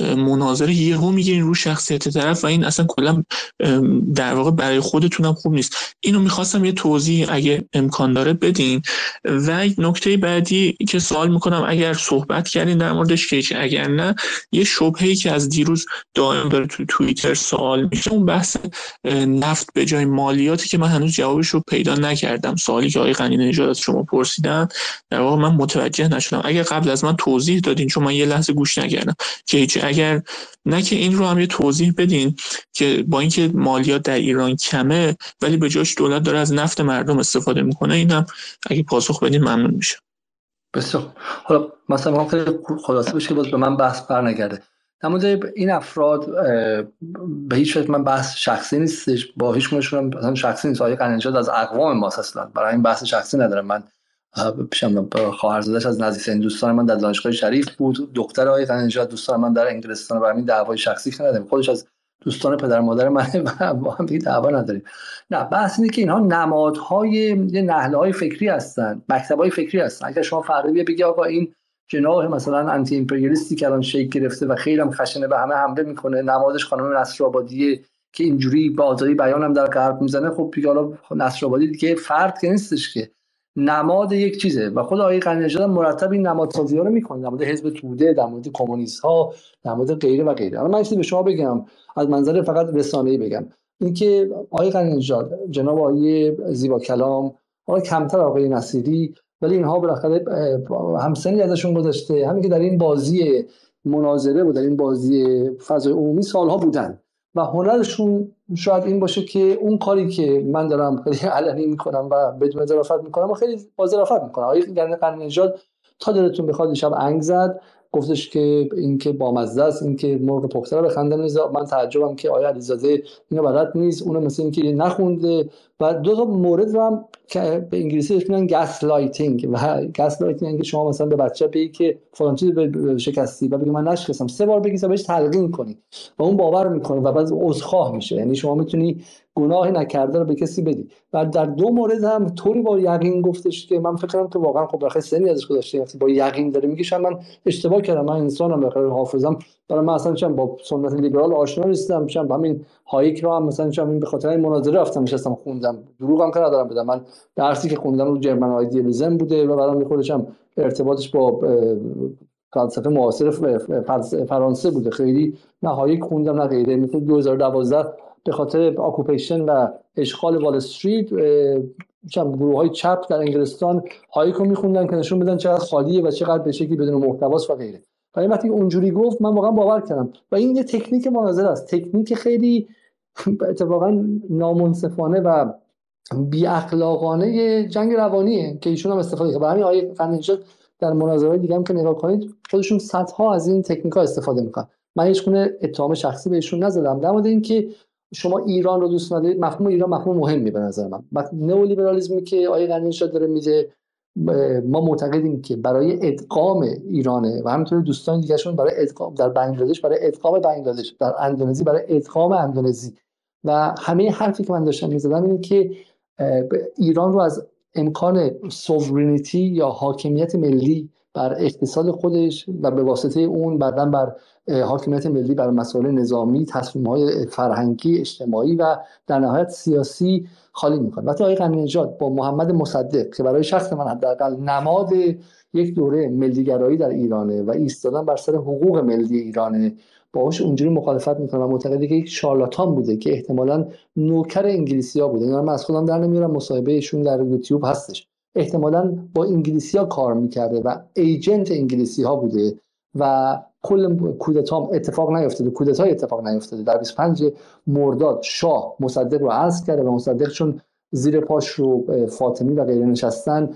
G: مناظره یهو می‌گیرین رو شخصیت طرف و این اصلا کلا در واقع برای خودتونم خوب نیست. اینو می‌خواستم یه توضیح اگه امکان داره بدین. و نکته بعدی که سوال می‌کنم اگر صحبت کردین در موردش که اگر نه یه شبهه که از دیروز دائم داره تو توییتر سوال میشه اون بحث نفت به جای مالیاتی که من هنوز جوابش رو پیدا نکردم. سوالی که آقای غنی نژاد از شما پرسیدن در واقع من متوجه نشدم. اگر قبل از من توضیح دادین چون من یه لحظه گوش نکردم که اگر نه که این رو هم یه توضیح بدین که با اینکه مالیات در ایران کمه ولی به جاش دولت داره از نفت مردم استفاده می‌کنه این هم اگه پاسخ بدین ممنون میشه
A: بسیار حالا مثلا خیلی خلاصه بشه باز به من بحث بر نگرده در این افراد به هیچ وجه من بحث شخصی نیستش با هیچ کنشون مثلا شخصی نیست. آقای از اقوام ماست اصلا. برای این بحث شخصی ندارم. من خواهرزادش از نزدیکترین دوستان من در دانشگاه شریف بود. دختر آقای قنجات دوستان من در انگلستان و همین دعوای شخصی نداریم. خودش از دوستان پدر مادر من و با هم دعوا نداریم. نه بحث اینه که اینها نمادهای یه نهله های فکری هستن مکتب های فکری هستن. اگر شما فردا بگی آقا این جناح مثلا انتی امپریالیستی که الان شکل گرفته و خیلی هم خشنه به همه حمله می‌کنه نمادش خانم نصرآبادیه که اینجوری با آزادی بیان در غرب می‌زنه خب دیگه حالا نصرآبادی دیگه فرد که نیستش که. نماد یک چیزه. و خود آقای غنی مرتب این نمادسازی ها رو می‌کنه. در حزب توده در مورد کمونیست ها در غیره و غیره. من به شما بگم. از منظر فقط رسانه‌ای بگم. اینکه آقای غنی جناب آقای زیبا کلام آقای کمتر آقای نصیری ولی اینها بالاخره همسنی ازشون گذشته. همین که در این بازی مناظره و در این بازی فضای عمومی سالها بودن. و هنرشون شاید این باشه که اون کاری که من دارم خیلی علنی می‌کنم و بدون ظرافت می‌کنم و خیلی با ظرافت می‌کنم. آقای قرن نژاد تا دلتون بخواد دیشب انگ زد. گفتش که اینکه با مزه است اینکه مرغ پخته رو بخندن من تعجبم که آیا علیزاده اینو بلد نیست اونو مثل اینکه نخونده. و دو تا مورد رو هم که به انگلیسی بهش میگن gaslighting و gaslighting که شما مثلا به بچه بگی که فلان چیز شکستی و بگی من نشکستم. سه بار بگی بهش تلقین کنی. و اون باور می‌کنه و بعد عذرخواه میشه. یعنی شما می‌تونی گناه نکرده رو به کسی بدی. و در دو مورد هم طوری با یقین گفتش که من فکر کنم تو واقعا خب بخاطر سنی ازش گذاشته با یقین داره میگه من اشتباه کردم من انسانم بخاطر حافظم. برای من اصلا چون با سنت لیبرال آشنا نیستم چون همین هایک رو هم مثلا چون به خاطر این مناظره رفتم نشستم خوندم. دروغ هم که ندارم بدم. من درسی که خوندم رو German idealism بوده و بعدم خودش هم ارتباطش با فلسفه معاصر فرانسه بوده. خیلی نه هایک خوندم نه غیره. مثل 2012 به خاطر occupation و اشغال وال استریت گروه های چپ در انگلستان هایک رو میخوندن که نشون بدن چقدر خالیه و چقدر به شکلی بدون محتواست و غیره. و وقتی اونجوری گفت من واقعا باور کردم. و این یه تکنیک مناظره است. تکنیک خیلی اتفاقا نامنصفانه و بی اخلاقانه جنگ روانیه که ایشون هم استفاده کرد همین آیه در مناظره دیگه هم که نگاه کنید خودشون صدها از این تکنیک ها استفاده می‌کنن. من هیچ گونه اتهام شخصی بهشون نزدم. در مورد اینکه شما ایران رو دوست ندارید مفهوم ایران مفهوم مهمی به نظر من. نئولیبرالیسمی که آیه غنی داره میده ما معتقدیم که برای ادغام ایرانه و همینطور دوستان دیگهشون برای ادغام در بنگلادش برای ادغام بنگلادش در اندونزی برای ادغام اندونزی. و همه حرفی که من داشتم می‌زدم اینه که ایران رو از امکان سوورینیتی یا حاکمیت ملی بر اقتصاد خودش و به واسطه اون بعدا بر حاکمیت ملی بر مسائل نظامی تصمیم های فرهنگی اجتماعی و در نهایت سیاسی خالی می‌کنه. وقتی آقای غنی با محمد مصدق که برای شخص من حداقل نماد یک دوره ملیگرایی در ایرانه و ایستادن بر سر حقوق ملی ایرانه باهاش اونجوری مخالفت می‌کنه و معتقده که یک شارلاتان بوده که احتمالا نوکر انگلیسی ها بوده من از خودم در نمیارم مصاحبه ایشون در یوتیوب هستش. احتمالا با انگلیسی ها کار می‌کرده و ایجنت انگلیسی ها بوده و کل کودتا اتفاق نیفتاده کودتای اتفاق نیفتاده در 25 مرداد شاه مصدق رو عزل کرده و مصدق چون زیر پاش رو فاطمی و غیره نشستن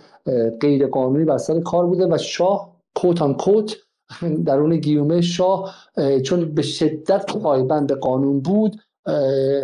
A: غیر قانونی بر سر کار بوده و شاه کوت آن کوت درون گیومه شاه چون به شدت پایبند قانون بود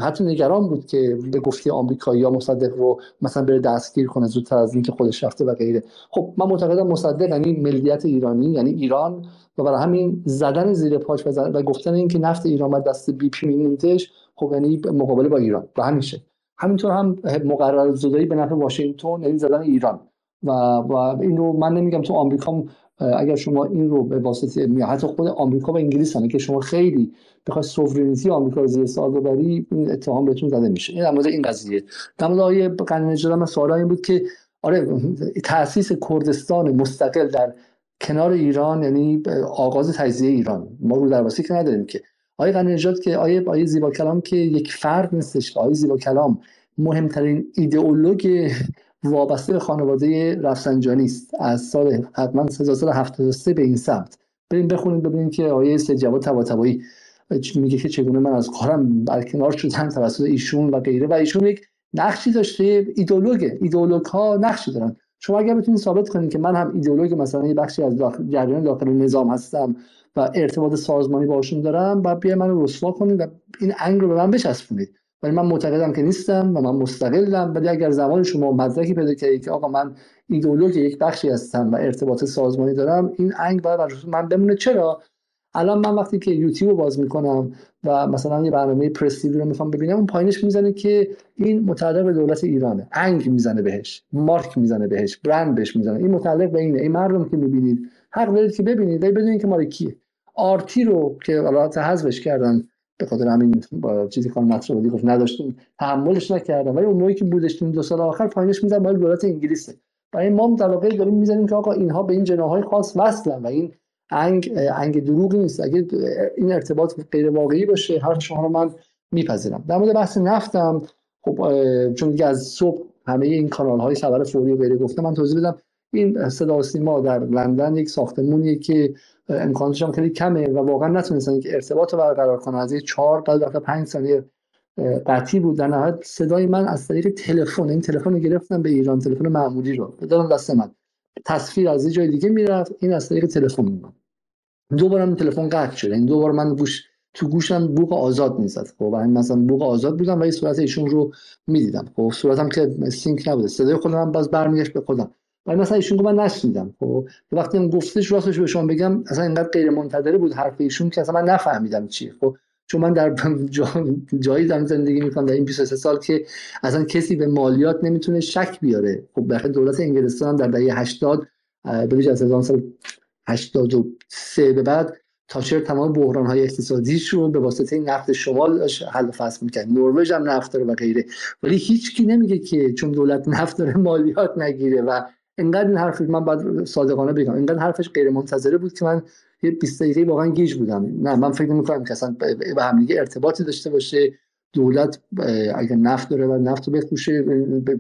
A: حتی نگران بود که به گفته آمریکایی یا مصدق رو مثلا بره دستگیر کنه زودتر از اینکه خودش رفته و غیره. خب من معتقدم مصدق یعنی ملیت ایرانی یعنی ایران و برای همین زدن زیر پاش و, و گفتن اینکه نفت ایران باید دست بی پی میموندش خب یعنی مقابله با ایران. و همیشه. همینطور هم مقرر زدایی به نفع واشنگتن یعنی زدن ایران. و, و این رو من نمیگم تو آمریکا اگر شما این رو به واسطه حتی خود آمریکا و انگلیس هم که شما خیلی بخواد سوورینیتی آمریکا رو زیر سوال ببری این اتهام بهتون زده میشه. این در این قضیه. در مورد آیه قانون من سوال این بود که آره تاسیس کردستان مستقل در کنار ایران یعنی آغاز تجزیه ایران. ما رو درواسی که نداریم که. آیه قانون که آیه آیه زیبا کلام که یک فرد نیستش آیه زیبا کلام مهمترین ایدئولوگ وابسته به خانواده رفسنجانی است. از سال حتما 1373 به این سمت. بریم بخونید ببینید که آیه سید جواد طباطبایی میگه که چگونه من از کارم برکنار شدم توسط ایشون و غیره. و ایشون یک نقشی داشته ایدئولوگ ایدئولوگ. ها نقشی دارن. شما اگر بتونید ثابت کنید که من هم ایدئولوگ مثلا یه بخشی از داخل جریان داخل نظام هستم و ارتباط سازمانی باشون دارم و بیا منو رسوا کنید و این انگ رو به من بچسبونید. ولی من معتقدم که نیستم و من مستقلم. ولی اگر زمان شما مدرکی پیدا کردید که آقا من ایدئولوژی یک بخشی هستم و ارتباط سازمانی دارم این انگ باید من بمونه. چرا؟ الان من وقتی که یوتیوب باز می‌کنم و مثلا یه برنامه پرس رو می‌خوام ببینم اون پایینش می‌زنه که این متعلق به دولت ایرانه. انگ می‌زنه بهش. مارک می‌زنه بهش. برند بهش می‌زنه. این متعلق به اینه. این مردم که می‌بینید حق دارید که ببینید. ولی بدونید که مال کیه. آرتی رو که البته حذفش کردن به خاطر همین با چیزی خانم نصرآبادی گفت نداشتیم تحملش نکردم. ولی اون موقعی که بودش دو سال آخر پایینش می‌زد مال دولت انگلیسه. این ما در داریم می‌زنیم که آقا اینها به این جناهای خاص وصلن و این انگ انگ دروغی نیست. اگه این ارتباط غیر واقعی باشه هر شما رو من میپذیرم. در مورد بحث نفتم خب چون دیگه از صبح همه این کانال های خبر فوری و غیره گفتم من توضیح بدم. این صدا سیما در لندن یک ساختمونیه که امکاناتش هم خیلی کمه و واقعا نتونستن که ارتباط رو برقرار کنن. از یک 4 تا 5 ثانیه قطعی بود. در نهایت صدای من از طریق تلفن این تلفن رو گرفتم به ایران تلفن معمولی رو. دادم دست من. تصویر از یه جای دیگه می‌رفت. این از طریق تلفن میومد دوباره تلفن قطع شد. این دوباره من گوش تو گوشم بوق آزاد می‌زد. خب و مثلا بوق آزاد بودم و صورت ایشون رو می‌دیدم. خب صورتم که سینک نبوده. صدای خودم باز برمیگشت به خودم. ولی مثلا ایشون رو من نشنیدم. خب وقتی من گفتش راستش به شما بگم اصلا اینقدر غیر منتظره بود حرف ایشون که اصلا من نفهمیدم چی. خب چون من در جا... جایی دارم زندگی می‌کنم در این 23 سال که اصلا کسی به مالیات نمی‌تونه شک بیاره. خب در دولت انگلستان هم در دهه 80 به از 1983 به بعد تاچر تمام بحران های اقتصادیش رو به واسطه نفت شمال حل فصل می‌کرد. نروژ هم نفت داره و غیره. ولی هیچ کی نمیگه که چون دولت نفت داره مالیات نگیره و انقدر این حرف من بعد صادقانه بگم انقدر حرفش غیر منتظره بود که من یه 20 دقیقه واقعا گیج بودم. نه من فکر نمی‌کنم که اصلا به هم ارتباطی داشته باشه. دولت اگر نفت داره و نفت رو بفروشه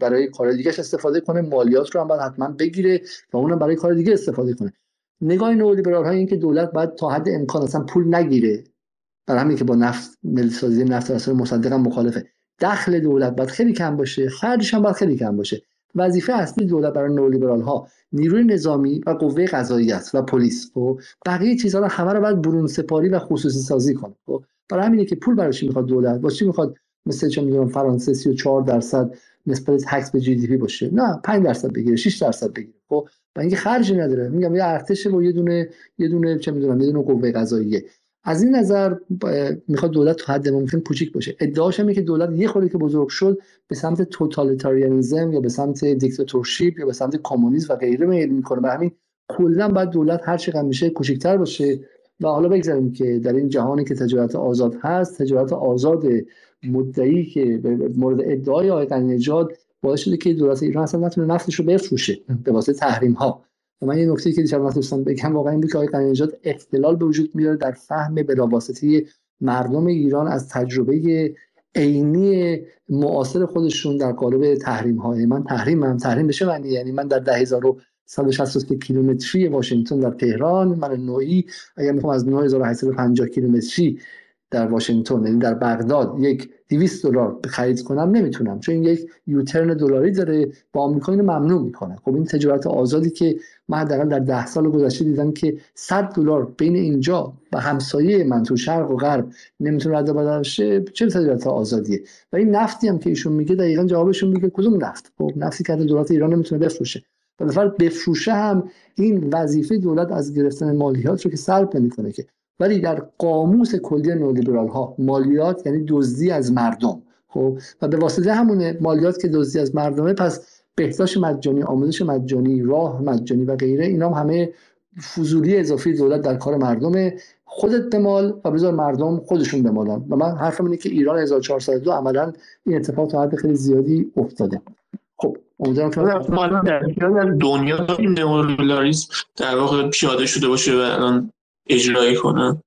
A: برای کار دیگه استفاده کنه مالیات رو هم باید حتما بگیره و اونم برای کار دیگه استفاده کنه. نگاه نئولیبرال های این که دولت باید تا حد امکان اصلا پول نگیره برای همین که با نفت ملسازی نفت اصلا مصدقا مخالفه. دخل دولت باید خیلی کم باشه خرجش هم باید خیلی کم باشه. وظیفه اصلی دولت برای نئولیبرال ها نیروی نظامی و قوه قضایی است و پلیس و خب؟ بقیه چیزها رو همه رو باید برون سپاری و خصوصی سازی کنه خب؟ برای همینه که پول براش می‌خواد دولت واسه چی می‌خواد مثل چه می‌دونم فرانسه 34 درصد نسبت تکس به جی دی پی باشه؟ نه 5 درصد بگیره 6 درصد بگیره خب؟ و اینکه خرجی نداره. میگم یه ارتش با یه دونه یه دونه چه می‌دونم یه دونه قوه قضاییه. از این نظر می‌خواد دولت تو حد ممکن کوچیک باشه. ادعاش اینه که دولت یه خورده که بزرگ شد به سمت توتالیتاریانیسم یا به سمت دیکتاتورشیپ یا به سمت کمونیسم و غیره میل می‌کنه. به همین کلا باید دولت هر چقدر میشه کوچیکتر باشه. و حالا بگذاریم که در این جهانی که تجارت آزاد هست تجارت آزاد مدعی که مورد ادعای آقای نژاد باعث شده که دولت ایران اصلا نتونه نفتش رو بفروشه به واسطه تحریم ها و من یه نکته که دیشب دوستان بگم واقعا این بود که آقای اختلال به وجود میاره در فهم بلاواسطه مردم ایران از تجربه عینی معاصر خودشون در قالب تحریم های من تحریم هم تحریم بشه معنی یعنی من در ده 163 کیلومتری واشنگتن در تهران من نوعی اگر می‌خوام از 9850 کیلومتری در واشنگتن یعنی در بغداد یک 200 دلار خرید کنم نمی‌تونم چون یک یوترن دلاری داره با آمریکا اینو ممنوع می‌کنه. خب این تجارت آزادی که من حداقل در ده سال گذشته دیدم که 100 دلار بین اینجا و همسایه من تو شرق و غرب نمی‌تونه رد بدل بشه چه تجارت آزادیه؟ و این نفتی هم که ایشون میگه دقیقا جوابشون میگه کدوم نفت؟ خب نفتی که دولت ایران نمی‌تونه بفروشه. و بفروشه هم این وظیفه دولت از گرفتن مالیات رو که سلب نمی‌کنه که ولی در قاموس کلی نولیبرال ها مالیات یعنی دزدی از مردم خب؟ و به واسطه همون مالیات که دزدی از مردمه پس بهداشت مجانی آموزش مجانی راه مجانی و غیره اینا هم همه فضولی اضافی دولت در کار مردمه. خودت مال و بذار مردم خودشون بمالن. و من حرفم اینه که ایران 1402 عملا این اتفاق تا حد خیلی زیادی افتاده. خب امیدوارم
G: که در دنیا این نئولیبرالیسم در واقع پیاده شده باشه و الان اجرایی کنن.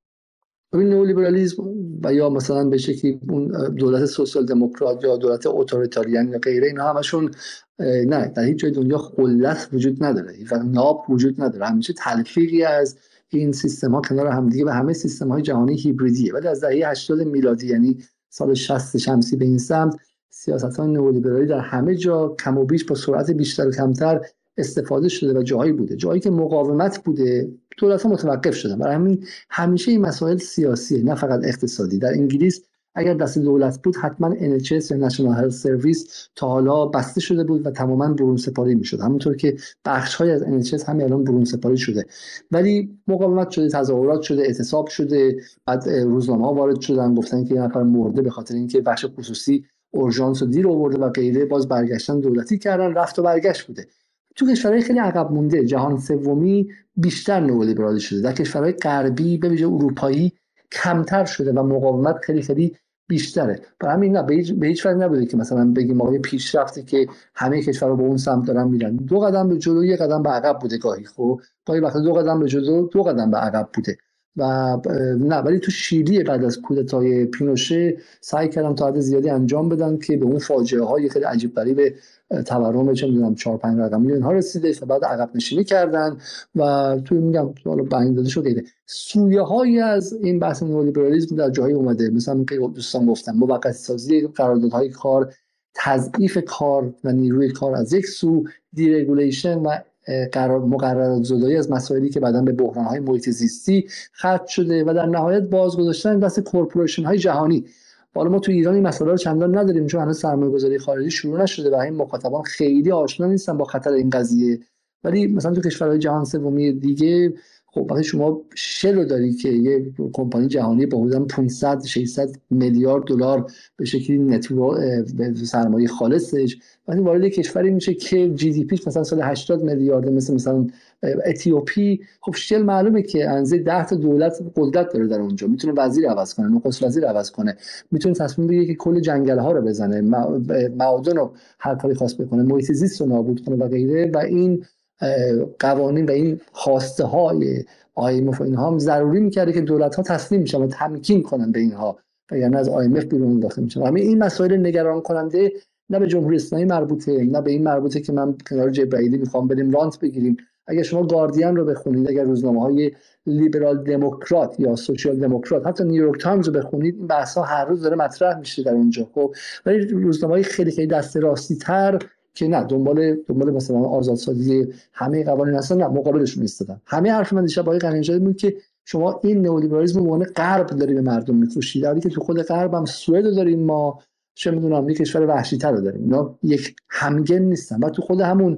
A: این نئولیبرالیسم و یا مثلا به شکلی اون دولت سوسیال دموکرات یا دولت اتوریتاریان یا غیره اینا همشون نه در هیچ جای دنیا خلص وجود نداره و ناب وجود نداره. همیشه تلفیقی از این سیستم ها کنار همدیگه و همه سیستم های جهانی هیبریدیه. ولی از دهه 80 میلادی یعنی سال 60 شمسی به این سمت سیاست های نئولیبرالی در همه جا کم و بیش با سرعت بیشتر و کمتر استفاده شده و جایی بوده جایی که مقاومت بوده دولت ها متوقف شدن. برای همین همیشه این مسائل سیاسیه نه فقط اقتصادی. در انگلیس اگر دست دولت بود حتما NHS یا نشنال هلت سرویس تا حالا بسته شده بود و تماما برون سپاری می‌شد. همونطور که بخش های از NHS همین الان برون سپاری شده. ولی مقاومت شده تظاهرات شده اعتصاب شده بعد روزنامه ها وارد شدن گفتن که یه نفر مرده به خاطر اینکه بخش خصوصی اورژانس رو دیر آورده و غیره باز برگشتن دولتی کردن رفت و برگشت بوده. تو کشورهای خیلی عقب مونده. جهان سومی بیشتر نئولیبرالی شده. در کشورهای غربی به ویژه اروپایی کمتر شده و مقاومت خیلی خیلی بیشتره. برای همین نه به هیچ, هیچ نبوده که مثلا بگیم آقای پیشرفته که همه کشورها به اون سمت دارن میرن. دو قدم به جلو یک قدم به عقب بوده گاهی خب؟ گاهی وقتا دو قدم به جلو دو قدم به عقب بوده. و نه ولی تو شیلی بعد از کودتای پینوشه سعی کردن تا حد زیادی انجام بدن که به اون فاجعه های خیلی عجیب غریب تورم چه می‌دونم 4 5 رقمی اینها رسیده و بعد عقب نشینی کردن و تو میگم حالا بنگ داده شده سویه هایی از این بحث نئولیبرالیسم در جایی اومده. مثلا که دوستان گفتم موقت سازی قراردادهای کار تضعیف کار و نیروی کار از یک سو دیرگولیشن و مقررات زدایی از مسائلی که بعدا به بحران های محیط زیستی ختم شده و در نهایت باز گذاشتن دست corporation های جهانی. حالا ما تو ایران این مسئله رو چندان نداریم چون هنوز سرمایه گذاری خارجی شروع نشده و این مخاطبان خیلی آشنا نیستن با خطر این قضیه. ولی مثلا تو کشورهای جهان سومی دیگه خب وقتی شما شل رو داری که یه کمپانی جهانی با حدود 500 600 میلیارد دلار به شکلی net worth سرمایه خالصش وقتی وارد کشوری میشه که جی دی پیش مثلا سال 80 میلیارد مثل مثلا اتیوپی خب شل معلومه که انزه 10 تا دولت قدرت داره در اونجا. می‌تونه وزیر عوض کنه نخست وزیر عوض کنه. می‌تونه تصمیم بگیره که کل جنگل ها رو بزنه معادن رو هر کاری خواست بکنه محیط زیست رو نابود کنه و غیره. و این قوانین و این خواسته های IMF و اینها هم ضروری می‌کرده که دولت ها تسلیم میشن و تمکین کنن به اینها. و یعنی از IMF بیرون داخل میشن همه این مسائل نگران کننده نه به جمهوری اسلامی مربوطه نه به این مربوطه که من کنار جبرائیلی می‌خوام بریم رانت بگیریم. اگر شما گاردین رو بخونید اگر روزنامه های لیبرال دموکرات یا سوشیال دموکرات حتی نیویورک تایمز رو بخونید این بحث ها هر روز داره مطرح میشه در اونجا خب. ولی روزنامه های خیلی خیلی دست راستی تر که نه دنبال دنبال مثلا آزادسازی همه قوانین هستن نه مقابلشون ایستادن. همه حرف من دیشب آقای غنی‌نژاد بود که شما این نئولیبرالیسم به عنوان غرب داری به مردم میفروشی در که تو خود غرب هم سوئد داریم ما چه می‌دونم یک کشور وحشی تر داریم. اینا یک همگن نیستن. و تو خود همون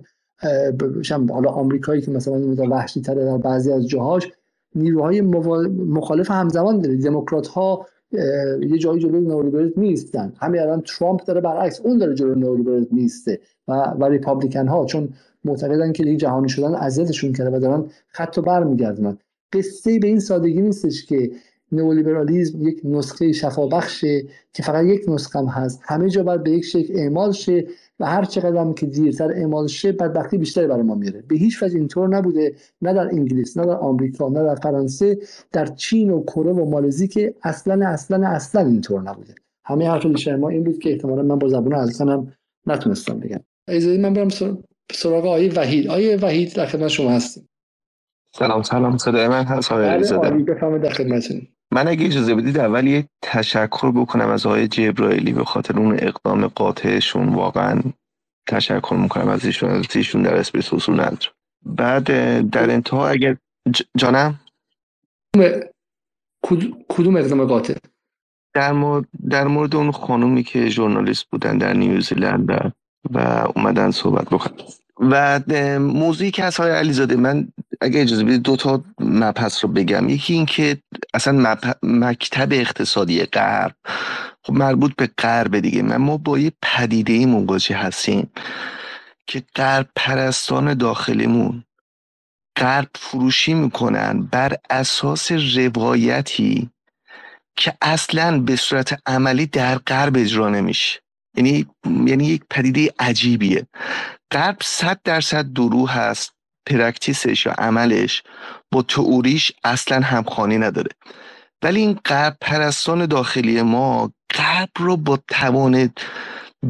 A: حالا آمریکایی که مثلا وحشی تره در بعضی از جاهاش نیروهای مخالف همزمان داره دموکرات ها یه جایی جلوی نئولیبرالیسم نیستن. همین الان ترامپ داره برعکس اون داره جلوی نئولیبرالیسم نیسته و و ریپابلیکن ها چون معتقدن که دیگه جهانی شدن اذیتشون کرده و دارن خط و برمیگردونن. قصه به این سادگی نیستش که نئولیبرالیسم یک نسخه شفابخشه که فقط یک نسخه هم هست. همه جا باید به یک شکل اعمال شه. و هر چقدر که دیرتر اعمال شه بدبختی بیشتری برای ما میاره. به هیچ وجه اینطور نبوده نه در انگلیس نه در آمریکا نه در فرانسه در چین و کره و مالزی که اصلا اصلا اصلا اینطور نبوده. همه حرف ما این بود که احتمالا من با زبون الکنم نتونستم بگم. ایزایی من برم سراغ آیه وحید. آیه وحید در خدمت شما هستیم.
H: سلام سلام صدای من هست آقای
A: بله، در خدمتتون.
H: من اگه اجازه بدید اول یه تشکر بکنم از آقای جبرائیلی به خاطر اون اقدام قاطعشون. واقعا تشکر می‌کنم از ایشون از ایشون در اسپیس حصول بعد در انتها اگر جانم؟
A: کدوم اقدام قاطع؟
H: در مورد, در مورد اون خانومی که ژورنالیست بودن در نیوزیلند و اومدن صحبت بکنن. و موضوعی که از های علیزاده. من اگه اجازه بدید دو تا مبحث رو بگم. یکی این که اصلا مکتب اقتصادی غرب خب مربوط به غرب دیگه. من ما با یه پدیده مواجه هستیم که غرب پرستان داخلیمون. غرب فروشی می‌کنن بر اساس روایتی که اصلا به صورت عملی در غرب اجرا نمیشه. یعنی یعنی یک پدیده عجیبیه. غرب صد درصد درو هست پرکتیسش یا عملش با تئوریش اصلا همخوانی نداره. ولی این غرب پرستان داخلی ما غرب رو با توان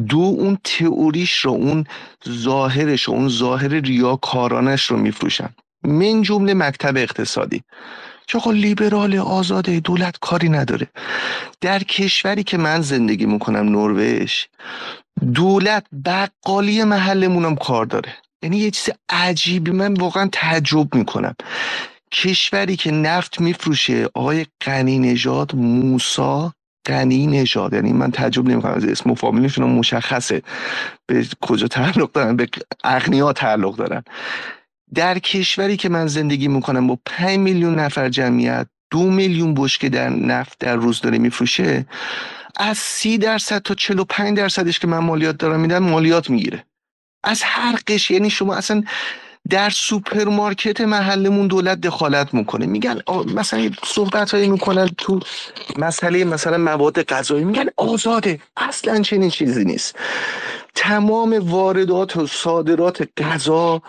H: دو اون تئوریش رو اون ظاهرش رو اون ظاهر ریاکارانش رو میفروشن. من جمله مکتب اقتصادی. که خب لیبرال آزاده دولت کاری نداره. در کشوری که من زندگی می‌کنم نروژ دولت بقالی محلمونم کار داره. یعنی یه چیز عجیبی من واقعا تعجب می‌کنم. کشوری که نفت میفروشه آقای قنی نژاد موسا قنی نژاد. یعنی من تعجب نمی‌کنم از اسم و فامیلشون مشخصه. به کجا تعلق دارن؟ به اغنیا تعلق دارن. در کشوری که من زندگی می‌کنم با 5 میلیون نفر جمعیت دو میلیون بشکه در نفت در روز داره میفروشه از سی درصد تا 45 درصدش که من مالیات دارم میدم مالیات می‌گیره. از هر قشر یعنی شما اصلا در سوپرمارکت محلمون دولت دخالت می‌کنه. میگن مثلا صحبت هایی می‌کنن تو مسئله مثلا مواد غذایی. میگن آزاده. اصلا چنین چیزی نیست. تمام واردات و صادرات غذا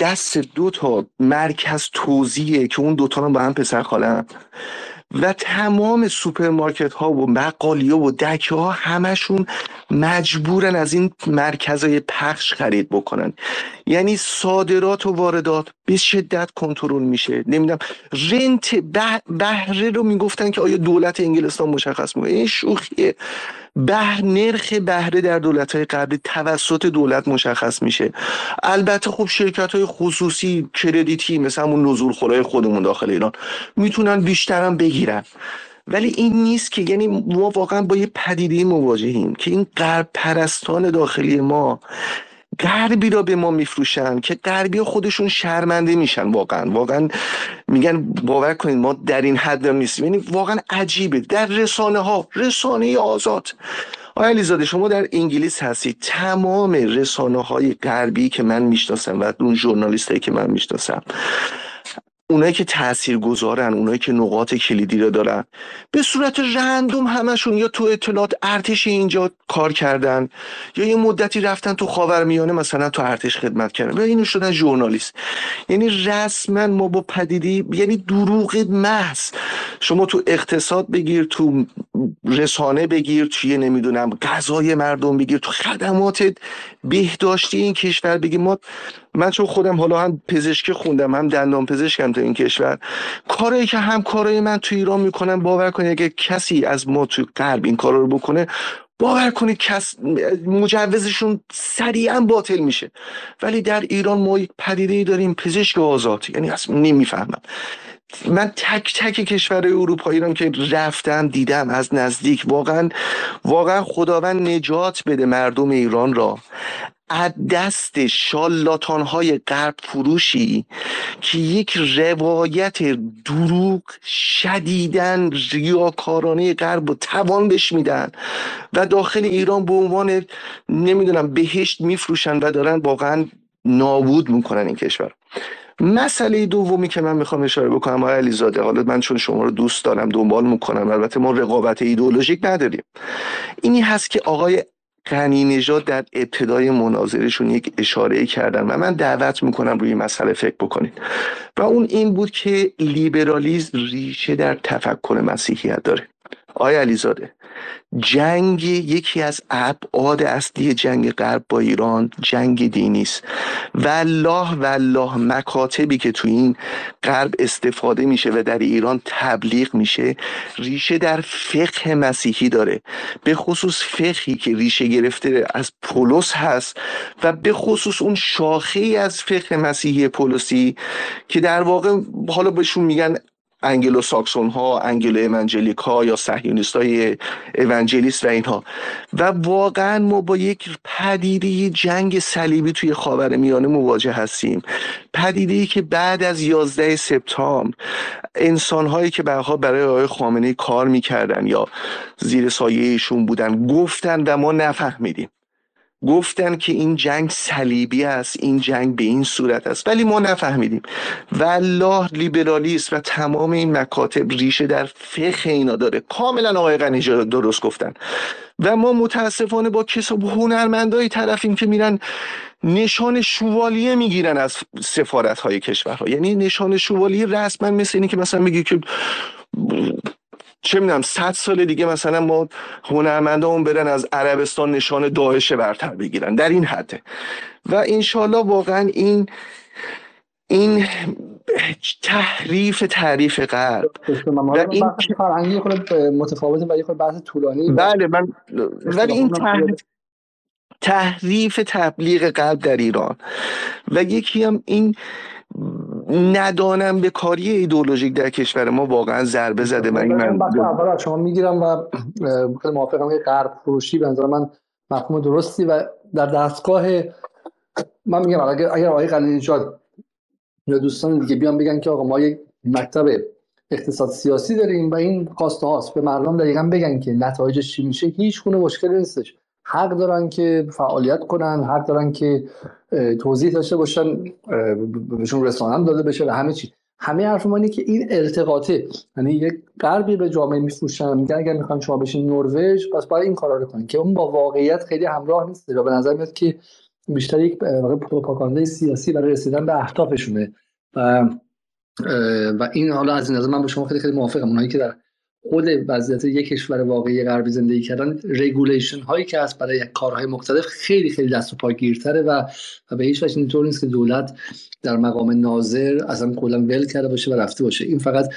H: دست دو تا مرکز توزیعه که اون دوتا با هم پسر خاله‌ن و تمام سوپرمارکت ها و بقالی و دکه ها همشون مجبورن از این مرکزهای پخش خرید بکنن. یعنی صادرات و واردات به شدت کنترل میشه. نمی‌دونم rent بهره رو می‌گفتن که آیا دولت انگلستان مشخص می‌کنه؟ این شوخیه. به نرخ بهره در دولت های قبلی توسط دولت مشخص میشه. البته خب شرکت های خصوصی کردیتی مثل همون نزول خورای خودمون داخل ایران می‌تونن بیشترم بگیرن. ولی این نیست که یعنی ما واقعا با یه پدیده مواجهیم که این غرب پرستان داخلی ما غربی را به ما میفروشن که غربی خودشون شرمنده میشن. واقعا واقعا میگن باور کنید ما در این حد نیستیم. یعنی واقعا عجیبه. در رسانه ها رسانه آزاد. آیا علیزاده شما در انگلیس هستید. تمام رسانه های غربی که من می‌شناسم و اون ژورنالیست که من می‌شناسم اونایی که تأثیر گذارن اونایی که نقاط کلیدی رو دارن به صورت رندوم همشون یا تو اطلاعات ارتش اینجا کار کردن یا یه مدتی رفتن تو خاورمیانه مثلا تو ارتش خدمت کردن و اینو شدن ژورنالیست. یعنی رسما ما با پدیدی یعنی دروغ محض. شما تو اقتصاد بگیر تو رسانه بگیر توی نمی‌دونم غذای مردم بگیر تو خدمات بهداشتی این کشور بگیر. ما من چون خودم حالا هم پزشکی خوندم هم دندان پزشکم تو این کشور کاری که هم کارای من تو ایران می‌کنم باور کنید اگه کسی از ما تو غرب این کارا رو بکنه باور کنید کس مجوزشون سریعا باطل میشه. ولی در ایران ما یک پدیده ای داریم پزشک آزاد. یعنی اصلا نمی‌فهمم. من تک تک کشور اروپایی رو که رفتم دیدم از نزدیک واقعا واقعا خداوند نجات بده مردم ایران را. از دست شالاتان های غرب فروشی که یک روایت دروغ شدیدن ریاکارانه غرب و توان بش میدن و داخل ایران به عنوان نمی‌دونم بهشت میفروشن و دارن واقعا نابود می‌کنن این کشور. مسئله دومی که من می‌خوام اشاره بکنم آقای علیزاده حالا من چون شما رو دوست دارم دنبال می‌کنم البته ما رقابت ایدئولوژیک نداریم. اینی هست که آقای غنی نژاد در ابتدای مناظرشون یک اشاره کردن و من دعوت می‌کنم روی مسئله فکر بکنید. و اون این بود که لیبرالیزم ریشه در تفکر مسیحیت داره. آیا علیزاده جنگ یکی از ابعاد اصلی جنگ غرب با ایران جنگ دینی است. والله والله مکاتبی که تو این غرب استفاده میشه و در ایران تبلیغ میشه ریشه در فقه مسیحی داره. به خصوص فقهی که ریشه گرفته از پولس هست و به خصوص اون شاخه از فقه مسیحی پولسی که در واقع حالا بهشون میگن انگلو ساکسون ها انگلو ایونجلیک ها یا سهیونیست های ایونجلیست و اینها. و واقعا ما با یک پدیده جنگ صلیبی توی خاور میانه مواجه هستیم. پدیده ای که بعد از 11 سپتامبر انسان هایی که برها برای آقای خامنه کار می‌کردن یا زیر سایهشون بودن گفتن و ما نفهمیدیم. گفتن که این جنگ صلیبی است این جنگ به این صورت است. ولی ما نفهمیدیم. والله لیبرالیسم و تمام این مکاتب ریشه در فقه اینا داره. کاملا آقای غنی درست گفتن. و ما متاسفانه با کساب هنرمندایی طرفیم که میرن نشان شوالیه می‌گیرن از سفارت های کشورها. یعنی نشان شوالیه رسما مثل اینی که مثلا میگی که چه می‌دونم صد سال دیگه مثلا ما هنرمندان برن از عربستان نشان داعش برتر بگیرن در این حده. و انشالله واقعا این این تحریف تعریف غرب
A: این فرهنگی خود متفاوته و یه خود بحث طولانی.
H: بله من ولی این تحریف تحریف تبلیغ غرب در ایران. و یکی هم این ندانم به کاری ایدولوژیک در کشور ما واقعا ضربه زده. من من
A: اول شما می‌گیرم و خیلی موافقم که غرب فروشی به نظر من مفهوم درستی و در دستگاه من میگم اگر اگر آقای قلیلی یا دوستان دیگه بیان بگن که آقا ما یک مکتب اقتصاد سیاسی داریم و این خواسته هاست به مردم دقیقا بگن که نتایجش چی میشه هیچ گونه مشکلی نیستش. حق دارن که فعالیت کنن حق دارن که توضیح داشته باشن بهشون رسانم داده بشه و همه چی. همه حرف ما اینه که این ارتقاطه یعنی یک غربی به جامعه میفروشن میگن اگر می‌خوان شما بشین نروژ پس باید این کارا رو کنین. که اون با واقعیت خیلی همراه نیست. و به نظر میاد که بیشتر یک پروپاگاندای سیاسی برای رسیدن به اهدافشونه. و و این حالا از این نظر من با شما خیلی خیلی موافقم. اونایی که در خود وضعیت یک کشور واقعی غربی زندگی کردن regulation هایی که هست برای کارهای مختلف خیلی خیلی دست و پا گیرتره و, و به هیچ وجه اینطور نیست که دولت در مقام ناظر اصلا کلا ول کرده باشه و رفته باشه. این فقط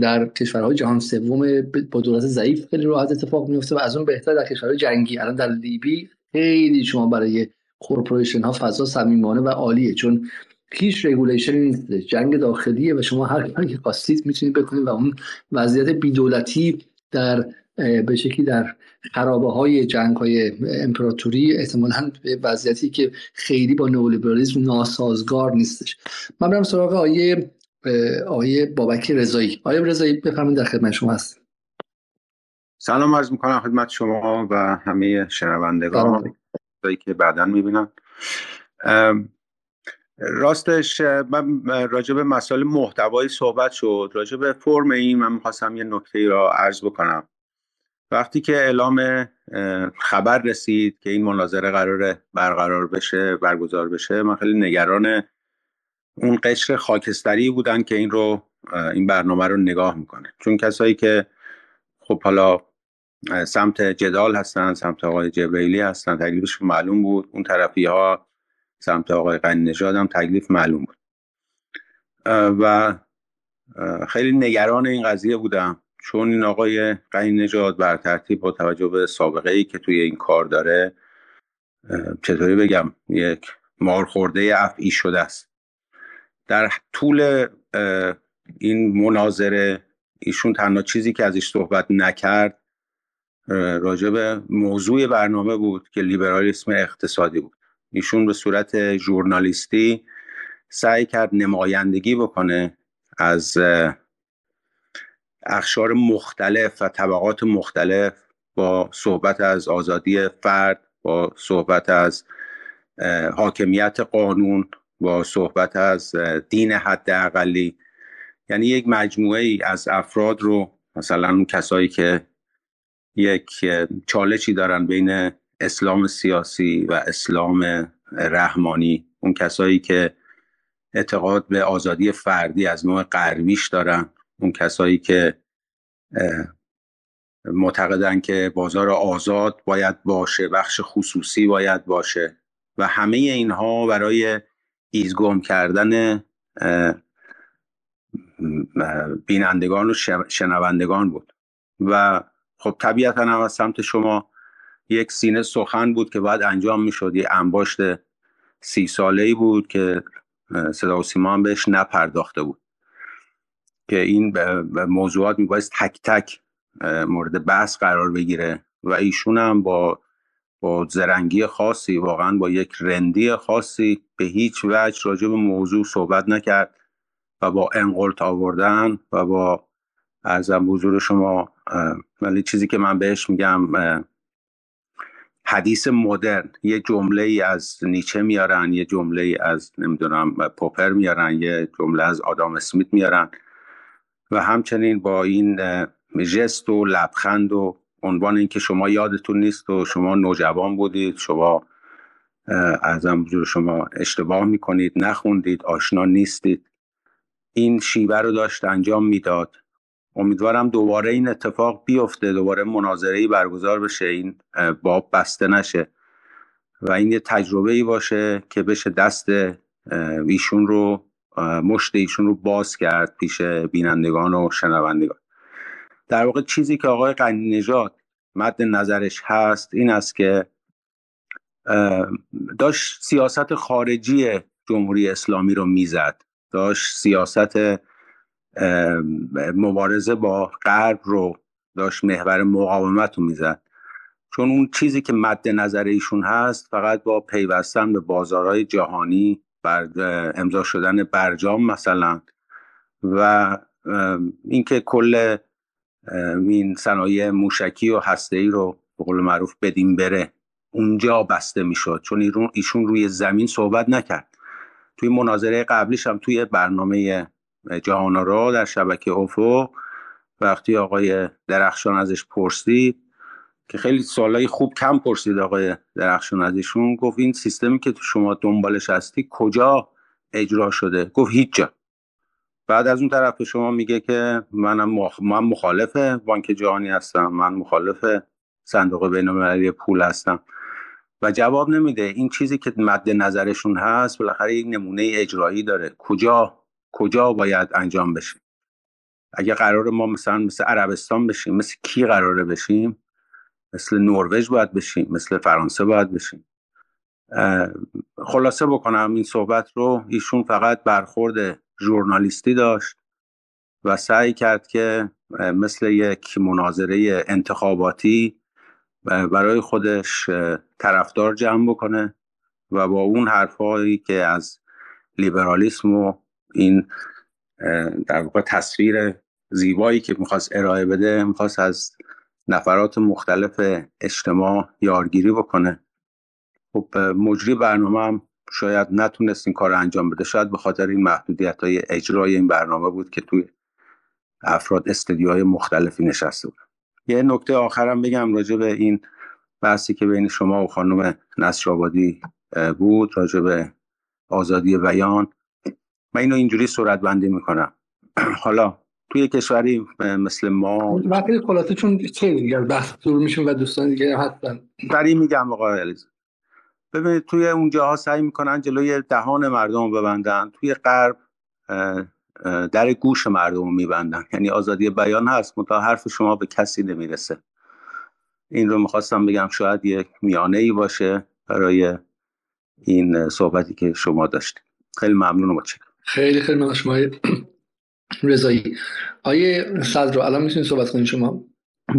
A: در کشورهای جهان سوم با دولت ضعیف خیلی راحت اتفاق میفته و از اون بهتر در کشورهای جنگی. الان در لیبی خیلی شما برای corporation ها فضا صمیمانه و عالیه چون هیچ regulation نیست جنگ داخلیه و شما هر کاری که خواستید می‌تونید بکنید و اون وضعیت بیدولتی در به شکلی در خرابه های جنگ های امپراتوری احتمالا به وضعیتی که خیلی با نئولیبرالیسم ناسازگار نیستش. من برم سراغ آقای آقای بابک رضایی. آقای رضایی بفرمایید در خدمت شما هست
I: سلام عرض می‌کنم خدمت شما و همه شنوندگان. که بعدا می‌بینن راستش من راجع به مسائل محتوایی صحبت شد. راجع به فرم این من می‌خواستم یه نکته را عرض بکنم. وقتی که اعلام خبر رسید که این مناظره قرار برقرار بشه برگزار بشه من خیلی نگران اون قشر خاکستری بودن که این رو این برنامه رو نگاه می‌کنه. چون کسایی که خب حالا سمت جدال هستن سمت آقای جبریلی هستن تکلیفش معلوم بود. اون طرفی ها سمت آقای غنی نژاد هم تکلیف معلوم بود. و خیلی نگران این قضیه بودم. چون این آقای غنی نژاد بر ترتیب با توجه به سابقه ای که توی این کار داره چطوری بگم یک مار خورده افعی شده است. در طول این مناظره ایشون تنها چیزی که ازش صحبت نکرد راجع به موضوع برنامه بود که لیبرالیسم اقتصادی بود. ایشون به صورت ژورنالیستی سعی کرد نمایندگی بکنه از اخشار مختلف و طبقات مختلف با صحبت از آزادی فرد با صحبت از حاکمیت قانون با صحبت از دین حد اقلی یعنی یک مجموعه ای از افراد رو مثلا اون کسایی که یک چالشی دارن بین اسلام سیاسی و اسلام رحمانی اون کسایی که اعتقاد به آزادی فردی از نوع غربیش دارن اون کسایی که معتقدن که بازار آزاد باید باشه بخش خصوصی باید باشه و همه اینها برای ایزگم کردن بینندگان و شنوندگان بود. و خب طبیعتا هم از سمت شما یک سینه سخن بود که باید انجام می‌شد. یه انباشت سی ساله ای بود که صدا و سیما هم بهش نپرداخته بود. که این موضوعات میبایست تک تک مورد بحث قرار بگیره و ایشون هم با با زرنگی خاصی واقعا با یک رندی خاصی به هیچ وجه راجع به موضوع صحبت نکرد و با انقلت آوردن و با ارزم حضور شما ولی چیزی که من بهش میگم حدیث مدرن. یه جمله ای از نیچه میارن یه جمله ای از نمی‌دونم پوپر میارن یه جمله از آدام اسمیت میارن. و همچنین با این جست و لبخند و عنوان اینکه شما یادتون نیست و شما نوجوان بودید شما ارزم شما اشتباه می‌کنید نخوندید آشنا نیستید. این شیوه رو داشت انجام می‌داد. امیدوارم دوباره این اتفاق بیفته دوباره مناظره برگزار بشه این باب بسته نشه و این یه تجربه ای باشه که بشه دست ایشون رو مشت ایشون رو باز کرد پیش بینندگان و شنوندگان. در واقع چیزی که آقای قنی نژاد مد نظرش هست این است که داشت سیاست خارجی جمهوری اسلامی رو می‌زد. داشت سیاست مبارزه با غرب رو داشت محور مقاومت رو می‌زد. چون اون چیزی که مد نظر ایشون هست فقط با پیوستن به بازارهای جهانی بر امضا شدن برجام مثلا و اینکه کل این صنایع موشکی و هسته ای رو به قول معروف بدیم بره اونجا بسته می‌شد. چون ایشون روی زمین صحبت نکرد. توی مناظره قبلیش هم توی برنامه جهان را در شبکه افق. وقتی آقای درخشان ازش پرسید که خیلی سوالای خوب کم پرسید آقای درخشان ازشون گفت این سیستمی که تو شما دنبالش هستی کجا اجرا شده؟ گفت هیچ جا بعد از اون طرف به شما میگه که منم مخ... من مخالف بانک جهانی هستم من مخالف صندوق بین پول هستم. و جواب نمیده. این چیزی که مد نظرشون هست بالاخره یک نمونه اجرایی داره. کجا کجا باید انجام بشه اگه قرار ما مثلا مثل عربستان بشیم مثل کی قراره بشیم؟ مثل نروژ باید بشیم مثل فرانسه باید بشیم. خلاصه بکنم این صحبت رو ایشون فقط برخورد ژورنالیستی داشت و سعی کرد که مثل یک مناظره انتخاباتی برای خودش طرفدار جمع بکنه و با اون حرفهایی که از لیبرالیسم و این در واقع تصویر زیبایی که می‌خواست ارائه بده می‌خواست از نفرات مختلف اجتماع یارگیری بکنه. خب مجری برنامه هم شاید نتونست این کار رو انجام بده. شاید به خاطر این محدودیت های اجرای این برنامه بود که توی افراد استدیوهای مختلفی نشسته بود. یه نکته آخرم بگم راجع به این بحثی که بین شما و خانم نصرآبادی بود راجع به آزادی بیان. من اینو اینجوری صورت بندی می‌کنم. حالا توی کشوری مثل ما
A: وقتی خلاصه چون خیلی دیگر بحث دور میشیم و دوستان دیگه حتما
I: سریع میگم آقای علیزاده. ببینید توی اونجاها سعی می‌کنن جلوی دهان مردم ببندن توی غرب در گوش مردم میبندن. یعنی آزادی بیان هست متا حرف شما به کسی نمی‌رسه. این رو می‌خواستم بگم شاید یک میانه ای باشه برای این صحبتی که شما داشتید. خیلی ممنون و متشکرم
A: خیلی خیلی ممنون شما رضایی. آیه صدر الان می‌تونید صحبت کنید شما؟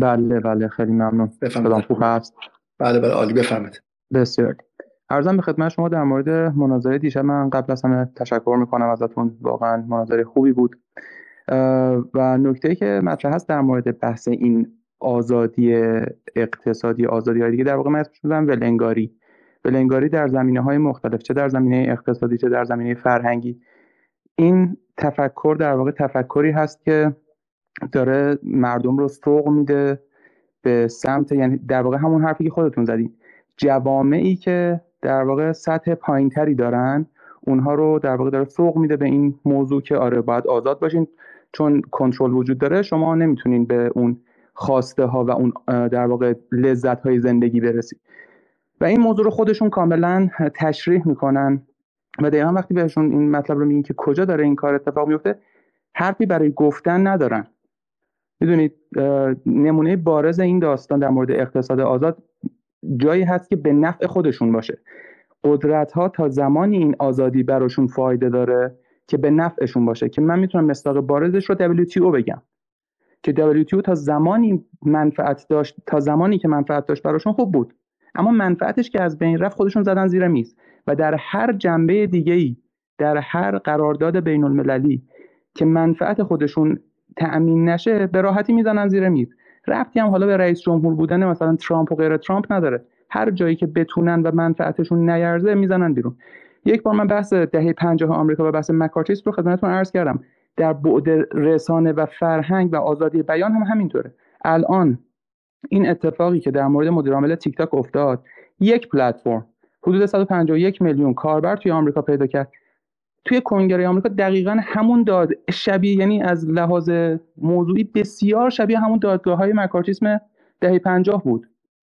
J: بله بله خیلی ممنون.
A: بفرمایید. خوب هست؟ بله بله عالی بفرمایید.
J: بسیار. ارزم به خدمت شما در مورد مناظره دیشب من قبل از همه تشکر می‌کنم ازتون. واقعا مناظره خوبی بود. و نکته که مطرح هست در مورد بحث این آزادی اقتصادی آزادی های دیگه در واقع من اسمش ولنگاری. ولنگاری در زمینه های مختلف چه در زمینه اقتصادی چه در زمینه فرهنگی. این تفکر در واقع تفکری هست که داره مردم رو سوق میده به سمت یعنی در واقع همون حرفی که خودتون زدید جوامعی که در واقع سطح پایینتری دارن اونها رو در واقع داره سوق میده به این موضوع که آره باید آزاد باشین. چون کنترل وجود داره شما نمی‌تونین به اون خواسته ها و اون در واقع لذت های زندگی برسید. و این موضوع رو خودشون کاملا تشریح می‌کنن. و دقیقا وقتی بهشون این مطلب رو میگین که کجا داره این کار اتفاق میفته حرفی برای گفتن ندارن. می‌دونید نمونه بارز این داستان در مورد اقتصاد آزاد جایی هست که به نفع خودشون باشه. قدرت ها تا زمانی این آزادی براشون فایده داره که به نفعشون باشه. که من می‌تونم مستاق بارزش رو WTO بگم. که WTO تا زمانی منفعت داشت تا زمانی که منفعت داشت براشون خوب بود. اما منفعتش که از بین رفت خودشون زدن زیر میز. و در هر جنبه دیگه ای در هر قرارداد بین المللی که منفعت خودشون تأمین نشه به راحتی می‌زنن زیر میز. رفتی هم حالا به رئیس جمهور بودن مثلا ترامپ و غیر ترامپ نداره. هر جایی که بتونن و منفعتشون نیرزه می‌زنن بیرون. یک بار من بحث دهه 50 آمریکا و بحث مکارتیس رو خدمتتون عرض کردم. در بعد رسانه و فرهنگ و آزادی بیان هم همینطوره. الان این اتفاقی که در مورد مدیر عامل تیک تاک افتاد. یک پلتفرم حدود 151 میلیون کاربر توی آمریکا پیدا کرد. توی کنگره آمریکا دقیقا همون داد شبیه یعنی از لحاظ موضوعی بسیار شبیه همون دادگاه های مکارتیسم دهه 50 بود.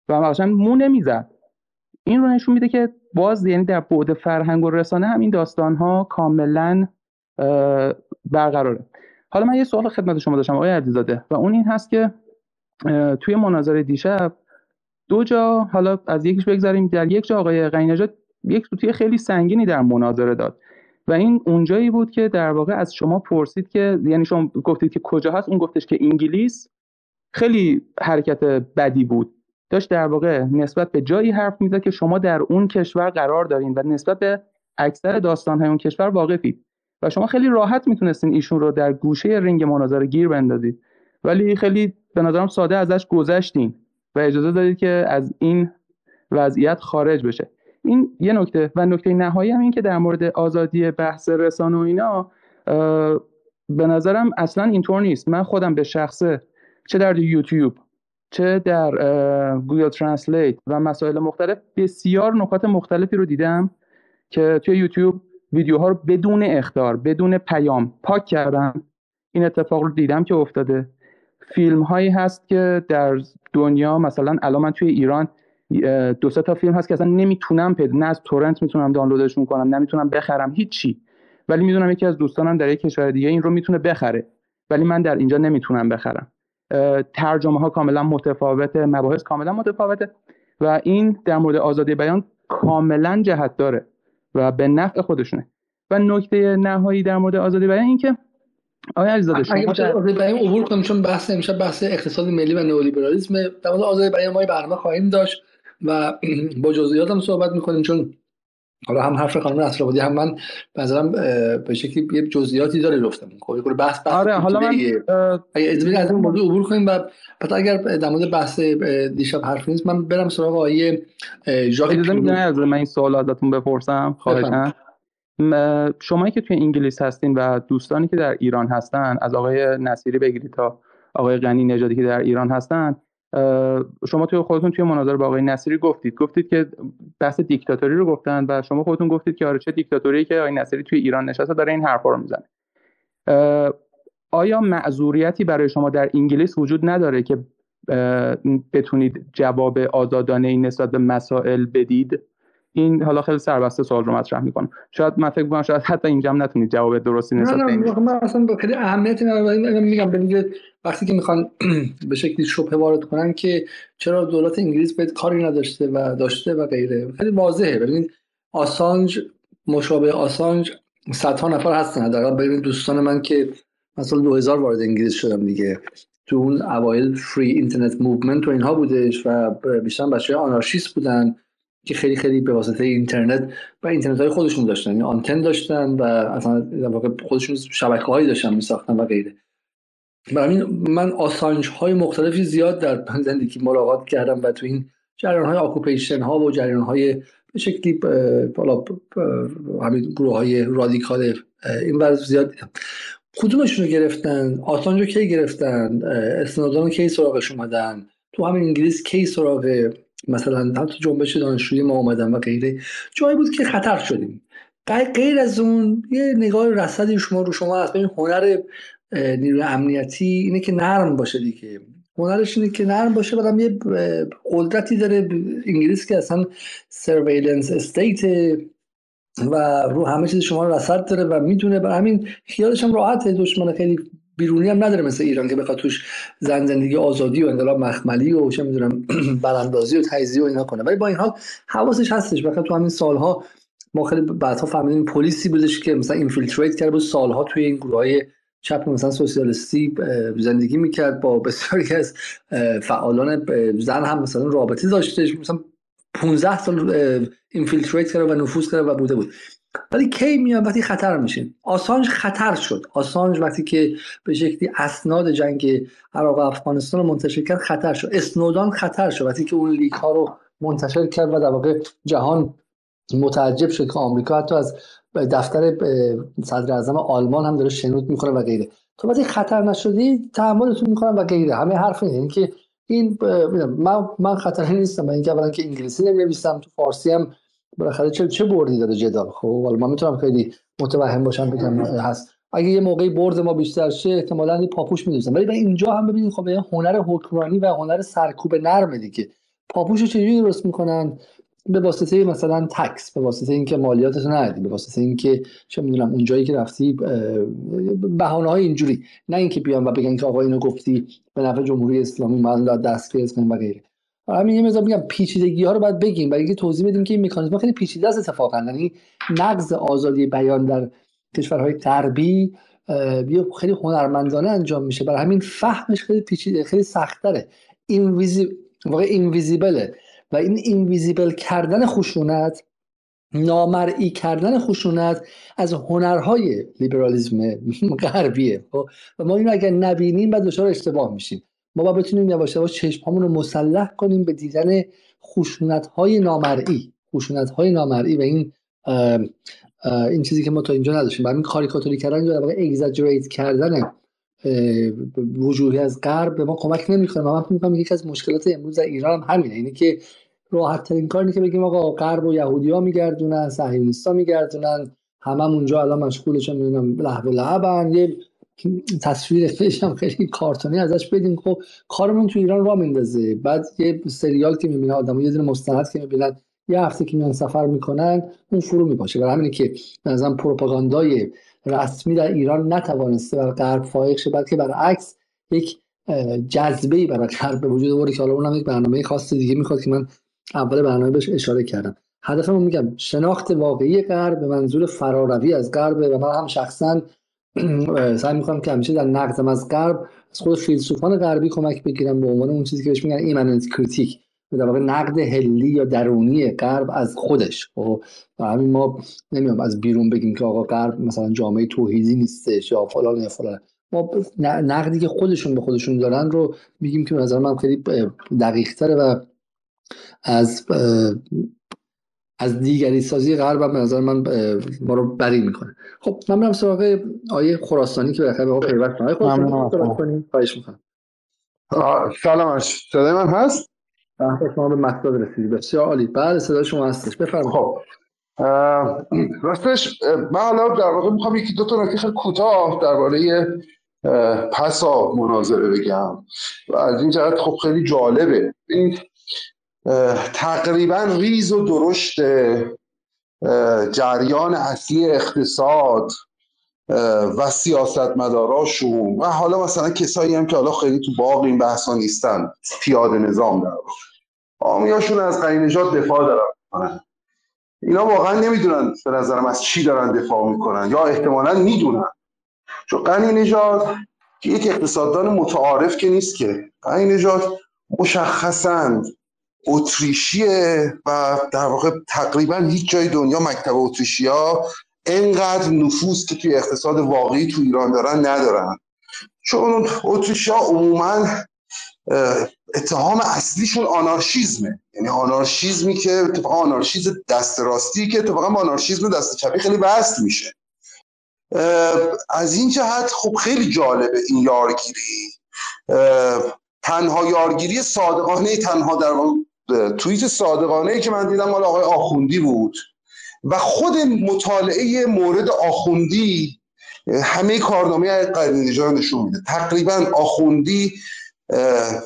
J: و قشنگ مو نمی‌زد. این رو نشون میده که باز یعنی در بعد فرهنگ و رسانه هم این داستان ها کاملا برقراره. حالا من یه سوال خدمت شما داشتم آقای عزیزاده. و اون این هست که توی مناظره دیشب دو جا حالا از یکیش بگذاریم در یک جا آقای غنی یک سوتی خیلی سنگینی در مناظره داد. و این اونجایی بود که در واقع از شما پرسید که یعنی شما گفتید که کجا هست؟ اون گفتش که انگلیس خیلی حرکت بدی بود. داشت در واقع نسبت به جایی حرف می‌زد که شما در اون کشور قرار دارین و نسبت به اکثر داستانهای اون کشور واقفید. و شما خیلی راحت می‌تونستین ایشون رو در گوشه رینگ مناظره گیر بندازید. ولی خیلی به نظرم ساده ازش گذشتین و اجازه دادید که از این وضعیت خارج بشه. این یه نکته و نکته نهایی هم این که در مورد آزادی بحث رسانه و اینا به نظرم اصلا اینطور نیست. من خودم به شخصه چه در یوتیوب چه در Google Translate و مسائل مختلف بسیار نکات مختلفی رو دیدم که توی یوتیوب ویدیوها رو بدون اختار بدون پیام پاک کردن این اتفاق رو دیدم که افتاده. فیلم هایی هست که در دنیا مثلا الان من توی ایران دو سه تا فیلم هست که اصلا نمی‌تونم پیدا نه از تورنت می‌تونم دانلودشون کنم نمی‌تونم بخرم هیچی. ولی می‌دونم یکی از دوستانم در یک کشور دیگه این رو می‌تونه بخره ولی من در اینجا نمی‌تونم بخرم. ترجمه ها کاملا متفاوته مباحث کاملا متفاوته و این در مورد آزادی بیان کاملا جهت داره و به نفع خودشونه. و نکته نهایی در مورد آزادی بیان این که آیا علیزاده
A: شما در بیان عبور کنیم چون بحث امشب بحث اقتصاد ملی و نئولیبرالیسم. در مورد بیان ما برنامه خواهیم داشت و با جزئیات هم صحبت می‌کنیم چون حالا هم حرف خانم نصرآبادی هم من نظرم به شکلی یه جزئیاتی داره گفتم خب یه بحث بحث
J: آره حالا من
A: اگه از این موضوع عبور کنیم و بعد اگر در مورد بحث دیشب حرف نیست من برم سراغ آقای
J: ژاک اجازه از من این سوال ازتون بپرسم خواهشاً شمایی که توی انگلیس هستین و دوستانی که در ایران هستن از آقای نصیری بگیرید تا آقای غنی نژادی که در ایران هستن شما توی خودتون توی مناظره با آقای نصیری گفتید. گفتید که بحث دیکتاتوری رو گفتن و شما خودتون گفتید که آره چه دیکتاتوری که آقای نصیری توی ایران نشسته داره این حرفا رو می‌زنه. آیا معذوریتی برای شما در انگلیس وجود نداره که بتونید جواب آزادانه این نسبت به مسائل بدید؟ این حالا خیلی سربسته سوال رو مطرح می‌کنم. شاید من فکر کنم شاید حتی اینجا هم نتونید جواب درستی نسبت
A: نه نه من اصلا با خیلی اهمیتی میگم به وقتی که می‌خوان به شکلی شبهه وارد کنن که چرا دولت انگلیس باید کاری نداشته و داشته و غیره. خیلی واضحه. ببینید آسانج مشابه آسانج صدها نفر هستن. حداقل ببینید دوستان من که مثلا 2000 وارد انگلیس شدم دیگه. تو اون اوایل free internet movement و اینها بودش و بیشتر بچه آنارشیست بودن. که خیلی خیلی به واسطه اینترنت و اینترنت های خودشون داشتن یعنی آنتن داشتن و اصلا خودشون شبکه هایی داشتن میساختن و غیره. برای من آسانج های مختلفی زیاد در زندگی ملاقات کردم و تو این جریان های آکوپیشن ها و جریان های به شکلی بالا همین گروه های رادیکال این ور زیاد دیدم. کدومشون رو گرفتن؟ آسانج رو کی گرفتن؟ اسنادان کی سراغش اومدن؟ تو همین انگلیس کی سراغ مثلا حتی جنبش دانشجوی ما اومدن و غیره. جایی بود که خطر شدیم. غیر از اون یه نگاه رصدی شما رو شما هست ببین هنر نیروی امنیتی اینه که نرم باشه دیگه. هنرش اینه که نرم باشه بعدم یه قدرتی داره انگلیس که اصلا surveillance state و رو همه چیز شما رصد داره و می‌دونه. برای همین خیالش هم راحته. دشمن خیلی بیرونی هم نداره مثل ایران که بخواد توش زن زندگی آزادی و انقلاب مخملی و چه می‌دونم براندازی و تجزیه و اینا کنه. ولی با این حال حواسش هستش. بخاطر تو همین سالها ما خیلی بعدها فهمیدیم پلیسی بودش که مثلا infiltrate کرده بود. سالها توی این گروه های چپ مثلا سوسیالیستی زندگی می‌کرد با بسیاری از فعالان زن هم مثلا رابطه داشتش. مثلا 15 سال infiltrate کرده و نفوذ کرده و بوده بود. ولی کی میاد وقتی خطر میشه؟ آسانج خطر شد. آسانج وقتی که به شکلی اسناد جنگ عراق و افغانستان رو منتشر کرد خطر شد. اسنودان خطر شد. وقتی که اون leak ها رو منتشر کرد و در واقع جهان متعجب شد که آمریکا حتی از دفتر صدر اعظم آلمان هم داره شنود می‌کنه و غیره. تو وقتی خطر نشدی تحملتون می‌کنم و غیره. همه حرف اینه. که این من من خطری نیستم. من اینکه اولا که انگلیسی نمی‌نویسم تو فارسی هم بالاخره چه چه بردی داره جدال؟ خب حالا من می‌تونم خیلی متوهم باشم بگم هست. اگه یه موقعی برد ما بیشتر شه احتمالاً پاپوش میدوزن ولی اینجا هم ببینید خب هنر حکمرانی و هنر سرکوب نرمه دیگه. پاپوش رو چجوری درست می‌کنن؟ به واسطه مثلا تکس به واسطه اینکه مالیاتتو ندی به واسطه اینکه چه می‌دونم اونجایی که رفتی بهانه های اینجوری. نه اینکه بیان و بگن که آقا اینو گفتی به نفع جمهوری اسلامی دست کنیم و غیره. همین یه مقدار میگم پیچیدگی ها رو باید بگیم برای اینکه توضیح بدیم که این مکانیزم خیلی پیچیده است اتفاقا. یعنی نقض آزادی بیان در کشورهای غربی خیلی هنرمندانه انجام میشه. برای همین فهمش خیلی پیچیده خیلی سخت داره واقع اینویزیبله و این اینویزیبل کردن خشونت نامرئی کردن خشونت از هنرهای لیبرالیزم غربیه. خب؟ و ما اینو اگر نبینیم بعد دچار اشتباه میشیم. ما باید بتونیم یواش یواش چشمامون رو مسلح کنیم به دیدن خشونت های نامرئی. خشونت های نامرئی و این این چیزی که ما تا اینجا نداشتیم. برای این کاریکاتوری کردن در اگزاجریت کردن وجوهی از غرب به ما کمک نمی‌کنه. من فکر می‌کنم یکی از مشکلات امروز در ایران هم همینه. اینه که راحت ترین کار که بگیم آقا غرب و یهودی ها میگردونن صهیونیستا میگردونن همه اونجا الان مشغول چه می‌دونم لهو لعبن یه تصویر هم خیلی کارتونی ازش بدیم خب کارمون تو ایران را میندازه. بعد یه سریال که می‌بینه آدم یه دونه مستند که می‌بینن یه هفته که میان سفر می‌کنن اون فرو میپاشه. برای همینه که مثلا پروپاگاندای رسمی در ایران نتوانسته بر غرب فائق شه بلکه برعکس یک جذبه ای برای غرب به وجود آورده که حالا اونم یک برنامه خاص دیگه می‌خواد که من اول برنامه بهش اشاره کردم. هدفمون میگم شناخت واقعی غرب به منظور فراروی از غرب و من هم شخصا سعی می‌کنم که همیشه در نقدم از غرب از خود فیلسوفان غربی کمک بگیرم به عنوان اون چیزی که بهش میگن ایمننت کریتیک در واقع نقد هلی یا درونی غرب از خودش. خب، و همین ما نمیام از بیرون بگیم که آقا غرب مثلا جامعه توحیدی نیستش یا فلان یا فلان. ما نقدی که خودشون به خودشون دارن رو میگیم که نظر من خیلی دقیق تره و از از دیگری سازی غرب به نظر من ما رو بری می‌کنه. خب من برم سراغ آیه خراسانی که بالاخره به ما پیوست آیه خراسانی خواهش می‌کنم.
K: سلام صدای من هست؟
A: شما به مطلب رسیدی. بسیار عالی. بله صدای شما هستش. بفرمایید. خب
K: راستش من حالا در واقع می‌خوام یکی دو تا نکته خیلی کوتاه درباره پسا مناظره بگم. و از این جهت خب خیلی جالبه. این تقریبا ریز و درشت جریان اصلی اقتصاد و سیاست مداراشون و حالا مثلا کسایی هم که حالا خیلی تو باقی این بحثا نیستن. پیاده نظام در آمیاشون از غنی نجات دفاع دارن اینا واقعا نمی‌دونن به نظرم از چی دارن دفاع می‌کنن یا احتمالا می‌دونن. چون غنی نجات که یک اقتصاددان متعارف که نیست که. غنی نجات مشخصا اتریشیه و در واقع تقریبا هیچ جای دنیا مکتب اتریشیا انقدر نفوذ که توی اقتصاد واقعی تو ایران دارن ندارن. چون اتریشیا عموما اتهام اصلیشون آنارشیزمه. یعنی آنارشیزمی که اتفاقا آنارشیزم دست راستی که اتفاقا با آنارشیزم دست چپی خیلی وصل میشه. از این جهت خب خیلی جالبه این یارگیری. تنها یارگیری صادقانه تنها در توییت صادقانه ای که من دیدم مال آقای آخوندی بود. و خود مطالعه مورد آخوندی همه کارنامه قرین نجات نشون میده. تقریبا آخوندی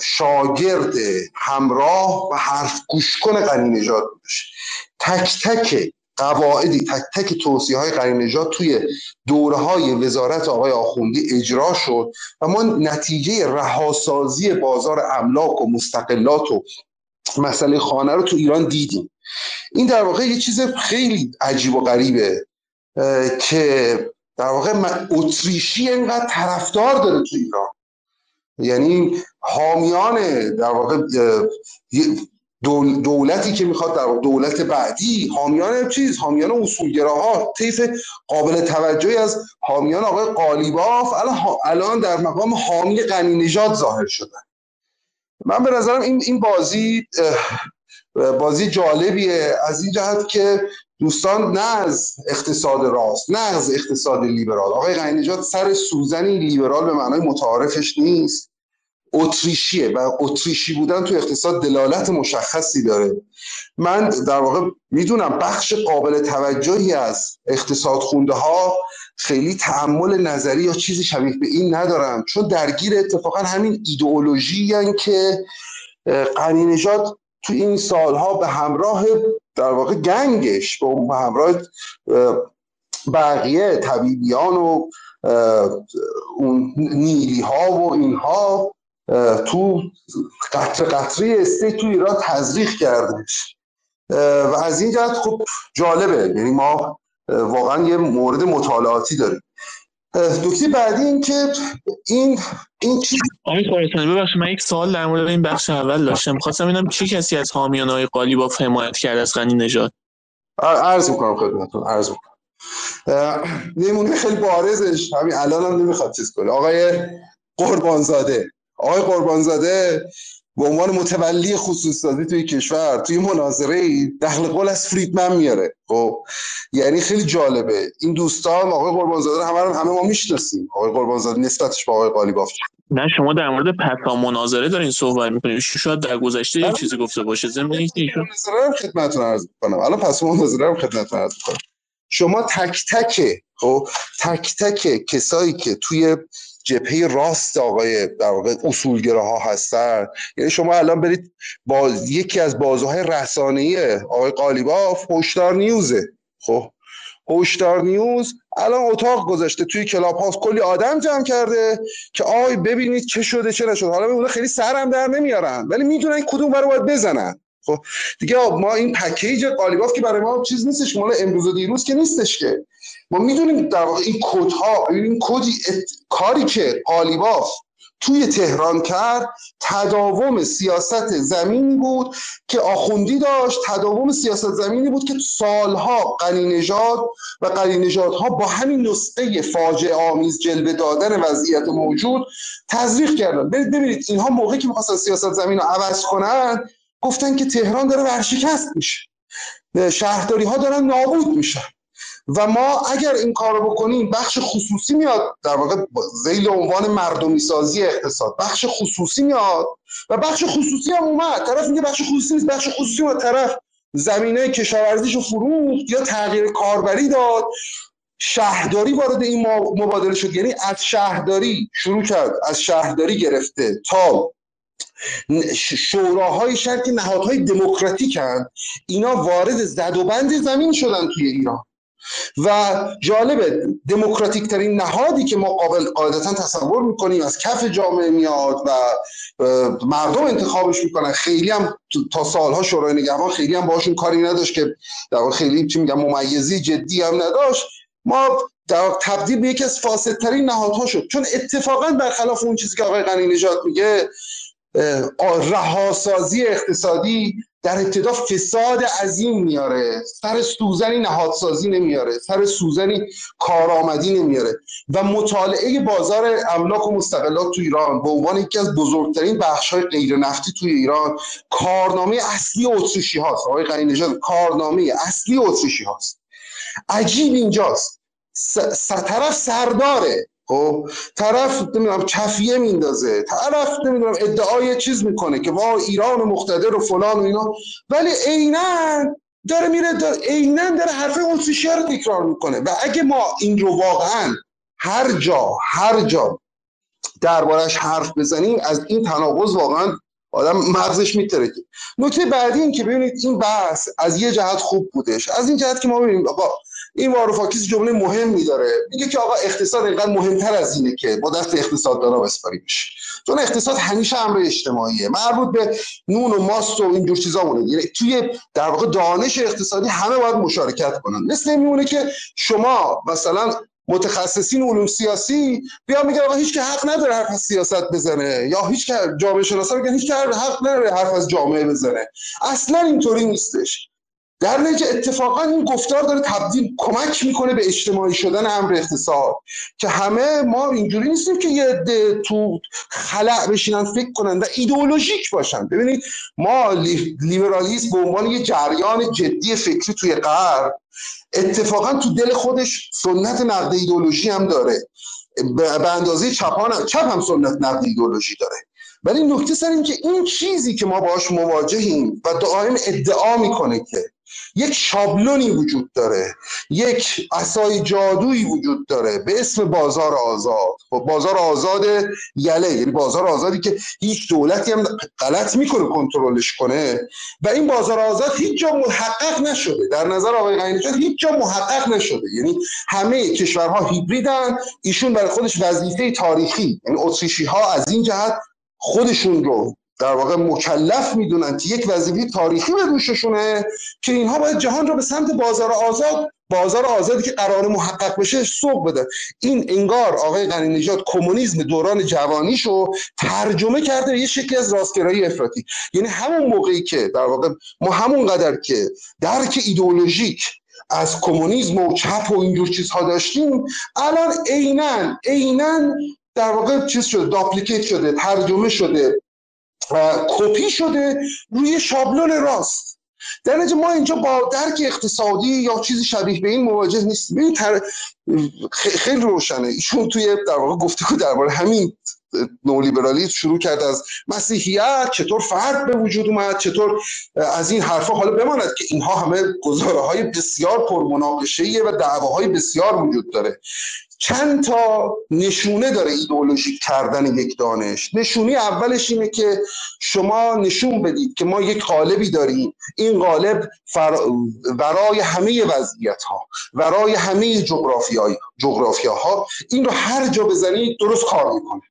K: شاگرد همراه و حرف گوش کن قنی نجات بودش تک تک قواعدی تک تک توصیه های قنی نجات توی دوره های وزارت آقای آخوندی اجرا شد و ما نتیجه رهاسازی بازار املاک و مستقلات و مسئله خانه رو تو ایران دیدیم. این در واقع یه چیز خیلی عجیب و غریبه که در واقع اتریشی انقدر طرفدار داره تو ایران. یعنی حامیان در واقع دولتی که می‌خواد در واقع دولت بعدی حامیان چیز حامیان اصولگراها طیف قابل توجهی از حامیان آقای قالیباف الان در مقام حامی غنی نژاد ظاهر شدن. من به نظرم این این بازی بازی جالبیه. از این جهت که دوستان نه از اقتصاد راست نه از اقتصاد لیبرال. آقای غنی سر سوزنی لیبرال به معنای متعارفش نیست. اتریشیه و اتریشی بودن تو اقتصاد دلالت مشخصی داره. من در واقع می‌دونم بخش قابل توجهی از اقتصاد خونده ها خیلی تعمل نظری یا چیزی شبیه به این ندارم. چون درگیر اتفاقا همین ایدئولوژی که قنی نجات تو این سالها به همراه در واقع گنگش به همراه بقیه طبیبیان و اون نیلی ها و اینها تو قطر قطری استی تو ایران تزریق کردش. و از این جهت خب جالبه. یعنی ما واقعا یه مورد مطالعاتی داریم. دکتر بعدی این که این این چیز
G: آقای ببخشید من یک سوال در مورد این بخش اول داشتم. خواستم ببینم چه کسی از حامیان های قالیباف حمایت کرد از غنی نژاد؟
K: عرض می‌کنم خدمتتون عرض می‌کنم. نمونه خیلی بارزش. همین الان هم نمی‌خواد چیز کنه. آقای قربانزاده. آقای قربانزاده به عنوان متولی خصوص سازی توی کشور توی مناظره دخل قول از فریدمن میاره. خب یعنی خیلی جالبه. این دوستان آقای قربانزاده همه رو همه ما می‌شناسیم. آقای قربانزاده نسبتش با آقای قالیباف
G: نه شما در مورد پتا مناظره دارین صحبت می‌کنید شاید در گذشته یه چیزی گفته باشه؟ ضمن اینکه ایشون
K: خدمتتون عرض کنم الان پس مناظره رو خدمتتون عرض کنم شما تک تک خب تک تک کسایی که توی جبهه راست آقای در واقع اصولگراها هستن. یعنی شما الان برید با یکی از بازوهای رسانه‌ای آقای قالیباف هشدار نیوزه. خب هشدار نیوز الان اتاق گذاشته توی کلاب هاوس کلی آدم جمع کرده که آی ببینید چه شده چه نشد حالا اون خیلی سرم در نمیارن ولی می‌دونن کدوم برای باید بزنن. خب دیگه ما این پکیج قالیباف که برای ما چیز نیستش مال امروز و دیروز که نیستش که. ما می‌دونیم در واقع این کدها این کدی کاری که قالیباف توی تهران کرد تداوم سیاست زمینی بود که آخوندی داشت تداوم سیاست زمینی بود که سالها قنی نژاد و قنی ها با همین نسخه فاجعه آمیز جلوه دادن وضعیت موجود تزریق کردن. ببینید اینها موقعی که می‌خواستن سیاست زمین رو عوض کنن گفتن که تهران داره ورشکست میشه. شهرداری ها دارن نابود میشن. و ما اگر این کار رو بکنیم بخش خصوصی میاد در واقع زیل عنوان مردمی سازی اقتصاد. بخش خصوصی میاد و بخش خصوصی هم اومد. طرف میگه بخش خصوصی نیست بخش خصوصی اومد. طرف زمینه کشاورزیش رو فروخت یا تغییر کاربری داد. شهرداری وارد این مبادله شد. یعنی از شهرداری شروع کرد. از شهرداری گرفته تا شوراهای شهر که نهادهای دموکراتیک هستند اینا وارد زد و بند زمین شدن توی ایران. و جالبه دموکراتیک ترین نهادی که ما قابل قاعدتا تصور می‌کنیم از کف جامعه میاد و مردم انتخابش می‌کنن. خیلی هم تا سالها شورای نگهبان خیلی هم باشون کاری نداشت که در خیلی چی میگم ممیزی جدی هم نداشت. ما در تبدیل به یکی از فاسدترین نهادها شد. چون اتفاقا برخلاف اون چیزی که آقای غنی نژاد میگه رهاسازی اقتصادی در ابتدا فساد عظیم میاره. سر سوزنی نهادسازی نمیاره. سر سوزنی کارآمدی نمیاره. و مطالعه بازار املاک و مستقلات تو ایران به عنوان یکی از بزرگترین بخش های غیر نفتی توی ایران کارنامه اصلی اتریشی هاست. آقای غنی کارنامه اصلی اتریشی هاست. عجیب اینجاست. س... طرف سرداره. خب طرف نمی‌دونم کفیه میندازه طرف نمی‌دونم ادعای چیز می‌کنه که وا ایران مقتدر و فلان و اینا. ولی عینا داره میره عینا داره حرف اتریشی رو تکرار می‌کنه. و اگه ما این رو واقعا هر جا هر جا دربارش حرف بزنیم از این تناقض واقعا آدم مغزش میترکه. نکته بعدی این که ببینید این بحث از یه جهت خوب بودش. از این جهت که ما ببینیم آقا این واروفاکیس جمله مهمی داره. میگه که آقا اقتصاد اینقدر مهمتر از اینه که با دست اقتصاد دارا بسپاریمش چون اقتصاد همیشه امر اجتماعیه. مربوط به نون و ماست و اینجور چیزا مونه یعنی توی در واقع دانش اقتصادی همه باید مشارکت کنن. مثل میمونه که شما مثلا متخصصین علوم سیاسی بیا میگه آقا هیچ که حق نداره حرف از سیاست بزنه. یا هیچ که جامعه شناسا میگن هیچ که حق نداره حرف از جامعه بزنه. اصلا اینطوری نیستش. در نتیجه اتفاقا این گفتار داره تبدیل کمک می‌کنه به اجتماعی شدن امر اقتصاد که همه ما اینجوری نیستیم که یه تو خلع بشینن فکر کنن و ایدئولوژیک باشن. ببینید ما لیبرالیسم به عنوان یه جریان جدی فکری توی غرب اتفاقا تو دل خودش سنت نقد ایدئولوژی هم داره. به اندازه چپان چپ هم سنت نقد ایدئولوژی داره. ولی نکته سر این که این چیزی که ما باش مواجهیم و دائم ادعا می‌کنه که یک شابلونی وجود داره یک اسای جادویی وجود داره به اسم بازار آزاد. خب بازار آزاد یله یعنی بازار آزادی که هیچ دولتی هم غلط می‌کنه کنترلش کنه و این بازار آزاد هیچ جا محقق نشده. در نظر آقای غنی هیچ جا محقق نشده. یعنی همه کشورها هیبریدن ایشون برای خودش وظیفه تاریخی یعنی اتریشی ها از این جهت خودشون رو در واقع مکلف می‌دونن که یک وظیفه تاریخی به دوششونه که اینها باید جهان را به سمت بازار آزاد بازار آزادی که قرار محقق بشه سوق بده. این انگار آقای غنی نژاد کمونیسم دوران جوانیشو ترجمه کرده یه شکلی از راستگرایی افراطی. یعنی همون موقعی که در واقع ما همون قدر که درک ایدئولوژیک از کمونیسم و چپ و اینجور چیزها داشتیم الان عینا عینا در واقع چیز شده داپلیکیت شده ترجمه شده. کپی شده روی شابلون راست. در نتیجه ما اینجا با درک اقتصادی یا چیزی شبیه به این مواجه نیستیم. این تر... خیلی روشنه. ایشون توی در واقع گفتگو درباره همین نولیبرالیسم شروع کرد از مسیحیت چطور فرد به وجود اومد چطور از این حرفها حالا بماند که اینها همه گزاره های بسیار پرمناقشه و دعواهای بسیار وجود داره. چند تا نشونه داره ایدئولوژیک کردن یک دانش. نشونی اولش اینه که شما نشون بدید که ما یک قالبی داریم. این قالب فر... ورای همه وضعیت ها ورای همه جغرافیا ها این رو هر جا بزنید درست کار می‌کنه.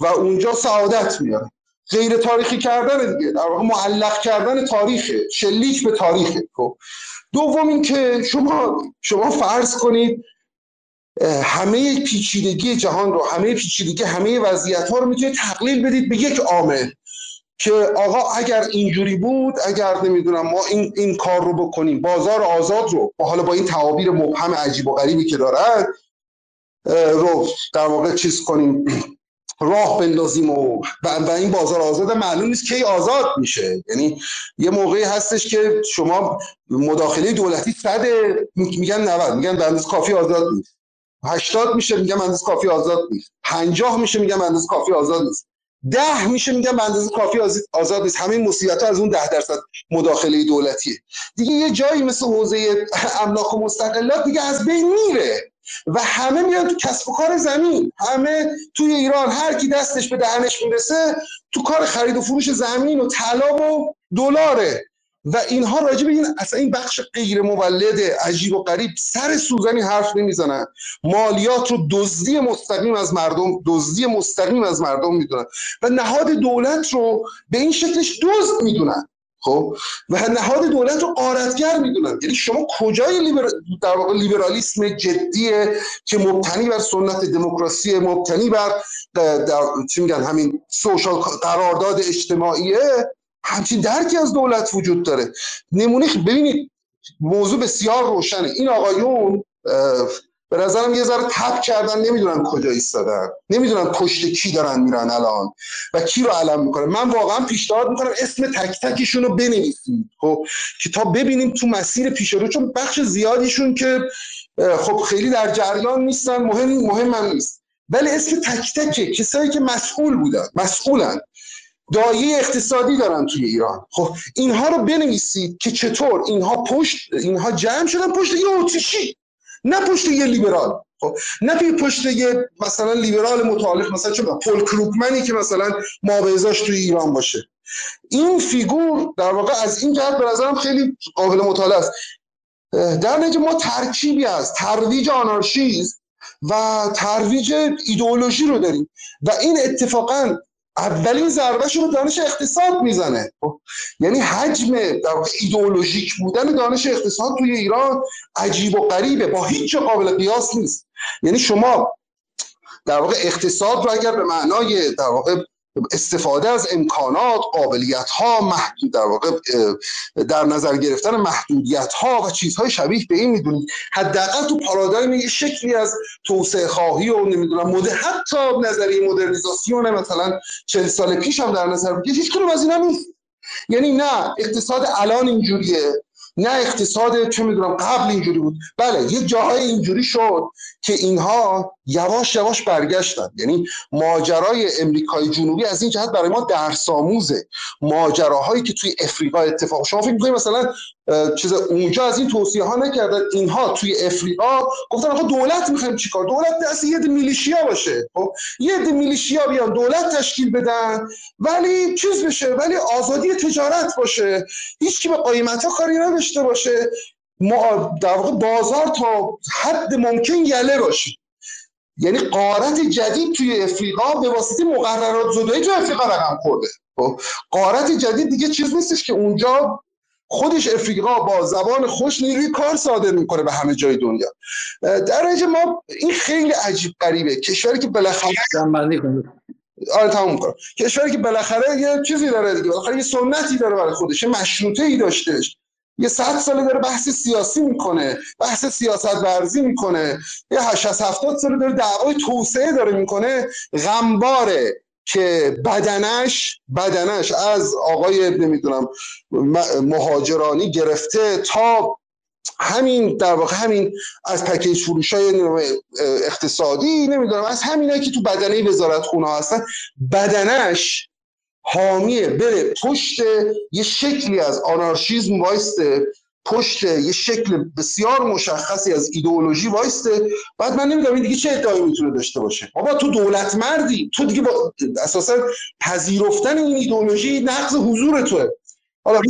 K: و اونجا سعادت میاره. غیر تاریخی کردن دیگه. در واقع معلق کردن تاریخ شلیک به تاریخ خب؟ دوم اینکه شما شما فرض کنید همه پیچیدگی جهان رو همه پیچیدگی همه وضعیت ها رو می‌تونید تقلیل بدید به یک عامل که آقا اگر اینجوری بود اگر نمی‌دونم ما این, این کار رو بکنیم بازار آزاد رو با حالا با این تعابیر مبهم عجیب و غریبی که دارن رو در واقع چیز کنیم راه بندازیم و, و این بازار آزاد معلوم نیست کی آزاد میشه. یعنی یه موقعی هستش که شما مداخله دولتی صد میگن 90 میگن به کافی آزاد نیست. 80 میشه میگم اندازه کافی آزاد نیست. 50 میشه میگم اندازه کافی آزاد نیست. ده میشه میگم اندازه کافی آزاد نیست. همین مصیبت از اون ده درصد مداخله دولتیه. دیگه یه جایی مثل حوزه املاک و مستقلات دیگه از بین میره و همه میان تو کسب و کار زمین. همه توی ایران هر کی دستش به دهنش می‌رسه تو کار خرید و فروش زمین و طلا و دلاره. و اینها راجع به این اصلا این بخش غیر مولد عجیب و غریب سر سوزنی حرف نمی‌زنن. مالیات رو دزدی مستقیم از مردم دزدی مستقیم از مردم می‌دونن. و نهاد دولت رو به این شکلش دزد می‌دونن. خب؟ و نهاد دولت رو قارتگر می‌دونن. یعنی شما کجای لیبر... در واقع لیبرالیسم جدیه که مبتنی بر سنت دموکراسی مبتنی بر در... چی میگن؟ همین سوشال قرارداد اجتماعیه؟ همچین درکی از دولت وجود داره. نمونه ببینید موضوع بسیار روشنه. این آقایون به نظرم یه ذره تپ کردن نمی‌دونن کجا ایستادن. نمی‌دونن پشت کی دارن میرن الان و کی رو علم می‌کنن من واقعا پیشنهاد می‌کنم اسم تک تکشون رو بنویسیم خب که تا ببینیم تو مسیر پیش رو چون بخش زیادیشون که خب خیلی در جریان نیستن مهم مهم هم نیست. ولی اسم تک تک کسایی که مسئول بودن مسئولن. دایه اقتصادی دارن توی ایران. خب اینها رو بنویسید که چطور اینها پشت اینها جمع شدن پشت یه اتریشی. نه پشت یه لیبرال. خب نه پشت یه مثلا لیبرال متعالق مثلا چه پل کروگمنی که مثلا مابعضاش توی ایران باشه. این فیگور در واقع از این جهت به نظرم خیلی قابل مطالعه است. در نتیجه ما ترکیبی از ترویج آنارشیزم و ترویج ایدئولوژی رو داریم و این اتفاقا اولین ضربهش رو دانش اقتصاد می‌زنه. خب، یعنی حجم ایدئولوژیک بودن دانش اقتصاد توی ایران عجیب و غریبه. با هیچ قابل قیاس نیست. یعنی شما در واقع اقتصاد رو اگر به معنای در واقع استفاده از امکانات قابلیت ها محدود در واقع در نظر گرفتن محدودیت ها و چیزهای شبیه به این می‌دونید. حداقل تو پارادایم یه شکلی از توسعه خواهی و نمی‌دونم مد حتی نظریه مدرنیزاسیون مثلا چند سال پیش هم در نظر بگیرید هیچ از اینا نیست. یعنی نه اقتصاد الان اینجوریه. نه اقتصاد چه می‌دونم قبل اینجوری بود. بله یه جاهای اینجوری شد که اینها یواش یواش برگشتن. یعنی ماجرای امریکای جنوبی از این جهت برای ما درس آموزه ماجراهایی که توی افریقا اتفاق شما فکر مثلا چیز اونجا از این توصیه ها نکردن اینها توی افریقا گفتن آقا دولت می‌خوایم چیکار دولت دست یه میلیشیا باشه. خب یه میلیشیا بیان دولت تشکیل بدن ولی چیز بشه ولی آزادی تجارت باشه. هیچ کی به قیمت کاری نداشته باشه. ما در واقع بازار تا حد ممکن یله باشه. یعنی قارت جدید توی افریقا به واسطه مقررات زدایی تو افریقا رقم خورده. خب قارت جدید دیگه چیز نیستش که اونجا خودش افریقا با زبان خوش نیروی کار صادر می‌کنه به همه جای دنیا. در ما این خیلی عجیب غریبه. کشوری که بالاخره آره تموم کنم کشوری که بالاخره یه چیزی داره دیگه. بالاخره یه سنتی داره برای خودش یه مشروطه ای داشتهش. یه صد ساله داره بحث سیاسی می‌کنه بحث سیاست ورزی می‌کنه. یه 80 70 ساله داره دعوای توسعه داره می‌کنه. غمباره. که بدنش بدنش از آقای نمی‌دونم مهاجرانی گرفته تا همین در واقع همین از پکیج فروش های اقتصادی نمی‌دونم از همینایی که تو بدنه وزارت خونه هستن بدنش حامیه بره پشت یه شکلی از آنارشیزم وایسته پشت یه شکل بسیار مشخصی از ایدئولوژی وایسته. بعد من نمی‌دونم این دیگه چه ادعایی می‌تونه داشته باشه. بابا تو دولت مردی. تو دیگه با اساسا پذیرفتن این ایدئولوژی نقض حضور توه.
A: حالا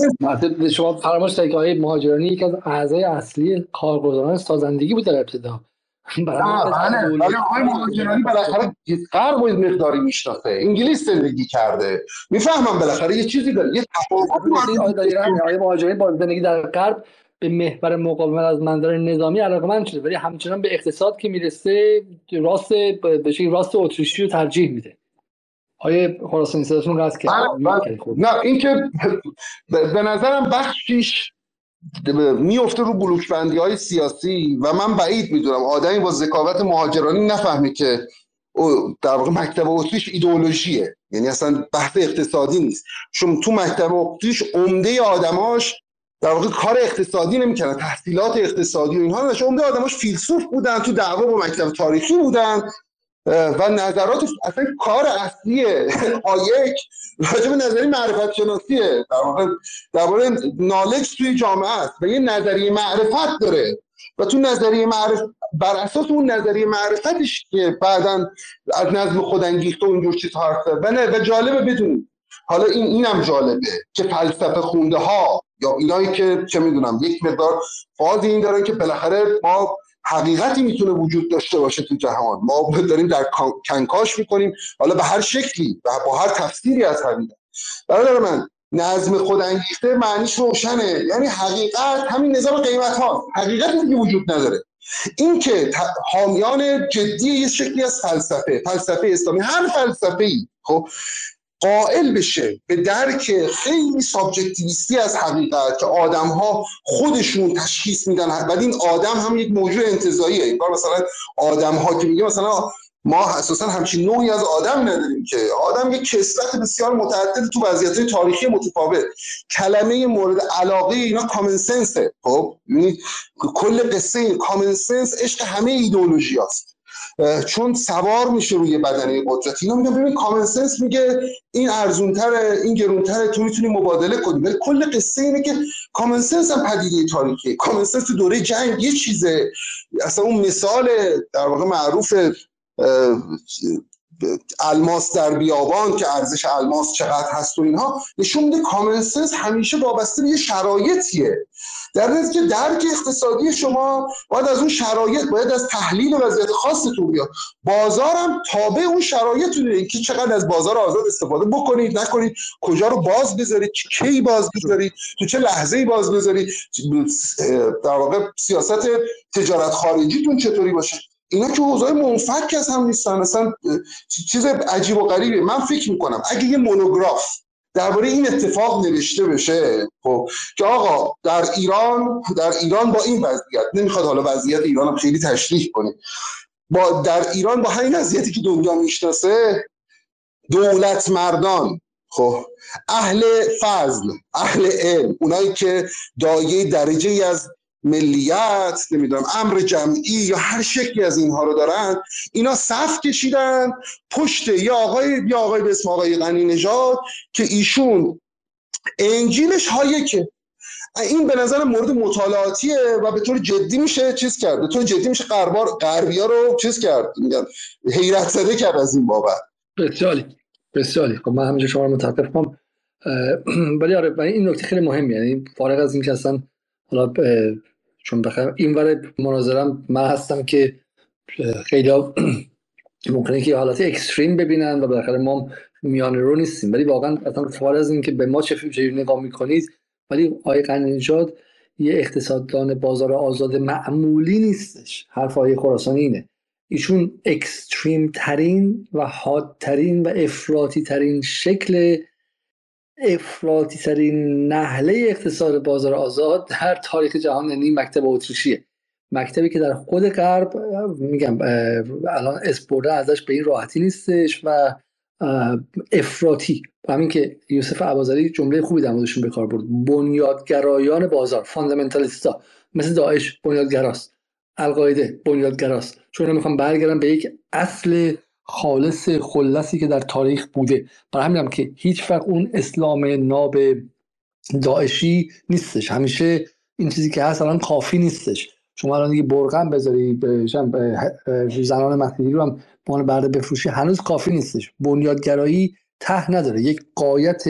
A: شما فراموش که آقای مهاجرانی یکی از اعضای اصلی کارگزاران سازندگی بود در ابتدا.
K: بله. ولی آقای مهاجرانی بالاخره غرب باید مقداری می‌شناسه. انگلیس زندگی کرده. می‌فهمم بالاخره یه چیزی داره یه
A: آقای مهاجرانی با زندگی در غرب به محور مقاومت از منظر نظامی علاقمند شده ولی همچنان به اقتصاد که می‌رسه راست به راست اتریشی رو ترجیح میده. آیه خراسانی صداتون قطع کرد
K: بله، بله. نه این که به نظرم بخشیش میفته رو بلوکبندی های سیاسی و من بعید می‌دونم. آدمی با ذکاوت مهاجرانی نفهمه که در واقع مکتب اتریش ایدئولوژیه. یعنی اصلا بحث اقتصادی نیست. چون تو مکتب اتریش عمده آدماش در واقع کار اقتصادی نمی‌کنن تحصیلات اقتصادی و اینها نداشت عمده آدماش فیلسوف بودن تو دعوا با مکتب تاریخی بودن و نظرات اصلا کار اصلی آیک راجع نظری معرفت شناسیه در واقع در نالج توی جامعه است. و یه نظریه معرفت داره. و تو نظریه معرفت بر اساس اون نظریه معرفتش که بعدا از نظم خودانگیخت و اینجور چیز حرف و, و جالبه بدون حالا این اینم جالبه که فلسفه خونده ها یا اینایی که چه می‌دونم یک مقدار فاز این دارن که بالاخره ما حقیقتی می‌تونه وجود داشته باشه تو جهان. ما داریم در کنکاش می‌کنیم. حالا به هر شکلی و با هر تفسیری از حقیقت. برادر من نظم خود انگیخته معنیش روشنه. یعنی حقیقت همین نظام قیمت ها حقیقت دیگه وجود نداره. این که حامیان جدی یه شکلی از فلسفه فلسفه اسلامی هر فلسفه ای خب قائل بشه به درک خیلی سابجکتیویستی از حقیقت که آدم ها خودشون تشخیص میدن. ولی این آدم هم یک موضوع انتظاییه این مثلا آدم ها که میگه مثلا ما اساسا همچین نوعی از آدم نداریم که. آدم یک کثرت بسیار متعدد تو وضعیت تاریخی متفاوت. کلمه مورد علاقه اینا common sense ه خب؟ یعنی کل قصه common sense عشق همه ایدئولوژی هست. چون سوار میشه روی بدنه قدرت. اینا میگن ببین common sense میگه این ارزونتره این گرونتره تو می‌تونی مبادله کنی. ولی کل قصه اینه که common sense هم پدیده تاریخی common sense تو دوره جنگ یه چیزه. اصلا اون مثال در واقع معروف الماس در بیابان که ارزش الماس چقدر هست و اینها نشون میده کامن سنس همیشه وابسته به یه شرایطیه. در که درک اقتصادی شما باید از اون شرایط باید از تحلیل وضعیت خاصتون بیاد. بازارم تابع اون شرایط که چقدر از بازار آزاد استفاده بکنید نکنید کجا رو باز بذارید کی باز بذارید تو چه لحظه باز بذارید در واقع سیاست تجارت خارجیتون چطوری باشه؟ اینا که حوزه منفک از هم نیستن اصلا چیز عجیب و غریبه. من فکر می‌کنم اگه یه مونوگراف درباره این اتفاق نوشته بشه خب که آقا در ایران در ایران با این وضعیت نمی‌خواد حالا وضعیت ایران هم خیلی تشریح کنه. با در ایران با همین وضعیتی که دنیا می‌شناسه دولت مردان خب اهل فضل اهل علم اونایی که دایه درجه ای از ملیت نمی‌دونم امر جمعی یا هر شکلی از اینها رو دارن اینا صف کشیدن پشت یا آقای یا آقای به اسم آقای غنی نژاد که ایشون انجیلش که این به نظر مورد مطالعاتیه و به طور جدی میشه چیز کرد به طور جدی میشه غربار غربیا رو چیز کرد میگن حیرت زده کرد از این بابت.
A: بسیاری بسیاری. خب من همینجا شما رو متفقم ولی آره این نکته خیلی مهمه یعنی فارغ از اینکه اصلا حالا چون بخیر این ور مناظرم من هستم که خیلی ممکنه که حالت اکستریم ببینن و بالاخره ما میان رو نیستیم. ولی واقعا اصلا فارغ از اینکه به ما چه نگاه می‌کنید ولی آقای قنیجاد یه اقتصاددان بازار آزاد معمولی نیستش. حرف آقای خراسانی اینه. ایشون اکستریم ترین و حاد ترین و افراطی ترین شکل افراطی ترین نحله اقتصاد بازار آزاد در تاریخ جهان یعنی مکتب اتریشیه. مکتبی که در خود غرب میگم الان اسپورده ازش به این راحتی نیستش و افراطی. همین که یوسف عبازری جمله خوبی در موردشون به کار برد. بنیادگرایان بازار فاندامنتالیستا مثل داعش بنیادگراست. القاعده بنیادگراست. چون می‌خوام برگردم به یک اصل خالص خلصی که در تاریخ بوده. برای همینم که هیچ وقت اون اسلام ناب داعشی نیستش. همیشه این چیزی که هست الان کافی نیستش. شما الان دیگه برقم بذاری زنان مسیحی رو هم به برده بفروشی هنوز کافی نیستش. بنیادگرایی ته نداره. یک قایت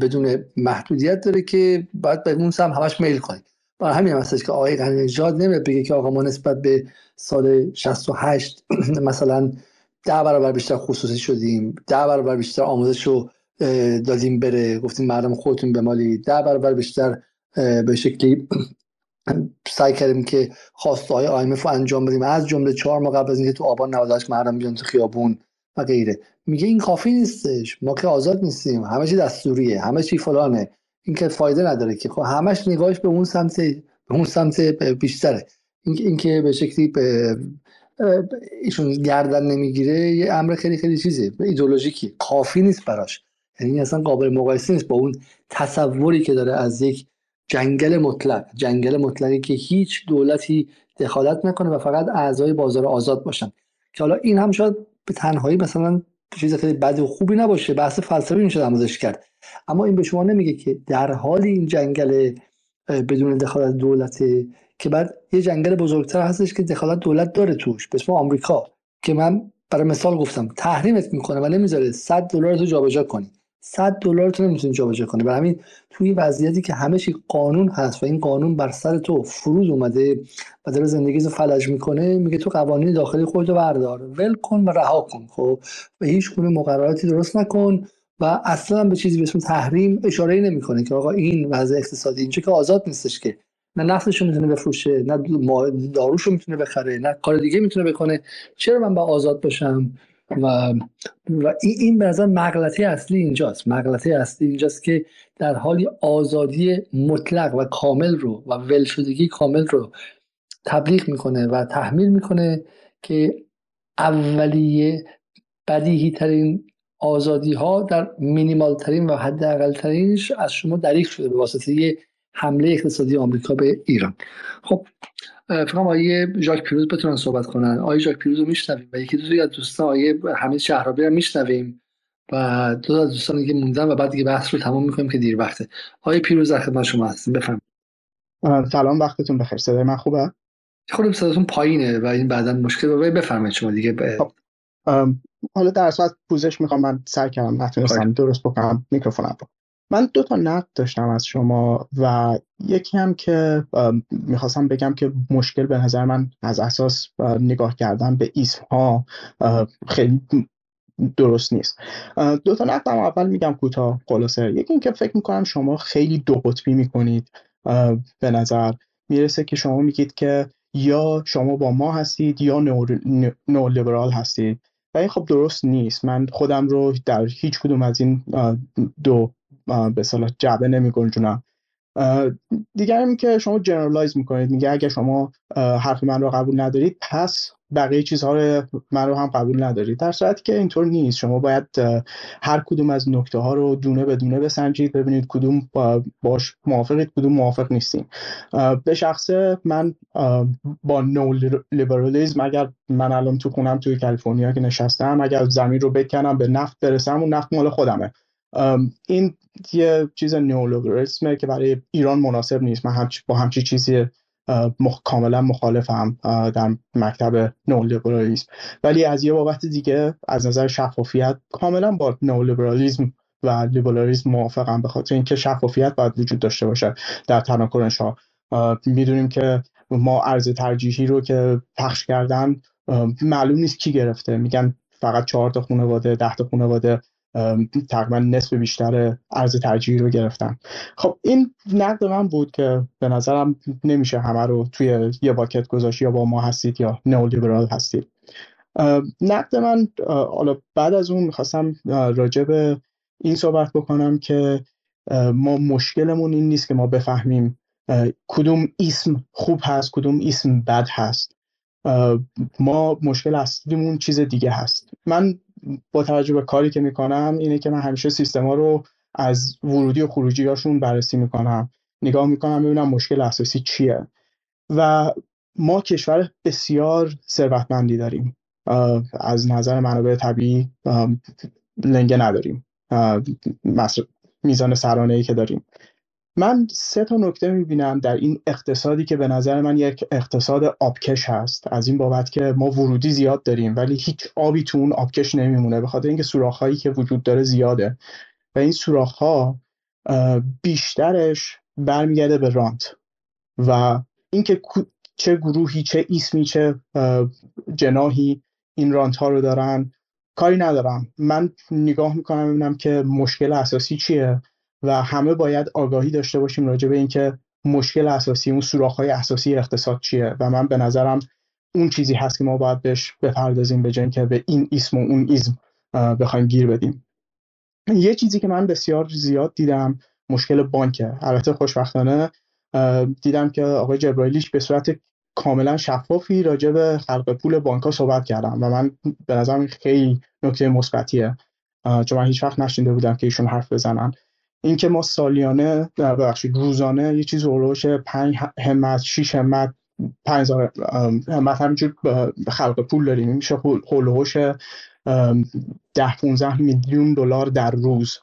A: بدون محدودیت داره که باید به اون سم همش میل کنید برای همین هم که آقای غنی نژاد نمیاد بگه که آقا ما نسبت به سال 68 مثلا ده برابر بیشتر خصوصی شدیم ده برابر بیشتر آموزش رو دادیم بره. گفتیم مردم خودتون بمالید. ده برابر بیشتر به شکلی سعی کردیم که خواسته های IMF رو انجام بدیم. از جمله چهار ماه قبل از اینکه تو آبان 98 مردم بیان تو خیابون و غیره. میگه این کافی نیستش. ما که آزاد نیستیم. همه چی دستوریه. همه چی فلانه. این که فایده نداره که خب همش نگاهش به اون سمت به اون سمت بیشتره. این که به شکلی به ایشون گردن نمی‌گیره یه امر خیلی خیلی چیزه. ایدولوژیکی کافی نیست براش. یعنی اصلا قابل مقایسه نیست با اون تصوری که داره از یک جنگل مطلق. جنگل مطلقی که هیچ دولتی دخالت نکنه و فقط اعضای بازار آزاد باشن. که حالا این هم شاید به تنهایی مثلا چیز خیلی بد و خوبی نباشه. بحث فلسفی میشه آموزش کرد. اما این به شما نمیگه که در حال این جنگل بدون دخالت دولت که بعد یه جنگل بزرگتر هستش که دخالت دولت داره توش به اسم آمریکا که من برای مثال گفتم تحریمت می‌کنه و نمی‌ذاره. 100 دلار تو جابجا کنی. 100 دلار تو نمی‌تونی جابجا کنی. برای همین توی وضعیتی که همه چی قانون هست و این قانون بر سر تو فرود اومده و داره زندگی رو فلج می‌کنه میگه تو قوانین داخلی خودتو بردار. ول کن و رها کن خب؟ و هیچ گونه مقرراتی درست نکن. و اصلا به چیزی به اسم تحریم اشاره ای نمی‌کنه که آقا این وضع اقتصادی اینجا که آزاد نیستش که. نه نفتشو می‌تونه بفروشه نه داروشو می‌تونه بخره نه کار دیگه می‌تونه بکنه. چرا من با آزاد باشم؟ و و این به نظر مغلطه اصلی اینجاست. مغلطه اصلی اینجاست که در حالی آزادی مطلق و کامل رو و ولشدگی کامل رو تبلیغ می‌کنه و تحمیل می‌کنه که اولیه بدیهی ترین آزادی ها در مینیمال ترین و حد اقل ترینش از شما دریغ شده به واسطه حمله اقتصادی آمریکا به ایران. خب فکر آیه ژاک پیروز بتونن صحبت کنن. آیه ژاک پیروز رو میشنویم و یکی دو از دوستان آیه حمید شهرابی هم میشنویم و دو از دوستانی که موندن و بعد دیگه بحث رو تمام می‌کنیم که دیر وقته. آیه پیروز در خدمت شما هستیم. بفهم
L: سلام وقتتون بخیر. صدای من خوبه؟
A: خودم صداتون پایینه و این بعدا مشکل. رو بفرمایید شما دیگه. ب... خب.
L: حالا در اصل پوزش می‌خوام من سعی کردم نتونستم درست بکنم میکروفونم من دو تا نقد داشتم از شما و یکی هم که می‌خواستم بگم که مشکل به نظر من از اساس نگاه کردن به اسم ها خیلی درست نیست. دو تا نقدم اول میگم کوتاه خلاصه. یکی اینکه فکر می‌کنم شما خیلی دو قطبی می‌کنید به نظر می‌رسه که شما میگید که یا شما با ما هستید یا نو لیبرال هستید. این خب درست نیست. من خودم رو در هیچ کدوم از این دو به صلاح جعبه نمی گنجونم دیگر که شما جنرالایز می‌کنید میگه اگر شما حرف من رو قبول ندارید پس بقیه چیزها رو من رو هم قبول ندارید در صورتی که اینطور نیست. شما باید هر کدوم از نکته ها رو دونه به دونه بسنجید ببینید کدوم باش موافقید کدوم موافق نیستیم به شخصه من با نو لیبرالیزم اگر من الان تو خونم توی کالیفرنیا که نشستم اگر زمین رو بکنم به نفت برسم اون نفت مال خودمه. این یه چیز نیولوگریسمه که برای ایران مناسب نیست. من همچ... با همچی چیزی مخ... کاملا مخالفم در مکتب نولیبرالیسم. ولی از یه بابت دیگه از نظر شفافیت کاملا با نولیبرالیسم و لیبرالیسم موافقم به خاطر اینکه شفافیت باید وجود داشته باشه در تناکرش ها می‌دونیم که ما ارز ترجیحی رو که پخش کردن معلوم نیست کی گرفته. میگن فقط چهار تا خانواده ده تا خانواده. تقریبا نصف بیشتر ارز ترجیحی رو گرفتن خب این نقد من بود که به نظرم نمیشه همه رو توی یه باکت گذاشت یا با ما هستید یا نئولیبرال هستید. نقد من حالا بعد از اون می‌خواستم راجع به این صحبت بکنم که ما مشکلمون این نیست که ما بفهمیم کدوم اسم خوب هست کدوم اسم بد هست. ما مشکل اصلیمون چیز دیگه هست. من با توجه به کاری که می‌کنم اینه که من همیشه سیستما رو از ورودی و خروجی هاشون بررسی می‌کنم. نگاه می‌کنم ببینم مشکل اساسی چیه. و ما کشور بسیار ثروتمندی داریم. از نظر منابع طبیعی لنگه نداریم. میزان سرانه ای که داریم. من سه تا نکته می‌بینم در این اقتصادی که به نظر من یک اقتصاد آبکش هست. از این بابت که ما ورودی زیاد داریم ولی هیچ آبی تو اون آبکش نمیمونه به خاطر اینکه سوراخ‌هایی که وجود داره زیاده. و این سوراخ‌ها بیشترش برمیگرده به رانت. و اینکه چه گروهی چه اسمی چه جناهی این رانت ها رو دارن کاری ندارم. من نگاه می‌کنم ببینم که مشکل اساسی چیه. و همه باید آگاهی داشته باشیم راجع به اینکه مشکل اساسی اون سوراخ های اساسی اقتصاد چیه و من به نظرم اون چیزی هست که ما باید بهش بپردازیم به جای که به این اسم و اون ایزم بخوایم گیر بدیم. یه چیزی که من بسیار زیاد دیدم مشکل بانکه البته خوشبختانه دیدم که آقای جبرائیلیش به صورت کاملا شفافی راجع به خلق پول بانک صحبت کردم و من به نظرم خیلی نکته مثبتیه. چون من هیچ وقت نشینده بودم که ایشون حرف بزنن. اینکه ما سالیانه ببخشید روزانه یه چیز اولوش 5 همت 6 همت 5000 همت همینجور خلق پول داریم. میشه هولوش 10 15 میلیون دلار در روز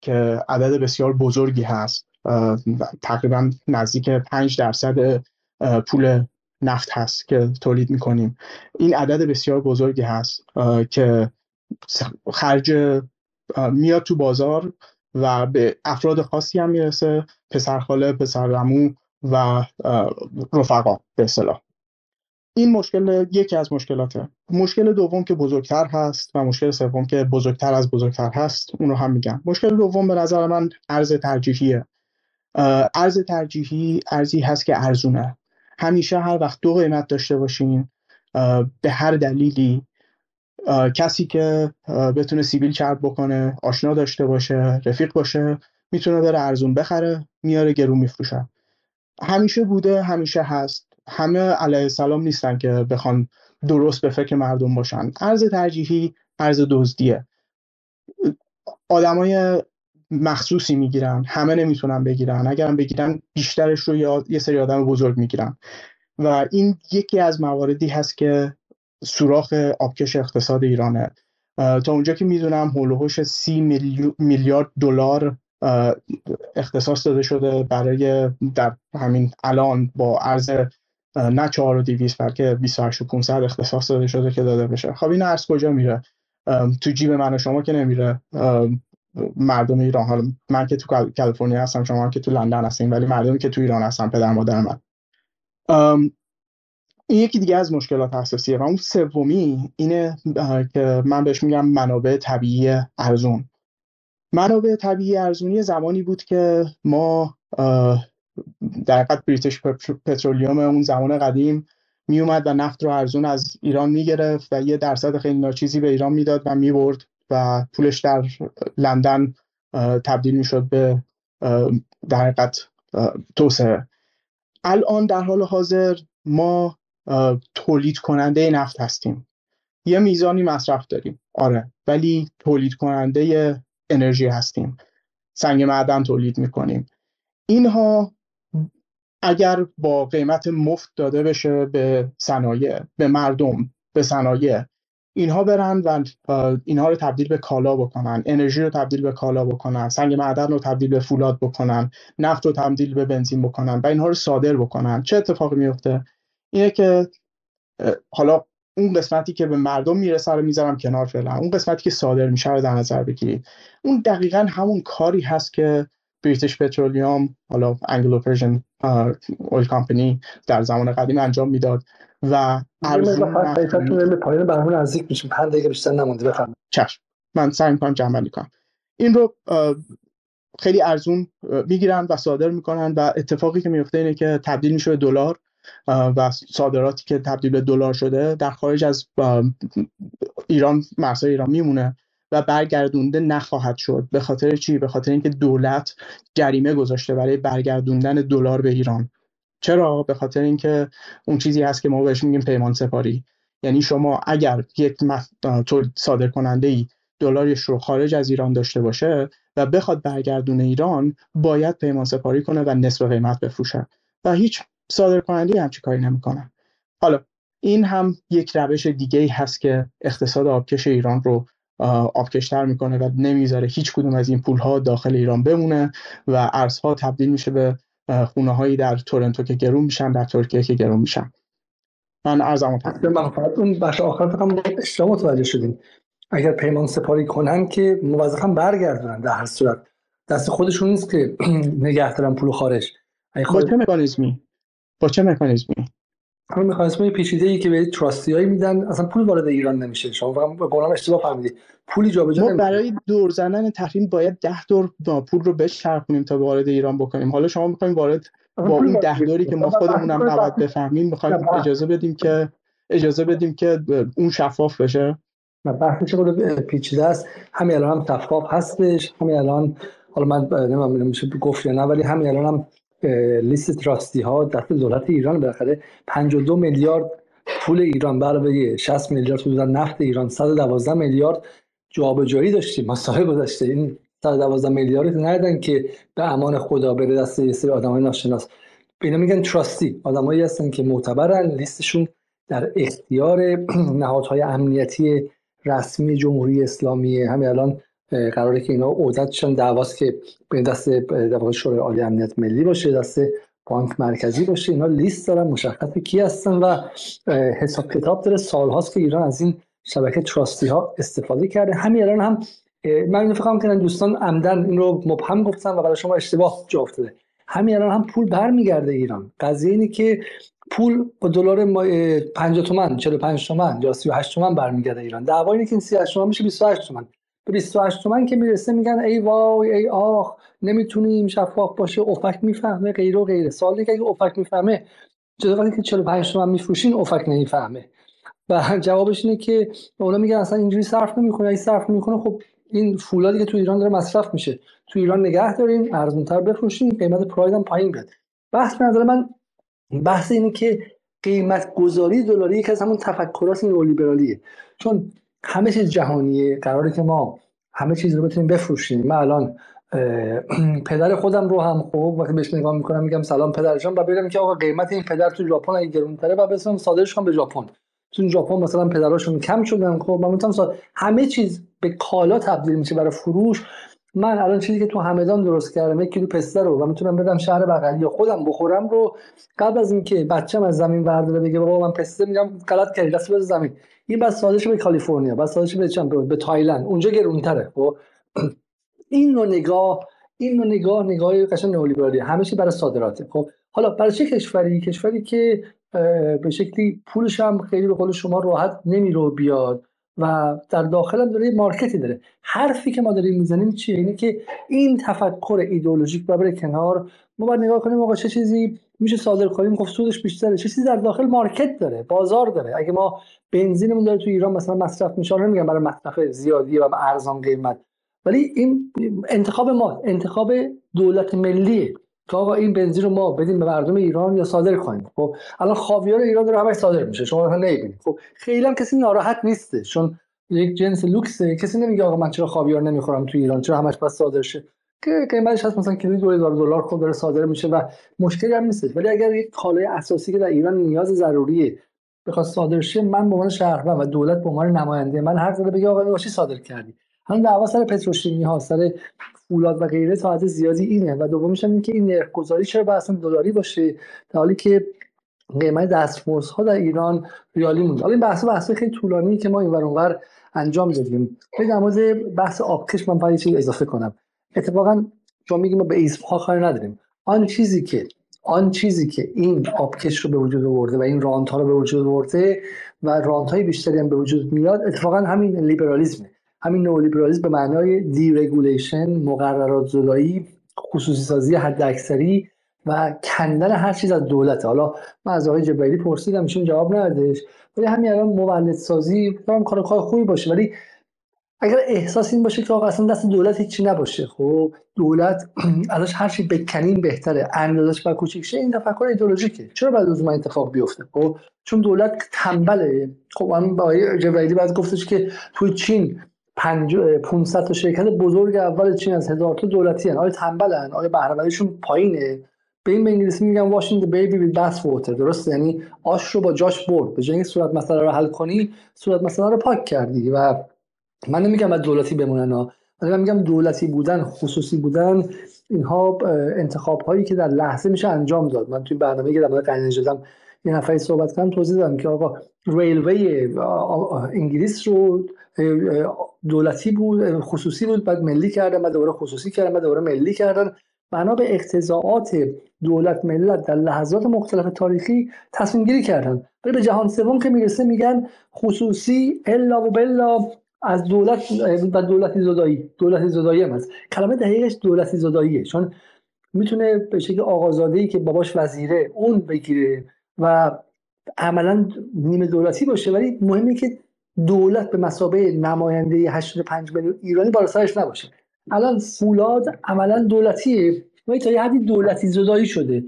L: که عدد بسیار بزرگی هست. تقریبا نزدیک 5 درصد پول نفت هست که تولید می‌کنیم. این عدد بسیار بزرگی هست که خرج میاد تو بازار و به افراد خاصی هم می‌رسه پسرخاله پسرعمو و رفقا به اصطلاح. این مشکل یکی از مشکلاته. مشکل دوم که بزرگتر هست و مشکل سوم که بزرگتر از بزرگتر هست اون رو هم میگم. مشکل دوم به نظر من ارز ترجیحیه. ارز ترجیحی ارزی هست که ارزونه. همیشه هر وقت دو قیمت داشته باشین به هر دلیلی کسی که بتونه سیبیل کرد بکنه آشنا داشته باشه رفیق باشه می‌تونه بره ارزون بخره میاره گرون میفروشه. همیشه بوده همیشه هست. همه علیه السلام نیستن که بخوان درست به فکر مردم باشن. ارز ترجیحی ارز دزدیه. آدمای مخصوصی می‌گیرن همه نمی‌تونن بگیرن. اگرم بگیرن بیشترش رو یه سری آدم بزرگ می‌گیرن. و این یکی از مواردی هست که سوراخ آبکش اقتصاد ایرانه. تا اونجا که می‌دونم هولوهوش سی میلیارد دلار اختصاص داده شده برای در همین الان با عرض نه 4 و 200 بلکه 28 و 500 اختصاص داده شده که داده بشه. خب این ارز کجا میره؟ تو جیب من و شما که نمیره. مردم ایران. حالا من که تو کالیفرنیا هستم شما که تو لندن هستین ولی مردمی که تو ایران هستن پدر مادر من. این یکی دیگه از مشکلات اساسیه و اون سومی اینه که من بهش میگم منابع طبیعی ارزون. منابع طبیعی ارزونی زمانی بود که ما در حقیقت بریتش پترولیوم اون زمان قدیم میومد و نفت رو ارزون از ایران می‌گرفت و یه درصد خیلی ناچیزی به ایران می‌داد و می‌برد و پولش در لندن تبدیل می‌شد به در حقیقت توسعه. الان در حال حاضر ما تولید کننده نفت هستیم. یه میزانی مصرف داریم. آره ولی تولید کننده انرژی هستیم. سنگ معدن تولید می‌کنیم. اینها اگر با قیمت مفت داده بشه به صنایع به مردم به صنایع اینها برن و اینها رو تبدیل به کالا بکنن. انرژی رو تبدیل به کالا بکنن. سنگ معدن رو تبدیل به فولاد بکنن. نفت رو تبدیل به بنزین بکنن و اینها رو صادر بکنن. چه اتفاقی میفته اینه که حالا اون قسمتی که به مردم می‌رسه رو می‌ذارم کنار فعلا. اون قسمتی که صادر میشه رو در نظر بگیرید. اون دقیقا همون کاری هست که British Petroleum حالا Anglo-Persian Oil Company در زمان قدیم انجام می‌داد و
A: ارزون پایین برنامه نزدیک میشیم. 5 دقیقه بیشتر نمونده بفرمایید.
L: چشم. من سعی می‌کنم جمع کنم. این رو خیلی ارزون می‌گیرن و صادر می‌کنن و اتفاقی که میفته اینه که تبدیل میشه به دلار. و صادراتی که تبدیل به دلار شده در خارج از ایران مرزهای ایران میمونه و برگردونده نخواهد شد. به خاطر چی؟ به خاطر اینکه دولت جریمه گذاشته برای برگردوندن دلار به ایران. چرا؟ به خاطر اینکه اون چیزی هست که ما بهش میگیم پیمان سپاری. یعنی شما اگر یک صادر کننده ای دلارش رو خارج از ایران داشته باشه و بخواد برگردونه ایران باید پیمان سپاری کنه و نصف قیمت بفروشه. و هیچ صادر کننده همچی کاری نمی‌کنن. حالا این هم یک روش دیگه ای هست که اقتصاد آبکش ایران رو آبکشتر می‌کنه و نمی‌ذاره هیچ کدوم از این پول ها داخل ایران بمونه و ارزها تبدیل میشه به خونه هایی در تورنتو که گرون میشن در ترکیه که گرون میشن. من ارزم
A: من فقط اون بخش آخر فقط اشتباه متوجه شدیم. اگر پیمان سپاری کنن که موظفا برگردونن در هر صورت. دست خودشون نیست که نگه دارن پول خارج.
L: با چه مکانیزمی با چه مکانیزمی؟
A: همون مکانیزم پیچیده ای که به تراستی هایی میدن اصلا پول وارد ایران نمیشه. شما قولم اشتباه فهمیدید پولی جابجا
L: ما برای دور زدن تحریم باید ده دور پول رو بچرخونیم تا وارد ایران بکنیم. حالا شما می‌خوایم وارد با اون ده دوری که ما خودمونم نباید بفهمیم می‌خوایم اجازه بدیم که اجازه بدیم که اون شفاف بشه.
A: نه بحث چقدر پیچیده است؟ همین الان هم شفاف هستش. همین الان حالا من نمی‌دونم میشه گفت یا نه ولی همین الان هم لیست تراستی ها دست دولت ایران بالاخره 52 میلیارد پول ایران علاوه 60 میلیارد حدود نفت ایران 112 میلیارد جابجایی داشتیم مسائل گذشته این 112 میلیارد ندادن که به امان خدا بره دست یه سری آدمای ناشناس. اینا میگن تراستی آدمایی هستن که معتبرن لیستشون در اختیار نهادهای امنیتی رسمی جمهوری اسلامی همین الان قراره که اینا عودتشون دعواست که به دست در شورای عالی امنیت ملی باشه دست بانک مرکزی باشه اینا لیست دارن مشخص کی هستن و حساب کتاب داره. سالهاست که ایران از این شبکه تراستی ها استفاده کرده. همین الان هم من اینو فکر کنم دوستان عمدن این رو مبهم گفتن و برای شما اشتباه جا افتاده. همین الان هم پول برمیگرده ایران. قضیه اینه که پول با دلار 50 تومن 45 تومن یا 38 تومن برمیگرده ایران. دعوا اینه که این 38 تومن میشه 28 تومن. به 28 تومن که می‌رسه میگن ای وای ای آخ نمی‌تونیم شفاف باشه. افک می‌فهمه غیر و غیره. سوال که اگه افک می‌فهمه چرا وقتی که 45 تومن میفروشین افک نمی‌فهمه. و جوابش اینه که اونا میگن اصلا اینجوری صرف نمی‌کنه. اگه صرف نمی‌کنه خب این فولادی که تو ایران داره مصرف میشه. تو ایران نگه داریم ارزونتر بفروشیم قیمت پراید هم پایین بیاد بحث به نظر من بحث اینه که قیمت گذاری دلاری یکی از همون تفکرات نئولیبرالیه چون همه چیز جهانیه قراره که ما همه چیز رو بتونیم بفروشیم. من الان پدر خودم رو هم خوب وقتی بهش نگاه می‌کنم میگم سلام پدرشان و ببینم که آقا قیمت این پدر تو ژاپن اگه گرونتره و بسم صادرش کنم به ژاپن. تو ژاپن مثلا پدراشون کم شدن خب من می‌تونم همه چیز به کالا تبدیل میشه برای فروش. من الان چیزی که تو همدان درست کردم یک کیلو پسته رو و می‌تونم بدم شهر بغلی یا خودم بخورم رو قبل از اینکه بچم از زمین برداره بگه بابا من پسته میگم غلط کردی دست بده زمین. این بس سادش به کالیفرنیا بس سادش به چم؟ به تایلند. اونجا گرونتره خب؟ این نوع نگاه این نوع نگاه نگاه قشنگ نئولیبرالی همه چی برای صادراته. خب؟ حالا برای چه کشوری؟ کشوری که به شکلی پولش هم خیلی به قول شما راحت نمیره بیاد و در داخل هم داره مارکتی داره. حرفی که ما داریم می‌زنیم چیه؟ اینه که این تفکر ایدئولوژیک ببره کنار. ما باید نگاه کنیم آقا چه چیزی میشه صادر کنیم خب سودش بیشتره. چه چیزی در داخل مارکت داره؟ بازار داره. اگه ما بنزینمون داره تو ایران مثلا مصرف میشه نمیگم برای مصرف زیادی و ارزان قیمت. ولی این انتخاب ما انتخاب دولت ملیه که آقا این بنزین رو ما بدیم به مردم ایران یا صادر کنیم. خب الان خاویار ایران داره همش صادر میشه. شما نمی‌بینید. خب خیلی هم کسی ناراحت نیسته چون یک جنس لوکسه. کسی نمیگه آقا من چرا خاویار نمی‌خورم تو ایران؟ چرا همش بس صادر شه؟ که قیمتش هست مثلا کیلوی 2000 دلار خود داره صادر میشه و مشکلی هم نیست ولی اگر یک کالای اساسی که در ایران نیاز ضروریه بخواد صادر شه من به عنوان شهروند و دولت به عنوان نماینده من حق داره بگه آقا اینو صادر کردی. همین دعوا سر پتروشیمی ها سر فولاد و غیره تا حد زیادی اینه و دومیش این که این نرخ گذاری چرا باید دلاری باشه؟ در حالی که قیمت دستمزد ها در ایران ریالی مونده حالا این بحث بحث خیلی طولانی که ما این اونور انجام دادیم. در مورد بحث آبکش من باید چیز اضافه کنم. اتفاقا شما میگیم ما به ایسم ها نداریم. آن چیزی که آن چیزی که این آبکش رو به وجود آورده و این رانت ها رو به وجود آورده و رانت های بیشتری هم به وجود میاد اتفاقا همین لیبرالیسمه همین نئولیبرالیسم به معنای دیرگولیشن مقررات زدایی خصوصی سازی حد اکثری و کندن هر چیز از دولت حالا من از آقای جبرئیلی پرسیدم ایشون جواب ندادش. ولی همین الان مولد سازی کار خوبی باشه. ولی اگر احساس این باشه که آقا اصلا دست دولت هیچی نباشه خب؟ دولت ازش هر چی بکنیم بهتره. اندازش و کوچیک شه این تفکر ایدئولوژیکه. چرا بعد از اتفاق بیفته؟ خب؟ چون دولت تنبله. خب من با جبرئیلی بعد گفتش که توی چین 500 تا شرکت بزرگ اول چین از هزار تا دولتی هن. آیا تنبلن آیا بهرهوریشون پایینه. به این به انگلیسی میگن واشینگ baby with bath water. درسته؟ یعنی آش رو با جاش برد. به جای صورت مسئله رو حل کنی صورت مسئله رو پاک کردی و من نمیگم از دولتی بمونن ها. من میگم دولتی بودن خصوصی بودن اینها انتخاب هایی که در لحظه میشه انجام داد. من توی برنامه که در مورد قرن نژادم یه نفری صحبت کردم توضیح دادم که آقا ریلوی انگلیس رو دولتی بود خصوصی بود بعد ملی کردن بعد دوباره خصوصی کردن بعد دوباره ملی کردن. بنا به اقتضاعات دولت ملت در لحظات مختلف تاریخی تصمیم گیری کردن. ولی به جهان سوم که می‌رسه میگن خصوصی الا و بلا از دولت و دولتی زدایی دولتی زدایی هم هست. کلمه دقیقش دولتی زداییه. چون می‌تونه به شکل آقازاده ای که باباش وزیره اون بگیره و عملا نیمه دولتی باشه. ولی مهمه که دولت به مسابقه نماینده 85 میلیون ایرانی بالا سرش نباشه. الان فولاد عملا دولتیه. ولی تا یه حدی دولتی زدایی شده.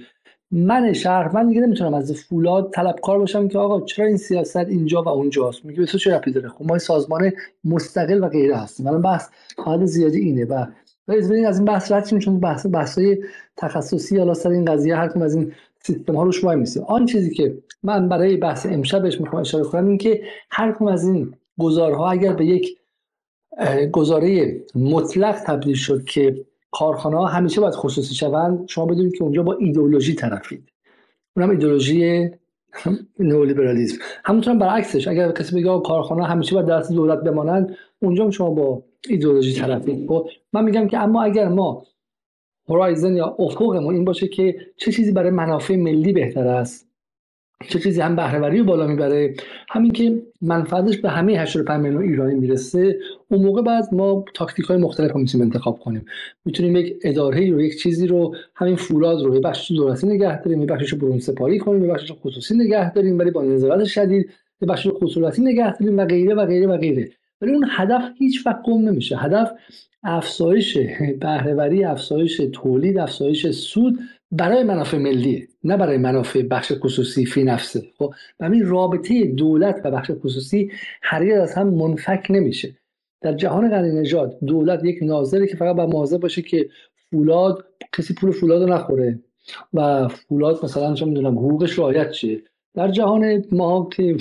A: من من دیگه نمی‌تونم از فولاد طلبکار باشم که آقا چرا این سیاست اینجا و اونجاست؟ میگه تو چه رپی داره؟ خب ما سازمان مستقل و غیره هستیم. الان بحث حال زیادی اینه. و بریم از این بحث رد چون بحث بحثای تخصصی حالا سر این قضیه هر از این سیستم ها روش وای میسیم آن چیزی که من برای بحث امشبش می‌خوام اشاره کنم این که هر از این گزارها اگر به یک گزاره مطلق تبدیل شد که کارخانه ها همیشه باید خصوصی شوند. شما بدونید که اونجا با ایدئولوژی طرفید اونم ایدئولوژی نئولیبرالیسم. همونطور برعکسش اگر کسی بگه کارخانه همیشه باید دست دولت بمانند اونجا شما با ایدئولوژی طرفید خب، من میگم که اما اگر ما هورایزن یا افقمون این باشه که چه چیزی برای منافع ملی بهتر است؟ چه چیزی هم بهرهوری رو بالا می‌بره. همین که منفعتش به همه 85 میلیون ایرانی می‌رسه اون موقع بعد ما تاکتیک های مختلف هم می‌تونیم انتخاب کنیم. می‌تونیم یک اداره رو یک چیزی رو همین فولاد رو یه بخش دولتی نگه داریم یه بخشش برون سپاری کنیم یه بخشش خصوصی نگه داریم ولی با نظارت شدید یه بخش خصوصی نگه داریم و غیره و غیره و غیره. ولی اون هدف هیچ وقت گم نمیشه. هدف افزایش بهرهوری افزایش تولید افزایش سود برای منافع ملیه نه برای منافع بخش خصوصی فی نفسه. خب همین رابطه دولت و بخش خصوصی هرگز از هم منفک نمیشه. در جهان غنی نژاد دولت یک ناظری که فقط با مواظب باشه که فولاد کسی پول فولاد رو نخوره. و فولاد مثلا چه می‌دونم حقوقش رعایت چیه؟ در جهان ما که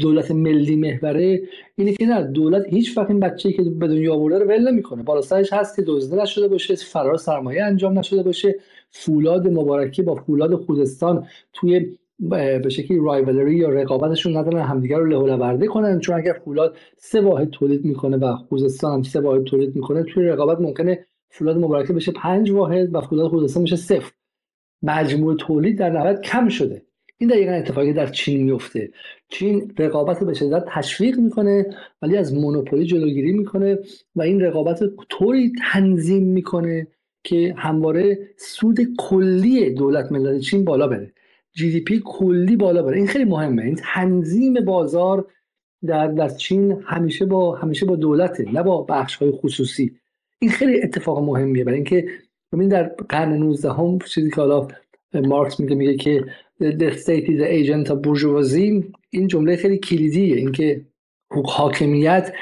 A: دولت ملی محوره اینه که نه دولت هیچ وقت این بچه‌ای که به دنیا آورده رو ول نمی‌کنه. بالا سرش هست که دزدیده نشده باشه فرار سرمایه انجام نشده باشه فولاد مبارکی با فولاد خوزستان توی به شکلی رایولری یا رقابتشون ندارن همدیگر رو له کنن. چون اگر فولاد سه واحد تولید می‌کنه و خوزستان هم سه واحد تولید می‌کنه توی رقابت ممکنه فولاد مبارکه بشه پنج واحد و فولاد خوزستان بشه صفر. مجموع تولید در نهایت کم شده. این دقیقا اتفاقی در چین میفته. چین رقابت به شدت تشویق می‌کنه ولی از مونوپولی جلوگیری می‌کنه و این رقابت طوری تنظیم می‌کنه که همواره سود کلی دولت ملت چین بالا بره. جی دی پی کلی بالا بره. این خیلی مهمه. این تنظیم بازار در, در چین همیشه با همیشه با دولته نه با بخش های خصوصی. این خیلی اتفاق مهمیه. برای اینکه ببین در قرن 19 هم چیزی که حالا مارکس میگه میگه که the state is the agent of bourgeoisie این جمله خیلی کلیدیه. اینکه حاکمیت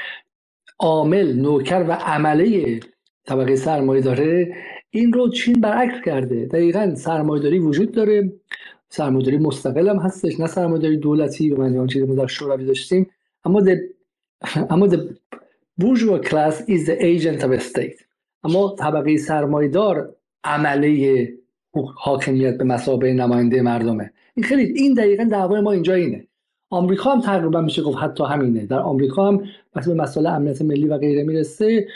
A: عامل نوکر و عمله طبقه سرمایه داره. این رو چین برعکس کرده. دقیقا سرمایه وجود داره. سرمایه‌داری مستقل هم هستش. نه سرمایه‌داری دولتی به من چیزی ما در شوروی داشتیم. اما the, اما the bourgeois class is the agent of state. اما طبقه سرمایدار عمله حاکمیت به مسابقه نماینده مردمه. این خیلی این دقیقا دعوای ما اینجا اینه. آمریکا هم تقریبا میشه گفت حتی همینه. در آمریکا هم وقتی به مسائل امنیت ملی و غیره می‌رسه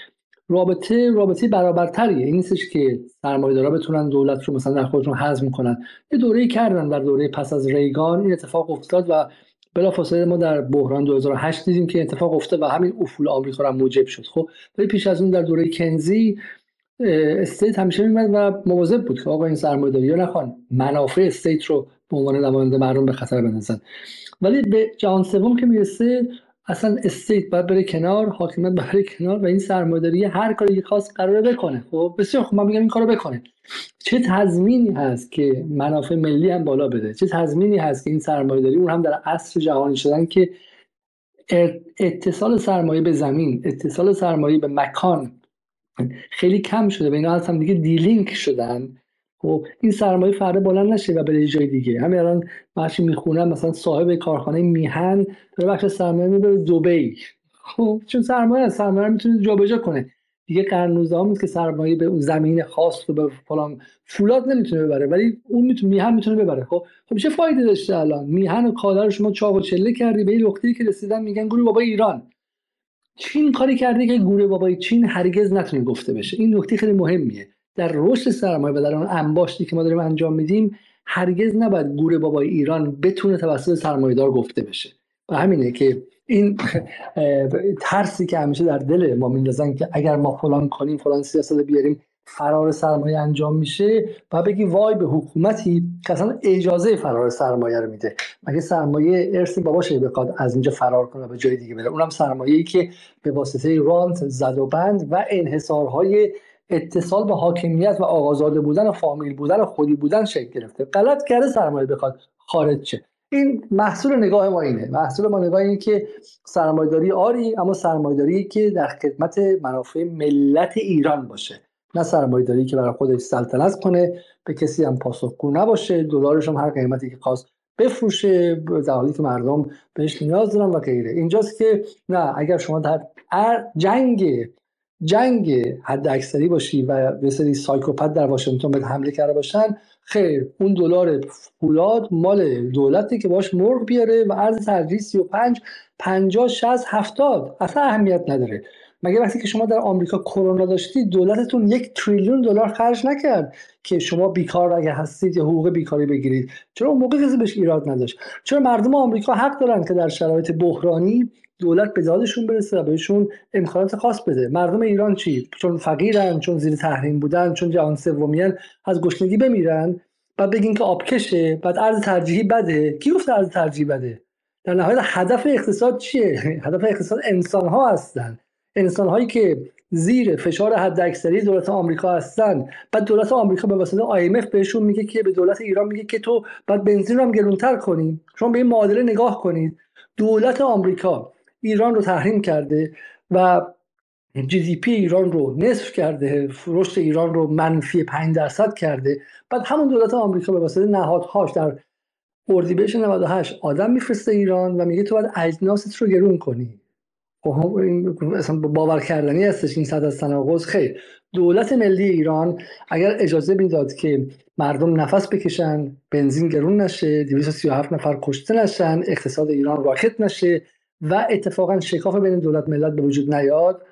A: رابطه رابطه برابرتریه. این نیستش که سرمایه‌دارا بتونن دولت رو مثلا در خودشون حزم کنن یه دوره‌ای کردن در دوره پس از ریگان این اتفاق افتاد و بلافاصله ما در بحران 2008 دیدیم که اتفاق افتاد و همین افول آمریکا رو موجب شد. خب ولی پیش از اون در دوره کینزی state همیشه میمد و مواظب بود که آقا این سرمایه‌داری یا نخوان منافع state رو به عنوان نماینده مردم به خطر بندازن. ولی به جهان سوم که می‌رسه اصلا state باید بره کنار حاکمیت بره کنار و این سرمایه‌داری هر کاری که خواست قراره بکنه. خب بسیار خب من میگم این کارو بکنه. چه تضمینی هست که منافع ملی هم بالا بده؟ چه تضمینی هست که این سرمایه‌داری اون هم در عصر جهانی شدن که اتصال سرمایه به زمین اتصال سرمایه به مکان خیلی کم شده و اینا هم دیگه دیلینک شدن. خب این سرمایه فردا بلند نشه و بره جای دیگه. همین الان ماشین می‌خونم مثلا صاحب کارخانه میهن داره بخش سرمایه می‌بره دبی. خب چون سرمایه سرمایه می‌تونه جابجا کنه. دیگه قرن 19 که سرمایه به اون زمین خاص رو به فلان فولاد نمی‌تونه ببره ولی اون می‌تونه میهن می‌تونه ببره. خب خب چه فایده داشته الان؟ میهن و کالا رو شما چاق و چله کردی به این نقطه‌ای که رسیدن میگن گروه بابا ایران. چین کاری کرده که گوره بابای چین هرگز نتونه گفته بشه. این نکته خیلی مهمیه. در رشد سرمایه و در اون انباشتی که ما داریم انجام میدیم هرگز نباید گوره بابای ایران بتونه توسط سرمایه‌دار گفته بشه. و همینه که این ترسی که همیشه در دل ما میندازن که اگر ما فلان کنیم فلان سیاست بیاریم فرار سرمایه انجام میشه و بگی وای به حکومتی که اصلا اجازه فرار سرمایه رو میده. مگه سرمایه ارث باباشه بخواد از اینجا فرار کنه به جای دیگه بره؟ اونم سرمایه ای که به واسطه رانت زد و بند و انحصارهای اتصال به حاکمیت و آقازاده بودن و فامیل بودن و خودی بودن شکل گرفته. غلط کرده سرمایه بخواد. خارج شه. این محصول نگاه ما اینه. محصول ما نگاه اینه که سرمایداری آری اما سرمایداری که در خدمت منافع ملت ایران باشه. نه سرمایداری که برای خودش سلطنت کنه به کسی هم پاسخگو نباشه. دلارش هم هر قیمتی که خواست بفروشه در حالی که مردم بهش نیاز دارن و غیره. اینجاست که نه اگر شما در جنگ جنگ حد اکثری باشی و به سری سایکوپت در واشنگتن به حمله کرده باشن خیر اون دلار فولاد مال دولتی که باش مرغ بیاره و ارز ترجیح 35 50 60 70 اصلا اهمیت نداره. مگه وقتی که شما در آمریکا کرونا داشتی دولتتون یک تریلیون دلار خرج نکرد که شما بیکار اگه هستید یا حقوق بیکاری بگیرید؟ چرا اون موقع کسی بهش ایراد نداشت؟ چرا مردم آمریکا حق دارن که در شرایط بحرانی دولت به دادشون برسه و بهشون امکانات خاص بده. مردم ایران چی؟ چون فقیرن چون زیر تحریم بودن چون جهان سومیان از گشنگی بمیرن. بعد بگین که آبکشه بعد ارز ترجیحی بده. کی گفته ارز ترجیحی بده؟ در نهایت هدف اقتصاد چیه؟ هدف اقتصاد انسان ها هستن. انسان هایی که زیر فشار حداکثری دولت آمریکا هستن. بعد دولت آمریکا به واسطه IMF بهشون میگه که به دولت ایران میگه که تو بعد بنزین رو هم گرونتر کنی. شما به این معادله نگاه کنید. دولت آمریکا ایران رو تحریم کرده و جی دی پی ایران رو نصف کرده رشد ایران رو منفی 5 درصد کرده. بعد همون دولت آمریکا به واسطه نهادهاش در اردیبهشت 98 آدم میفرسته ایران و میگه تو باید اجناست رو گرون کنی. خب اصلا باور کردنی هستش این حد از تناقض. خیر دولت ملی ایران اگر اجازه می‌داد که مردم نفس بکشن بنزین گرون نشه 237 نفر کشته نشن اقتصاد ایران راکد نشه و اتفاقا شکاف بین دولت ملت به وجود نیاد.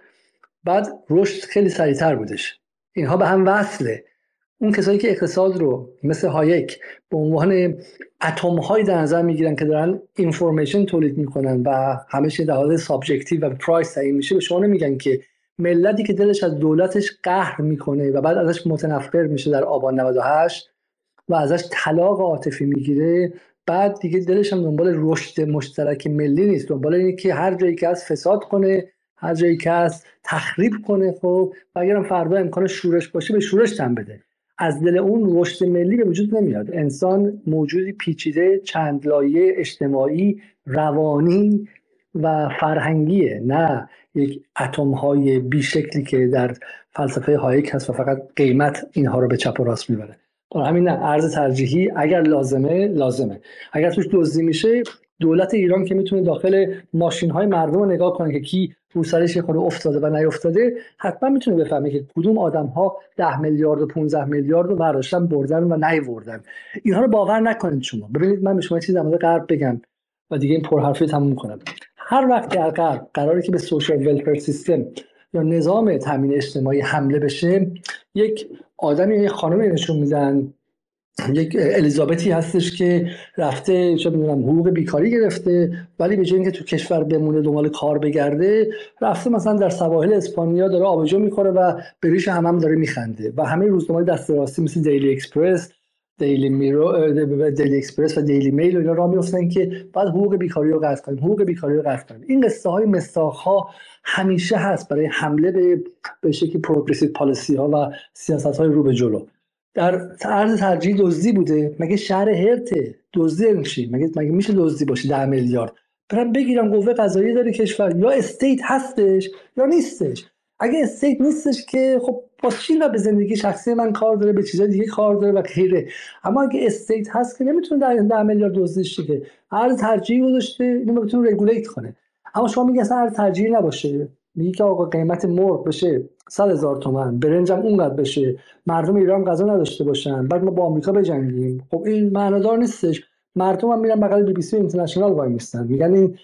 A: بعد رشد خیلی سریعتر بودش. اینها به هم وصله. اون کسایی که اقتصاد رو مثل هایک به عنوان اتم های در نظر می‌گیرن که دارن information تولید می‌کنن و همیشه در حال subjective و price تعیین میشه به شما نمیگن که ملتی که دلش از دولتش قهر می‌کنه و بعد ازش متنفر میشه در آبان 98 و ازش طلاق عاطفی می‌گیره بعد دیگه دلش هم دنبال رشد مشترک ملی نیست. دنبال اینه که هر جایی که از فساد کنه هر جایی که از تخریب کنه خب؟ و اگرم فردا امکان شورش باشه به شورش تن بده. از دل اون رشد ملی به وجود نمیاد. انسان موجودی پیچیده چند لایه اجتماعی روانی و فرهنگیه. نه یک اتم های بیشکلی که در فلسفه هایک هست و فقط قیمت اینها رو به چپ و راست می‌بره. همین نه ارز ترجیحی اگر لازمه لازمه. اگر توش دزدی میشه دولت ایران که می‌تونه داخل ماشین های مردم رو نگاه کنه که کی رو سرش خود افتاده و نیافتاده حتما می‌تونه بفهمه که کدوم آدم ها 10 میلیارد و 15 میلیارد رو برداشتن بردن و نیوردن. اینها رو باور نکنید شما. ببینید من به شما چیزی در غرب بگم و دیگه این پرحرفی تموم کنم. هر وقت در غرب قراره که به سوشال ولفر سیستم یا نظام تامین اجتماعی حمله بشه یک آدمی یک خانمی نشون میدن. یک الیزابتی هستش که رفته چه می‌دونم حقوق بیکاری گرفته ولی به جای اینکه تو کشور بمونه دنبال کار بگرده رفته مثلا در سواحل اسپانیا داره آبجو می‌خوره و به ریش هم, هم داره میخنده. و همه روزنامه دست راستی مثل دیلی اکسپرس Daily Mirror Daily Express و Daily Mail و اینا راه میفتن که باید حقوق بیکاری رو قطع کنیم حقوق بیکاری رو قطع کنیم. این قصه های مستاخ ها همیشه هست برای حمله به به شکلی progressive policy ها و سیاست های رو به جلو. در ارز ترجیح دزدی بوده. مگه شهر هرته دزدی میشه مگه مگه میشه دزدی باشه 10 میلیارد؟ برن بگیرن قوه قضایی داره کشور. یا state هستش یا نیستش. اگه state نیستش که خب با چی و به زندگی شخصی من کار داره به چیزای دیگه کار داره و غیره. اما اگه state هست که نمی‌تونه در ده میلیارد دزدش که؟ هر ترجیحی گذاشته اینو بتونه regulate کنه. اما شما میگه اصلا ترجیحی نباشه. میگه که آقا قیمت مرغ بشه 100 هزار تومن برنجم اونقدر بشه. مردم ایران غذا نداشته باشن. بعد ما با آمریکا بجنگیم. خب این معنادار نیستش. مردم هم میرن بغل بی بی سی اینترنشنال وایمیستن. میگن این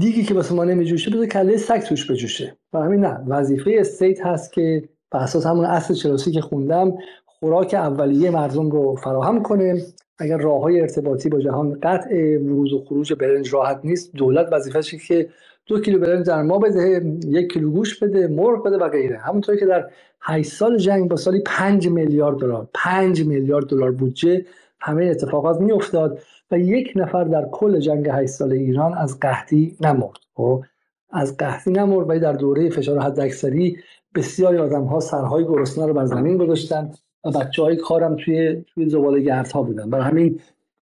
A: دیگی که واسه ما نمیجوشه بذار کله سگ توش بجوشه. و همین نه. وظیفه state هست که به اساس همون اصل چلوسی که خوندم خوراک اولیه مردم رو فراهم کنه. اگر راه های ارتباطی با جهان قطع ورود و خروج برنج راحت نیست دولت وظیفه‌شه که دو کیلو برنج در ما بده یک کیلو گوش بده مرغ بده و غیره. همونطوری که در 8 سال جنگ با سالی 5 میلیارد دلار 5 میلیارد دلار بودجه همه اتفاقات میافتاد و یک نفر در کل جنگ 8 سال ایران از قحطی نمرد. خب از قحطی نمرد و در دوره فشار حداکثری بسیاری آدم ها سرهای گرسنه رو بر زمین گذاشتن. و بچه های کارم توی توی زباله گردها بودن. برای همین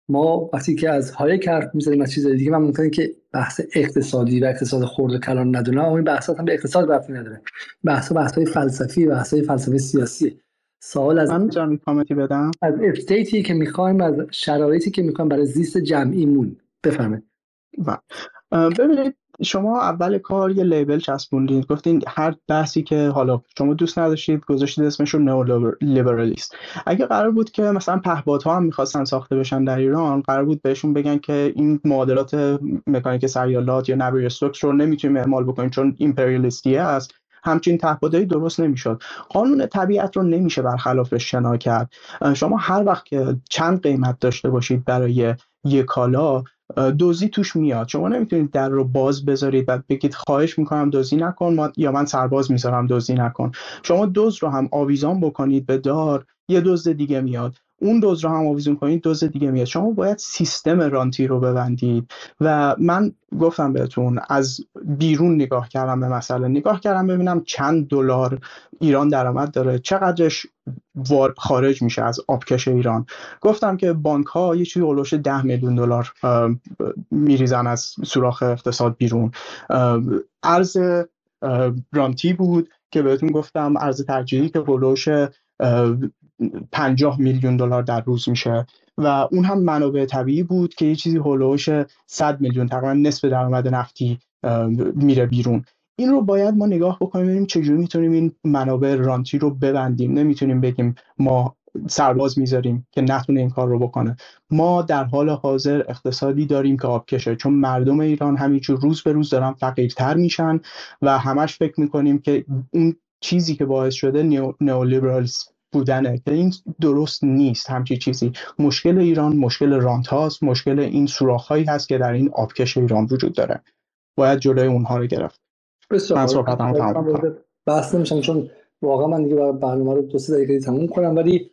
A: ما وقتی که از هایک حرف می‌زنیم از چیزای دیگه من ممکنه که بحث اقتصادی و اقتصاد خورد کلان ندونم اما این بحثات هم به اقتصاد رفتی نداره. بحث بحث های فلسفی و بحث های فلسفه سیاسی. سوال از
L: من کامنتی بدم.
A: از استیتی که می‌خوایم از شرایطی که می‌خوایم برای زیست جمعیمون. بفهمه
L: ببینید شما اول کار یه لیبل چسبوندید. گفتین هر بحثی که حالا شما دوست نداشتید گذاشتید اسمش رو لیبرالیست اگه قرار بود که مثلا پهپادها هم می‌خواستن ساخته بشن در ایران قرار بود بهشون بگن که این معادلات مکانیک سریالات یا نبیر استوکس رو نمی‌تونیم اعمال بکنیم چون ایمپریالیستیه است. همچین تهدیدایی درست نمی‌شد. قانون طبیعت رو نمیشه برخلافش شنا کرد. شما هر وقت که چند قیمت داشته باشید برای یک کالا دوزی توش میاد. شما نمی‌تونید در رو باز بذارید و بگید خواهش می‌کنم دوزی نکن یا من سرباز می‌ذارم دوزی نکن. شما دوز رو هم آویزان بکنید به دار یه دوز دیگه میاد. اون دوز رو هم آویزون کنید دوز دیگه میاد. شما باید سیستم رانتی رو ببندید. و من گفتم بهتون از بیرون نگاه کردم به مسئله. نگاه کردم ببینم چند دلار ایران درآمد داره. چقدرش خارج میشه از آبکش ایران. گفتم که بانک ها یه چیزی اولوش ده میلیون دلار میریزن از سوراخ اقتصاد بیرون. ارز رانتی بود که بهتون گفتم ارز ترجیحی که اولوش 50 میلیون دلار در روز میشه. و اون هم منابع طبیعی بود که یه چیزی هولوش 100 میلیون تقریبا نصف درآمد نفتی میره بیرون. این رو باید ما نگاه بکنیم ببینیم چجوری می‌تونیم این منابع رانتی رو ببندیم. نمی‌تونیم بگیم ما سرباز می‌ذاریم که نتونه این کار رو بکنه. ما در حال حاضر اقتصادی داریم که آبکشه چون مردم ایران همینجور روز به روز دارن فقیرتر میشن و همش فکر می‌کنیم که اون چیزی که باعث شده نیولیبرالیسم بودنه که این درست نیست همچی چیزی. مشکل ایران مشکل رانت هاست مشکل این سوراخ هایی هست که در این آبکش ایران وجود داره. باید جلوی اونها رو گرفت. من صحبت
A: بحث نمیشم چون واقعا من دیگه برنامه رو دو سه دقیقه تموم کنم ولی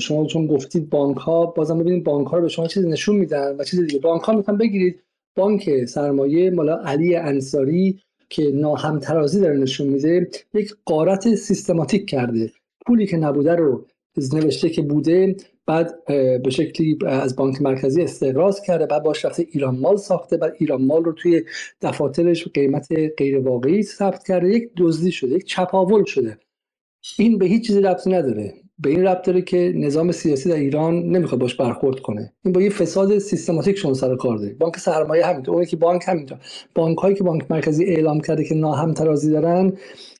A: شما چون گفتید بانک ها بازم ببینید بانک ها رو به شما چیزی نشون میدن و چیز دیگه. بانک ها می‌خوان بگیرید بانک سرمایه مالا علی انصاری که ناهم ترازی داره نشون میده یک قارت سیستماتیک کرده. پولی که نبوده رو نوشته که بوده بعد به شکلی از بانک مرکزی استقراض کرده بعد باش رفته ایران مال ساخته بعد ایران مال رو توی دفاترش قیمت غیر واقعی ثبت کرده یک دزدی شده یک چپاول شده. این به هیچ چیزی ربطی نداره. به این ربط داره که نظام سیاسی در ایران نمی‌خواد باش برخورد کنه. این با یه فساد سیستماتیک شون سر کار داره بانک سرمایه همینطور. اون که بانک همینطور. بانک هایی که بانک مرکزی اعلام کرده که ناهم ترازی دارن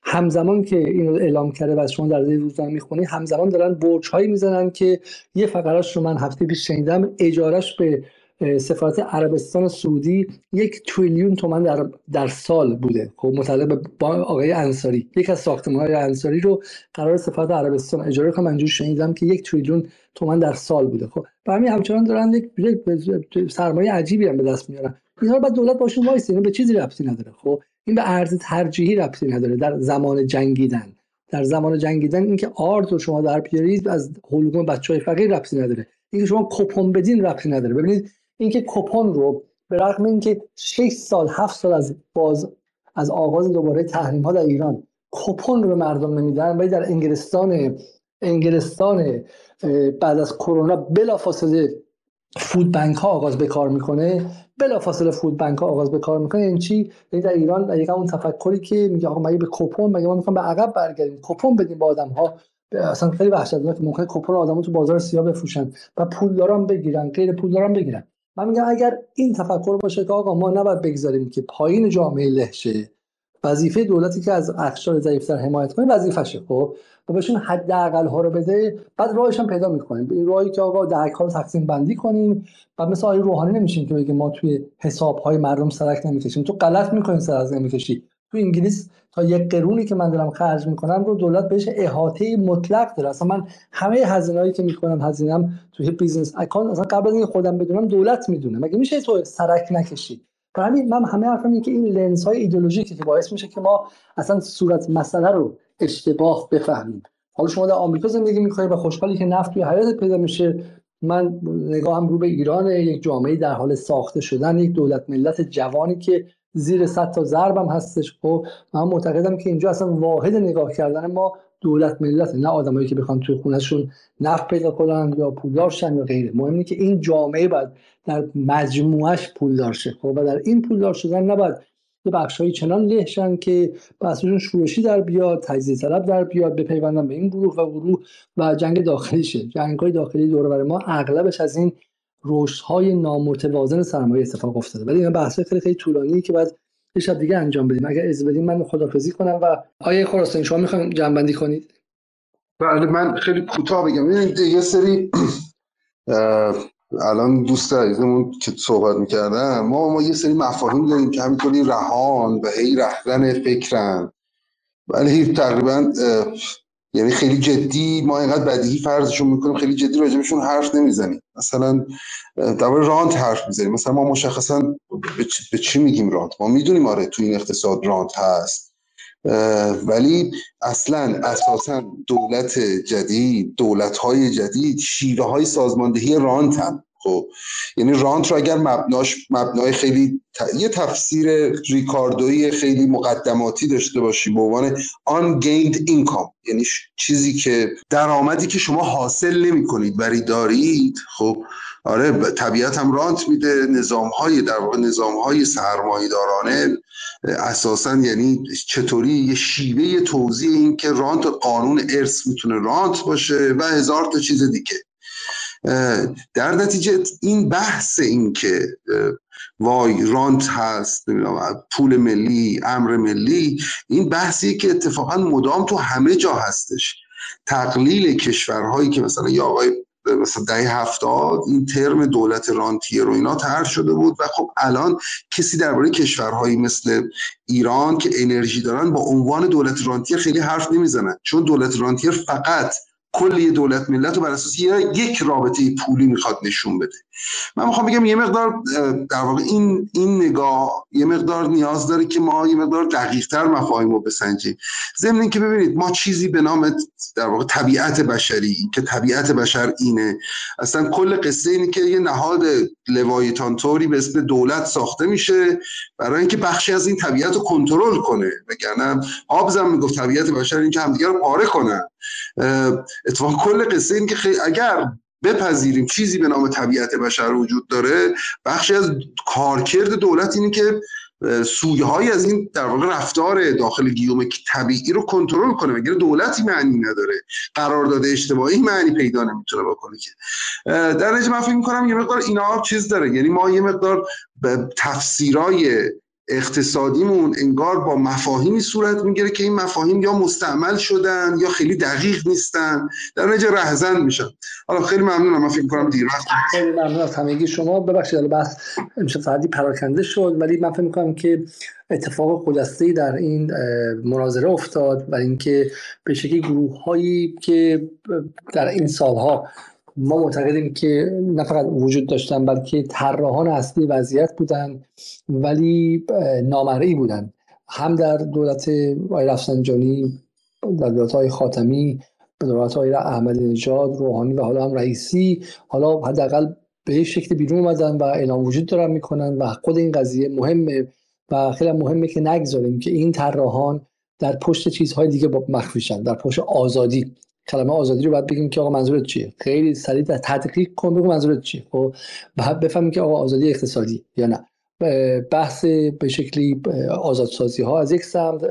A: همزمان که اینو اعلام کرده و شما در روزنامه می‌خونی همزمان دارن برج هایی می‌زنن که یه فقراش رو من هفته پیش شنیدم اجارش به سفارت عربستان سعودی یک تریلیون تومن در, در سال بوده. خب متعلق به آقای انصاری. یک از ساختمان های انصاری رو قرار سفارت عربستان اجاره کنم. منجور شنیدم که یک تریلیون تومن در سال بوده. خب و همین همچنان دارن یک سرمایه عجیبی هم به دست میارن. اینا رو بعد دولت باشون وایسه. به چیزی ربطی نداره. خب این به ارز ترجیحی ربطی نداره. در زمان جنگیدن. در زمان جنگیدن اینکه آرد رو شما در بیارید از حلقوم بچه های فقیر ربطی نداره. اینکه شما کپون بدین ربطی نداره. ببینید اینکه کپون رو به رغم اینکه 6 سال 7 سال از باز از آغاز دوباره تحریم ها در ایران کپون رو به مردم نمیدن ولی در انگلستان انگلستان بعد از کرونا بلافاصله فود بنک ها آغاز به کار می‌کنه. بلافاصله فود بنک ها آغاز به کار می‌کنه. این یعنی چی؟ یعنی در ایران در اون تفکری که میگه آقا مگه به کپون مگه ما می‌خوام به عقب برگردیم؟ کپون بدیم به آدم ها اصلا خیلی وحشتناکه ممکنه کپون آدمو تو بازار سیاه بفروشن و پولداران بگیرن غیر پولداران بگیرن. من میگم اگر این تفکر باشه که آقا ما نباید بگذاریم که پایین جامعه لهشه وظیفه دولتی که از اقشار ضعیفتر حمایت کنه وظیفشه خب؟ و بهشون حداقل ها رو بده بعد راهش هم پیدا می‌کنیم. این راهی که آقا درک ها رو تقسیم بندی کنیم و مثل آقای روحانی نمیشیم که بگه ما توی حساب های مردم سرک نمی‌کشیم. تو غلط می‌کنیم سرک نمی‌کشی. تو انگلیس یک قرونی که من دارم خرج می‌کنم رو دولت بهش احاطه مطلق داره. اصلا من همه هزینه‌ای که می‌کنم هزینه‌ام توی business account اصلا قبل از اینکه خودم بدونم دولت می‌دونه. مگه میشه تو سرک نکشی؟ برای همین من همه حرفم اینه که این لنز های ایدئولوژیکی که باعث میشه که ما اصلا صورت مسئله رو اشتباه بفهمیم. حالا شما در آمریکا زندگی می‌کنید و خوشحالی که نفت توی حیاط پیدا میشه. من نگاهم رو به ایران یک جامعه در حال ساخته شدن یک دولت ملت جوانی که زیر صد تا ضربم هستش. خب من معتقدم که اینجا اصلا واحد نگاه کردن ما دولت ملت نه آدمایی که بخوان توی خونهشون نفت پیدا کنن یا پولدار شن یا غیره. مهم اینه که این جامعه باید در مجموعش پولدار شه. خب و در این پولدار شدن نباید به بخشهایی چنان لهشن که بحثشون شورشی در بیاد تجزیه طلب در بیاد بپیوندن به این گروه و گروه و جنگ داخلی شه. جنگ های داخلی دور ما اغلبش از این رشد های نامتوازن سرمایه اتفاق افتاده. ولی این بحث خیلی خیلی طولانی که بعد یه شب دیگه انجام بدیم. اگر از بدیم من خدافظی کنم و آیه خراسانی شما می‌خوایم جنبندی کنید؟
K: بله من خیلی کوتاه بگم. یه سری الان دوست عزیزمون که صحبت می‌کردن ما ما یه سری مفاهیم داریم که همینطوری رهان و هی رهلن فکرن. ولی تقریبا یعنی خیلی جدی ما اینقدر بدیهی فرضشون می‌کنیم خیلی جدی راجبشون حرف نمی‌زنیم. مثلا در رانت حرف می‌زنیم. مثلا ما مشخصا به چی میگیم رانت؟ ما می‌دونیم آره تو این اقتصاد رانت هست. ولی اصلا اساسا دولت جدید دولت های جدید شیوه های سازماندهی رانت هم. خب یعنی رانت رو اگر مبناش مبنای خیلی یه تفسیر ریکاردویی خیلی مقدماتی داشته باشی به عنوان آن گیند اینکام یعنی چیزی که درآمدی که شما حاصل نمی کنید ولی دارید خب؟ آره طبیعت هم رانت میده نظام های در واقع نظام های سرمایه دارانه اساسا یعنی چطوری یه شیوه توضیح این که رانت قانون ارث می‌تونه رانت باشه و هزار تا چیز دیگه. در نتیجه این بحث این که وای رانت هست پول ملی امر ملی این بحثی که اتفاقا مدام تو همه جا هستش. تقلیل کشورهایی که مثلا یا آقای مثلا دهه هفتاد این ترم دولت رانتیه رو اینا طرح شده بود و خب الان کسی درباره کشورهایی مثل ایران که انرژی دارن با عنوان دولت رانتیه خیلی حرف نمی‌زنن. چون دولت رانتیه فقط کل دولت ملت رو بر اساس یک رابطه پولی می‌خواد نشون بده. من می‌خوام بگم یه مقدار در واقع این این نگاه یه مقدار نیاز داره که ما یه مقدار دقیقتر مفاهیم رو بسنجیم. ضمن که ببینید ما چیزی به نام در واقع طبیعت بشری که طبیعت بشر اینه. اصلا کل قصه اینه که یه نهاد لوایتان طوری به اسم دولت ساخته میشه برای اینکه بخشی از این طبیعت رو کنترل کنه. وگرنه آبزم می‌گفت طبیعت بشر این که همدیگه رو پاره کنن. اتفاق کل قصه این که اگر بپذیریم چیزی به نام طبیعت بشر وجود داره بخشی از کارکرد دولت اینه که سویه های از این در واقع رفتار داخل گیوم طبیعی رو کنترل کنه مگر دولتی معنی نداره. قرارداد اجتماعی معنی پیدا نمی‌تونه بکنه که. در نتیجه من فکر می‌کنم یه مقدار اینا چیز داره. یعنی ما یه مقدار تفسیرای اقتصادیمون انگار با مفاهیمی صورت می‌گیره که این مفاهیم یا مستعمل شدن یا خیلی دقیق نیستن. در نتیجه رهزن میشن. حالا خیلی ممنونم. من فکر کنم دیر وقت
A: خیلی ممنون از همگی شما. ببخشید حالا بحث امشب ساعتی پراکنده شد ولی من فکر می‌کنم که اتفاق خلاصه‌ای در این مناظره افتاد و اینکه به شکلی گروه هایی که در این سالها ما معتقدیم که نه فقط وجود داشتن بلکه طراحان اصلی وضعیت بودن ولی نامرئی بودن. هم در دولت آقای رفسنجانی در دولت های خاتمی به دولت های احمد نژاد روحانی و حالا هم رئیسی حالا حداقل به شکل بیرون اومدن و اعلام وجود دارن می‌کنن و خود این قضیه مهمه و خیلی مهمه که نگذاریم که این طراحان در پشت چیزهای دیگه مخفیشن در پشت آزادی. کلمه آزادی رو باید بگیم که آقا منظورت چیه؟ خیلی سریع تدقیق کن بگو منظورت چیه. خب بعد بفهمیم که آقا آزادی اقتصادی یا نه. بحث به شکلی آزادسازی ها از یک سمت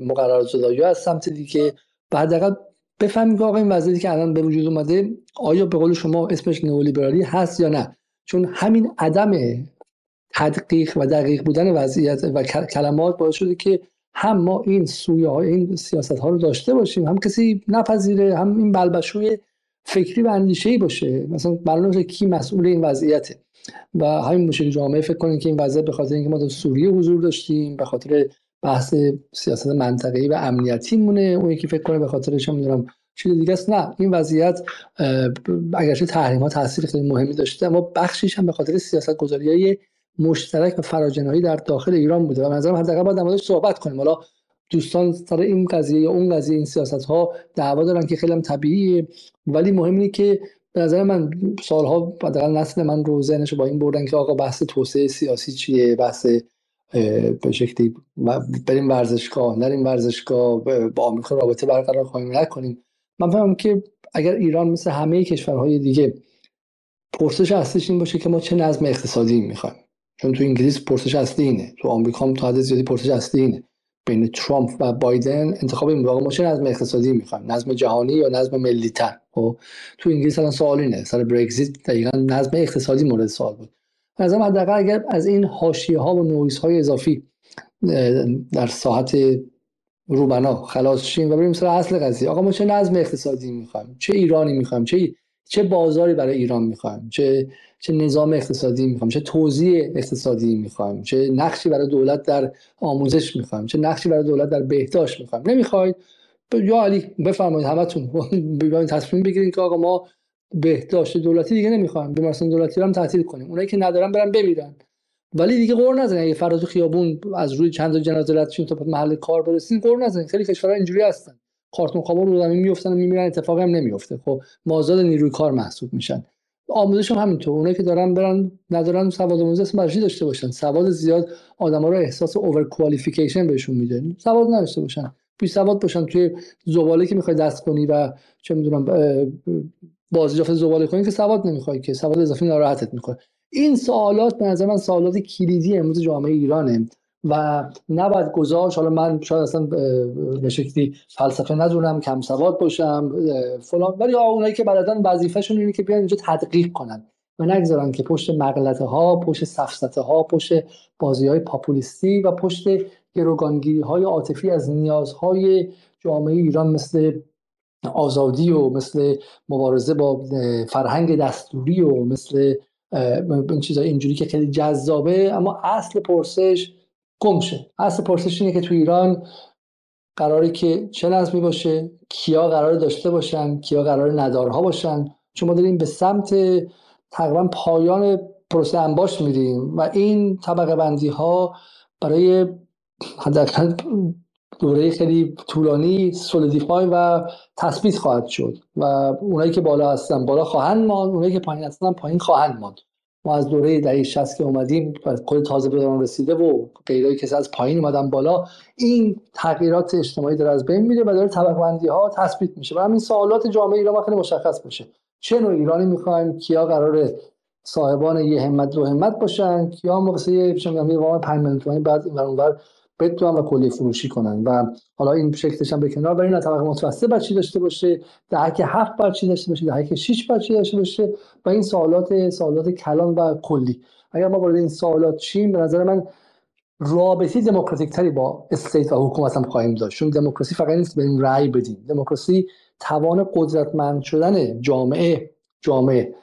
A: مقررات زدایی از سمت دیگه. بعد حداقل بفهمیم که آقا این وضعیتی که الان به وجود اومده آیا به قول شما اسمش نئولیبرالی هست یا نه؟ چون همین عدم تدقیق و دقیق بودن وضعیت و کلمات باعث شده که هم ما این سویه های این سیاست ها رو داشته باشیم هم کسی نپذیره هم این بلبشوی فکری و اندیشه ای باشه. مثلا معلومه کی مسئول این وضعیته. و همین مشکل جامعه فکر کنیم که این وضعیت به خاطر اینکه ما در سوریه حضور داشتیم به خاطر بحث سیاست منطقه‌ای و امنیتی مونه. اون یکی فکر کنه به خاطر چه می‌دونم چیز دیگه است. نه این وضعیت اگرچه تحریم ها تاثیر خیلی مهمی داشته اما بخشیش هم به خاطر سیاست گذاری مشترک و فراجنایی در داخل ایران بوده و نظرم حداقل باید در صحبت کنیم. حالا دوستان سر این قضیه یا اون قضیه این سیاست ها دعوا دارن که خیلی هم طبیعیه ولی مهم اینه که به نظر من سالها حداقل نسل من رو ذهنش با این بردن که آقا بحث توسعه سیاسی چیه بحث به شکلی بریم ورزشگاه نریم ورزشگاه با آمریکا رابطه برقرار خواهیم نکنیم. من فهمم که اگر ایران مثل همه کشورهای دیگه پرسش اصلیش این باشه که ما چه نظم اقتصادی می‌خوایم. چون تو انگلیس پرسش اصلی اینه. تو آمریکا هم تا حد زیادی پرسش اصلی اینه. بین ترامپ و بایدن انتخاب این واقع ما چه نظم اقتصادی می‌خوایم. نظم جهانی یا نظم ملی تر خب؟ تو انگلیس الان سوال اینه. سر برگزیت دقیقا نظم اقتصادی مورد سوال بود. از حداقل اگر از این حاشیه ها و نویس های اضافی در ساحت روبنا خلاص شیم و بریم سر اصل قضیه. آقا ما چه نظم اقتصادی می‌خوایم؟ چه ایرانی می‌خوایم؟ چه چه بازاری برای ایران می‌خوایم چه چه نظام اقتصادی می‌خوایم چه توزیع اقتصادی می‌خوایم چه نقشی برای دولت در آموزش می‌خوایم چه نقشی برای دولت در بهداشت می‌خوایم. نمی‌خواید؟ یا علی بفرمایید همتون. بیاین تصمیم بگیرید که آقا ما بهداشت دولتی دیگه نمی‌خوایم. بیمارستان دولتی رو هم تعطیل کنیم. اونایی که ندارن برن بمیرن. ولی دیگه قور نزنید. اگه فردا خیابون از روی چند تا جنازه رد تا محل کار برسین قور نزنید. خیلی کشورها اینجوری هستن. کارتون خوابا رو زمین میافتن و میمیرن اتفاقی هم نمیفته خب مازاد نیروی کار محسوب میشن. آموزش هم همینطور. اونایی که دارن برن ندارن سواد آموزش مرجی داشته باشن؟ سواد زیاد آدما رو احساس اوور کوالیفیکیشن بهشون میده. سواد نداشته باشن. بی سواد باشن توی زباله که می‌خوای دست کنی و چه می‌دونم بازیافت زباله کنی که سواد نمی‌خوای که سواد اضافی ناراحتت می‌کنه. این سوالات به نظر من سوالات کلیدی امروز جامعه ایرانه. و نباید گذاشت حالا من شاید اصلا به شکلی فلسفه ندونم کم سواد باشم فلان ولی اونایی که بعدا وظیفهشون اینه که بیان اینجا تدقیق کنن. و نگذارن که پشت مغلطه ها پشت سفسطه ها پشت بازی های پاپولیستی و پشت گروگانگیری های عاطفی از نیازهای جامعه ایران مثل آزادی و مثل مبارزه با فرهنگ دستوری و مثل این چیزای اینجوری که خیلی جذابه اما اصل پرسش گم شه. اصل پرسش اینه که تو ایران قراره که چه نظمی باشه؟ کیا قرار داشته باشن؟ کیا قرار ندارها باشن؟ چون ما داریم به سمت تقریبا پایان پروسه انباشت میریم و این طبقه بندی ها برای حداقل دوره خیلی طولانی سولیدیفای و تثبیت خواهد شد و اونایی که بالا هستن بالا خواهند ماند اونایی که پایین هستن پایین خواهند ماند. ما از دوره دهه 60 که اومدیم کل تازه به رسیده و غیره کسی از پایین اومدن بالا این تغییرات اجتماعی داره از بین میره و داره طبقه بندی ها تثبیت میشه. و همین سوالات جامعه ایران خیلی مشخص باشه. چه نوع ایرانی می‌خوایم؟ کیا قراره صاحبان یه همت دو همت باشن؟ کیا ما واسه یه وام 5 میلیون بعد این اونور بدون و کلی فروشی کنن. و حالا این شکلش هم به کنار نه طبقه متوسط بچی داشته باشه دهک هفت بچی داشته باشه دهک 6 بچی داشته باشه و این سوالات سوالات کلان و کلی. اگر ما وارد این سوالات چیم به نظر من رابطی دموکراتیک تری با استیت و حکومت هم خواهیم داشت. چون دموکراسی فقط نیست بریم رأی بدیم. دموکراسی توان قدرتمند شدن جامعه جامعه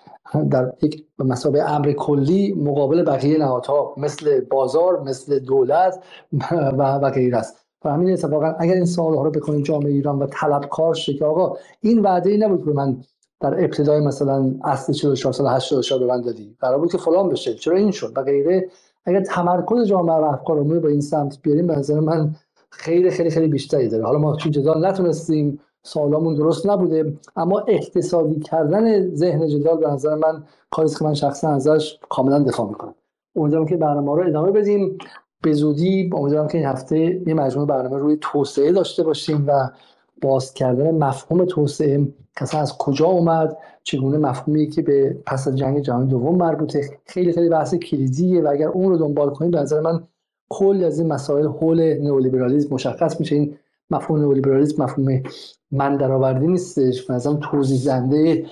A: در یک مسابقه امر کلی مقابل بقیه نهادها مثل بازار مثل دولت و و غیر است. و همین اتفاقا اگر این سوال ها رو بکنیم جامعه ایران و طلبکار شه که آقا این وعده ای نبود که من در ابتدای مثلا اصل 44 سال 84 به من دادی. قرار بود که فلان بشه. چرا این شد؟ و غیره. اگر تمرکز جامعه و افکار رو با این سمت بیاریم به نظر من خیلی خیلی خیلی بیشتری داره. حالا ما تو جدال نتونستیم سوالامون درست نبوده. اما اقتصادی کردن ذهن جدال به نظر من کاری که من شخصا ازش کاملا دفاع می‌کنم. امیدوارم که برنامه رو ادامه بدیم. به زودی امیدوارم که این هفته یه مجموعه برنامه روی توسعه داشته باشیم و باز کردن مفهوم توسعه. کسا از کجا اومد؟ چگونه مفهومی که به پس از جنگ جهانی دوم مربوطه؟ خیلی خیلی بحث کلیدیه و اگر اون رو دنبال کنید به نظر من کل از این مسائل حول نئولیبرالیسم مشخص میشه. این مفهوم نئولیبرالیسم مفهوم من درآوردی نیستش. از توضیح زنده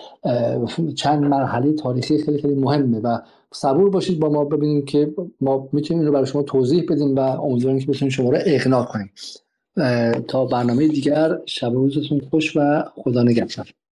A: چند مرحله تاریخی خیلی خیلی مهمه و صبور باشید با ما ببینیم که ما می‌تونیم این رو برای شما توضیح بدیم و امیدواریم که بتونیم شما رو اقناع کنیم. تا برنامه دیگر شب روزتون خوش و خدا نگهدار.